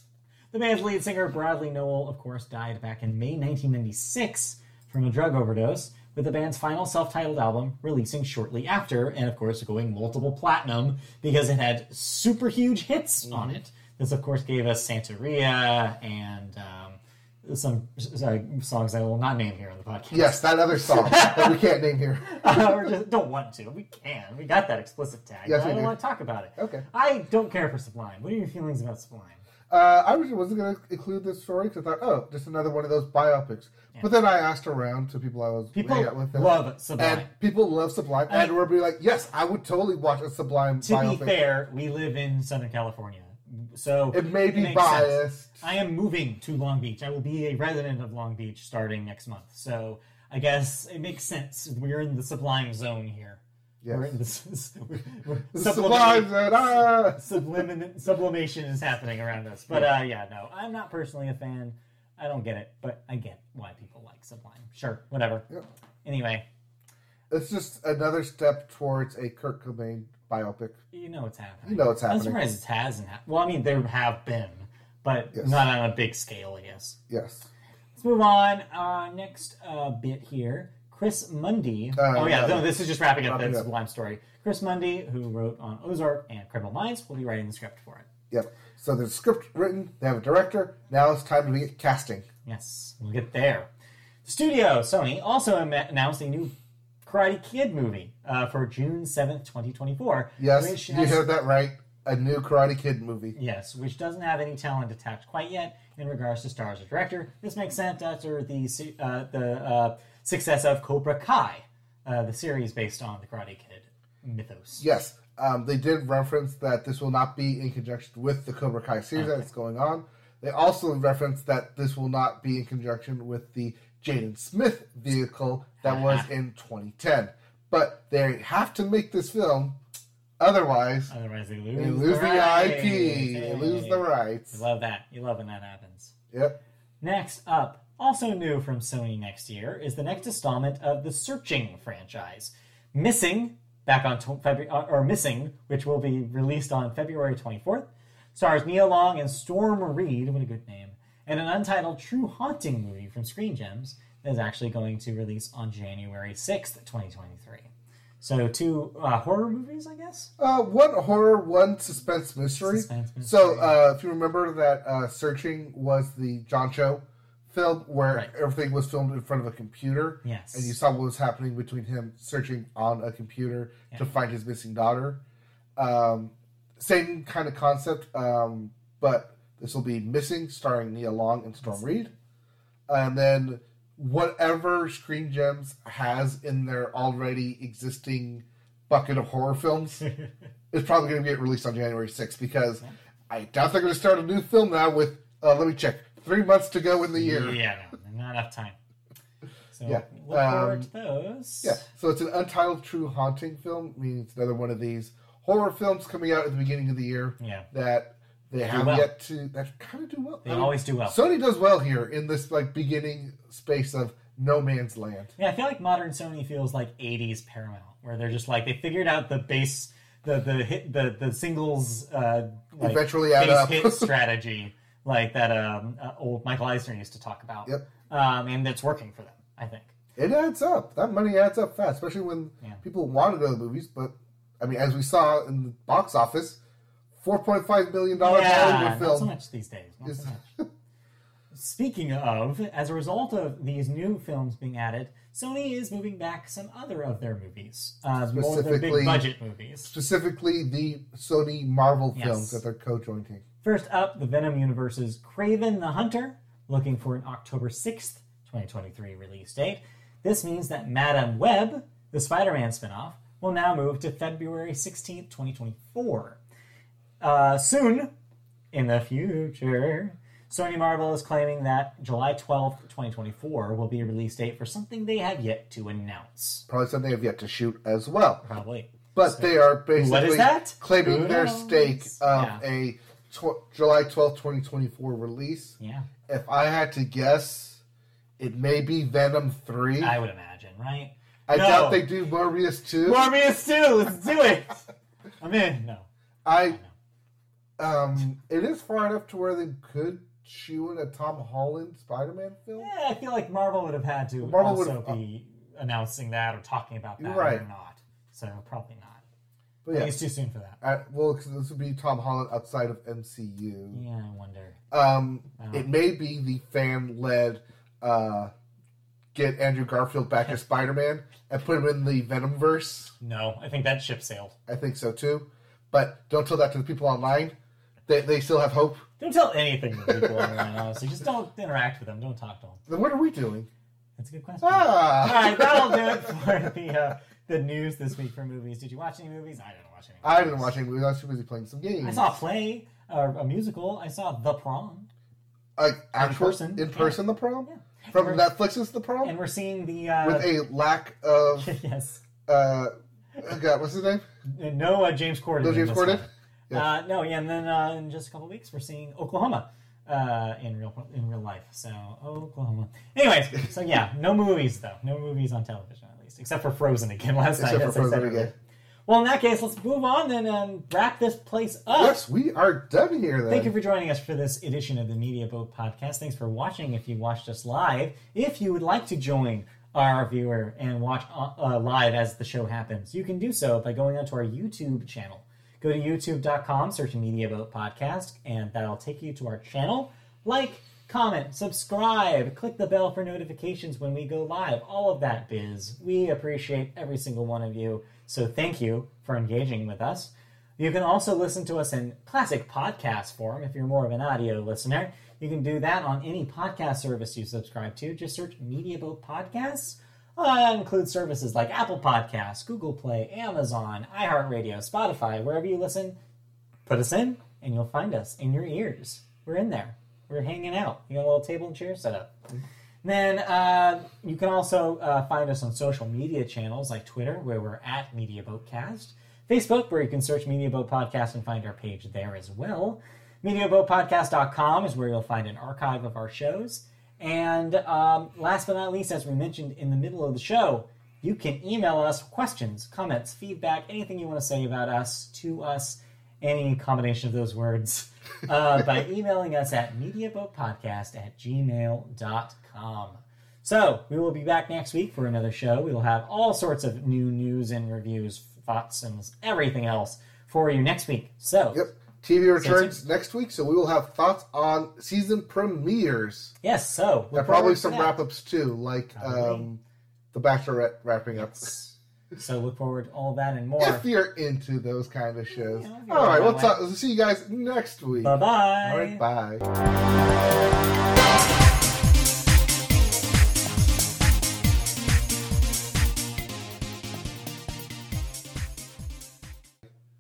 [SPEAKER 2] The band's lead singer, Bradley Nowell, of course, died back in May 1996 from a drug overdose, with the band's final self titled album releasing shortly after, and of course, going multiple platinum because it had super huge hits on it. This, of course, gave us Santeria and um, some sorry, songs I will not name here on the podcast.
[SPEAKER 1] Yes, that other song that we can't name here.
[SPEAKER 2] or just don't want to. We can. We got that explicit tag.
[SPEAKER 1] Yes, we
[SPEAKER 2] I don't
[SPEAKER 1] do.
[SPEAKER 2] want to talk about it.
[SPEAKER 1] Okay.
[SPEAKER 2] I don't care for Sublime. What are your feelings about Sublime?
[SPEAKER 1] Uh, I was, wasn't going to include this story because I thought, oh, just another one of those biopics. But then I asked around to people I was
[SPEAKER 2] People
[SPEAKER 1] out with.
[SPEAKER 2] love Sublime.
[SPEAKER 1] And people love Sublime.
[SPEAKER 2] I-
[SPEAKER 1] and we're be like, yes, I would totally watch a Sublime
[SPEAKER 2] to
[SPEAKER 1] biopic.
[SPEAKER 2] be fair, we live in Southern California, so
[SPEAKER 1] it may be
[SPEAKER 2] makes
[SPEAKER 1] biased.
[SPEAKER 2] sense. I am moving to Long Beach. I will be a resident of Long Beach starting next month. So I guess it makes sense. We're in the Sublime zone here.
[SPEAKER 1] Yes.
[SPEAKER 2] We're in this. We're, we're,
[SPEAKER 1] The Sublime zone, ah!
[SPEAKER 2] sublimin- sublimation is happening around us. But uh, yeah, no, I'm not personally a fan. I don't get it, but I get why people like Sublime. Sure, whatever.
[SPEAKER 1] Yep.
[SPEAKER 2] Anyway,
[SPEAKER 1] It's just another step towards a Kurt Cobain biopic.
[SPEAKER 2] you know what's happening.
[SPEAKER 1] You know what's
[SPEAKER 2] I'm surprised it hasn't. hap- Well, I mean, there have been, but
[SPEAKER 1] Yes.
[SPEAKER 2] not on a big scale, I guess.
[SPEAKER 1] Yes.
[SPEAKER 2] Let's move on. Uh, next uh, bit here. Chris Mundy.
[SPEAKER 1] Uh,
[SPEAKER 2] oh, yeah, no, this is just wrapping up the. Sublime story. Chris Mundy, who wrote on Ozark and Criminal Minds, will be writing the script for it.
[SPEAKER 1] Yep. So there's a script written, they have a director. Now it's time to be casting.
[SPEAKER 2] Yes, we'll get there. Studio, Sony, also announced a new Karate Kid movie uh, for June 7th, 2024.
[SPEAKER 1] Yes, you
[SPEAKER 2] has-
[SPEAKER 1] heard that right. A new Karate Kid movie.
[SPEAKER 2] Yes, which doesn't have any talent attached quite yet in regards to stars or director. This makes sense after the uh, the uh, success of Cobra Kai, uh, the series based on the Karate Kid mythos.
[SPEAKER 1] Yes, um, they did reference that this will not be in conjunction with the Cobra Kai series
[SPEAKER 2] Okay.
[SPEAKER 1] that's going on. They also referenced that this will not be in conjunction with the Jaden Smith vehicle that was in 2010. But they have to make this film, otherwise
[SPEAKER 2] Otherwise, they lose,
[SPEAKER 1] they lose the. IP, they lose the
[SPEAKER 2] You
[SPEAKER 1] rights.
[SPEAKER 2] love that. You love when that happens.
[SPEAKER 1] Yep.
[SPEAKER 2] Next up, also new from Sony next year, is the next installment of the Searching franchise. Missing, back on February, uh, or Missing, which will be released on February 24th, stars Nia Long and Storm Reid, what a good name, and an untitled True Haunting movie from Screen Gems that is actually going to release on January 6th, 2023. So, two uh, horror movies, I guess?
[SPEAKER 1] Uh, one horror, one suspense mystery.
[SPEAKER 2] Suspense mystery.
[SPEAKER 1] So, uh, if you remember that uh, Searching was the John Cho film where
[SPEAKER 2] Right.
[SPEAKER 1] everything was filmed in front of a computer.
[SPEAKER 2] Yes.
[SPEAKER 1] And you saw what was happening between him searching on a computer to find his missing daughter. Um, same kind of concept, um, but this will be Missing, starring Nia Long and Storm Reid. And then whatever Screen Gems has in their already existing bucket of horror films is probably going to get released on January 6th because I doubt they're going to start a new film now with, uh, let me check, three months to go in the year.
[SPEAKER 2] Yeah, no, not enough time. So,
[SPEAKER 1] Yeah,
[SPEAKER 2] look
[SPEAKER 1] um,
[SPEAKER 2] forward to those.
[SPEAKER 1] Yeah, so it's an untitled true haunting film, meaning it's another one of these horror films coming out at the beginning of the year
[SPEAKER 2] Yeah.
[SPEAKER 1] that they have
[SPEAKER 2] well.
[SPEAKER 1] yet to that kind of do well.
[SPEAKER 2] They always do well.
[SPEAKER 1] Sony does well here in this like beginning space of no man's land.
[SPEAKER 2] Yeah, I feel like modern Sony feels like '80s Paramount, where they're just like they figured out the base, the the hit, the the singles, uh, like,
[SPEAKER 1] Eventually add
[SPEAKER 2] base
[SPEAKER 1] up.
[SPEAKER 2] hit strategy, like that um, uh, old Michael Eisner used to talk about.
[SPEAKER 1] Yep.
[SPEAKER 2] Um, and it's working for them, I think.
[SPEAKER 1] It adds up. That money adds up fast, especially when
[SPEAKER 2] Yeah.
[SPEAKER 1] people want to go to the movies. But I mean, as we saw in the box office, four point five billion dollar
[SPEAKER 2] yeah,
[SPEAKER 1] Hollywood
[SPEAKER 2] not
[SPEAKER 1] film.
[SPEAKER 2] so much these days. Not
[SPEAKER 1] is-
[SPEAKER 2] so much. Speaking of, as a result of these new films being added, Sony is moving back some other of their movies, uh, more of their big
[SPEAKER 1] Specifically-
[SPEAKER 2] budget movies.
[SPEAKER 1] specifically the Sony Marvel
[SPEAKER 2] Yes.
[SPEAKER 1] films that they're co-jointing.
[SPEAKER 2] First up, the Venom Universe's Kraven the Hunter, looking for an October 6th, 2023 release date. This means that Madame Web, the Spider Man spinoff, will now move to February 16th, 2024. Uh, soon, in the future, Sony Marvel is claiming that July 12th, 2024 will be a release date for something they have yet to announce.
[SPEAKER 1] Probably something they have yet to shoot as well.
[SPEAKER 2] Probably.
[SPEAKER 1] But they are basically
[SPEAKER 2] What is that?
[SPEAKER 1] claiming
[SPEAKER 2] Who
[SPEAKER 1] their
[SPEAKER 2] knows?
[SPEAKER 1] stake of
[SPEAKER 2] Yeah.
[SPEAKER 1] a tw- July twelfth, 2024 release.
[SPEAKER 2] Yeah,
[SPEAKER 1] If I had to guess, it may be Venom 3.
[SPEAKER 2] I would imagine, right?
[SPEAKER 1] I
[SPEAKER 2] No.
[SPEAKER 1] doubt they do Morbius 2.
[SPEAKER 2] Morbius 2, let's do it! I'm in. No.
[SPEAKER 1] I um it is far enough to where they could chew in a Tom Holland Spider-Man film.
[SPEAKER 2] Yeah, I feel like Marvel would have had to
[SPEAKER 1] Marvel
[SPEAKER 2] also
[SPEAKER 1] uh,
[SPEAKER 2] be announcing that or talking about that.
[SPEAKER 1] Right.
[SPEAKER 2] Or not. So probably not.
[SPEAKER 1] But yeah,
[SPEAKER 2] it's too soon for that.
[SPEAKER 1] uh, well, 'cause this would be Tom Holland outside of MCU.
[SPEAKER 2] Yeah, I wonder.
[SPEAKER 1] Um,
[SPEAKER 2] I
[SPEAKER 1] It may be the fan led uh, get Andrew Garfield back as Spider Man and put him in the Venom verse.
[SPEAKER 2] No, I think that ship sailed.
[SPEAKER 1] I think so too. But don't tell that to the people online. They, they still have hope.
[SPEAKER 2] Don't tell anything to people online, honestly. Just don't interact with them. Don't talk to them.
[SPEAKER 1] Then what are we doing?
[SPEAKER 2] That's a good question. All
[SPEAKER 1] Ah!
[SPEAKER 2] right, that'll do it for the uh, the news this week for movies. Did you watch any movies? I didn't watch any.
[SPEAKER 1] I didn't watch any movies. I was too busy playing some games.
[SPEAKER 2] I saw a play, uh, a musical. I saw The Prom,
[SPEAKER 1] like actual
[SPEAKER 2] person.
[SPEAKER 1] in person the prom
[SPEAKER 2] Yeah.
[SPEAKER 1] from
[SPEAKER 2] We're-
[SPEAKER 1] Netflix's the prom
[SPEAKER 2] and we're seeing the uh,
[SPEAKER 1] with a lack of
[SPEAKER 2] yes,
[SPEAKER 1] uh, God, what's his name?
[SPEAKER 2] no uh, James Corden.
[SPEAKER 1] No James Corden.
[SPEAKER 2] One. Uh, no, yeah, and then uh, in just a couple weeks we're seeing Oklahoma uh, in real in real life. So Oklahoma. Anyways, so yeah, no movies though. No movies on television at least, except for Frozen again last
[SPEAKER 1] Except
[SPEAKER 2] night.
[SPEAKER 1] for Frozen again.
[SPEAKER 2] Well, in that case, let's move on then and wrap this place up.
[SPEAKER 1] Yes, we are done here. Then
[SPEAKER 2] Thank you for joining us for this edition of the Media Boat Podcast. Thanks for watching if you watched us live. If you would like to join our viewer and watch uh, uh, live as the show happens, you can do so by going onto our YouTube channel. Go to youtube.com, search Media Boat Podcast, and that'll take you to our channel. Like, comment, subscribe, click the bell for notifications when we go live. All of that biz. We appreciate every single one of you. So thank you for engaging with us. You can also listen to us in classic podcast form if you're more of an audio listener. You can do that on any podcast service you subscribe to. Just search Media Boat Podcasts. Uh, that includes services like Apple Podcasts, Google Play, Amazon, iHeartRadio, Spotify, wherever you listen. Put us in, and you'll find us in your ears. We're in there. We're hanging out. You got a little table and chair set up. Then uh, you can also uh, find us on social media channels like Twitter, where we're at Media Boatcast, Facebook, where you can search Media Boat Podcast and find our page there as well. MediaBoatPodcast.com is where you'll find an archive of our shows. And um, last but not least, as we mentioned in the middle of the show, you can email us questions, comments, feedback, anything you want to say about us to us, any combination of those words, uh, by emailing us at mediaboatpodcast at gmail.com. So we will be back next week for another show. We will have all sorts of new news and reviews, thoughts, and everything else for you next week. So,
[SPEAKER 1] Yep. TV returns next week, so we will have thoughts on season premieres.
[SPEAKER 2] yes, so. look
[SPEAKER 1] And probably some wrap ups too, like um, The Bachelorette wrapping up.
[SPEAKER 2] So look forward to all that and more.
[SPEAKER 1] If you're into those kind of shows.
[SPEAKER 2] Yeah,
[SPEAKER 1] All right,
[SPEAKER 2] that
[SPEAKER 1] we'll See you guys next week.
[SPEAKER 2] Bye bye.
[SPEAKER 1] All right, bye.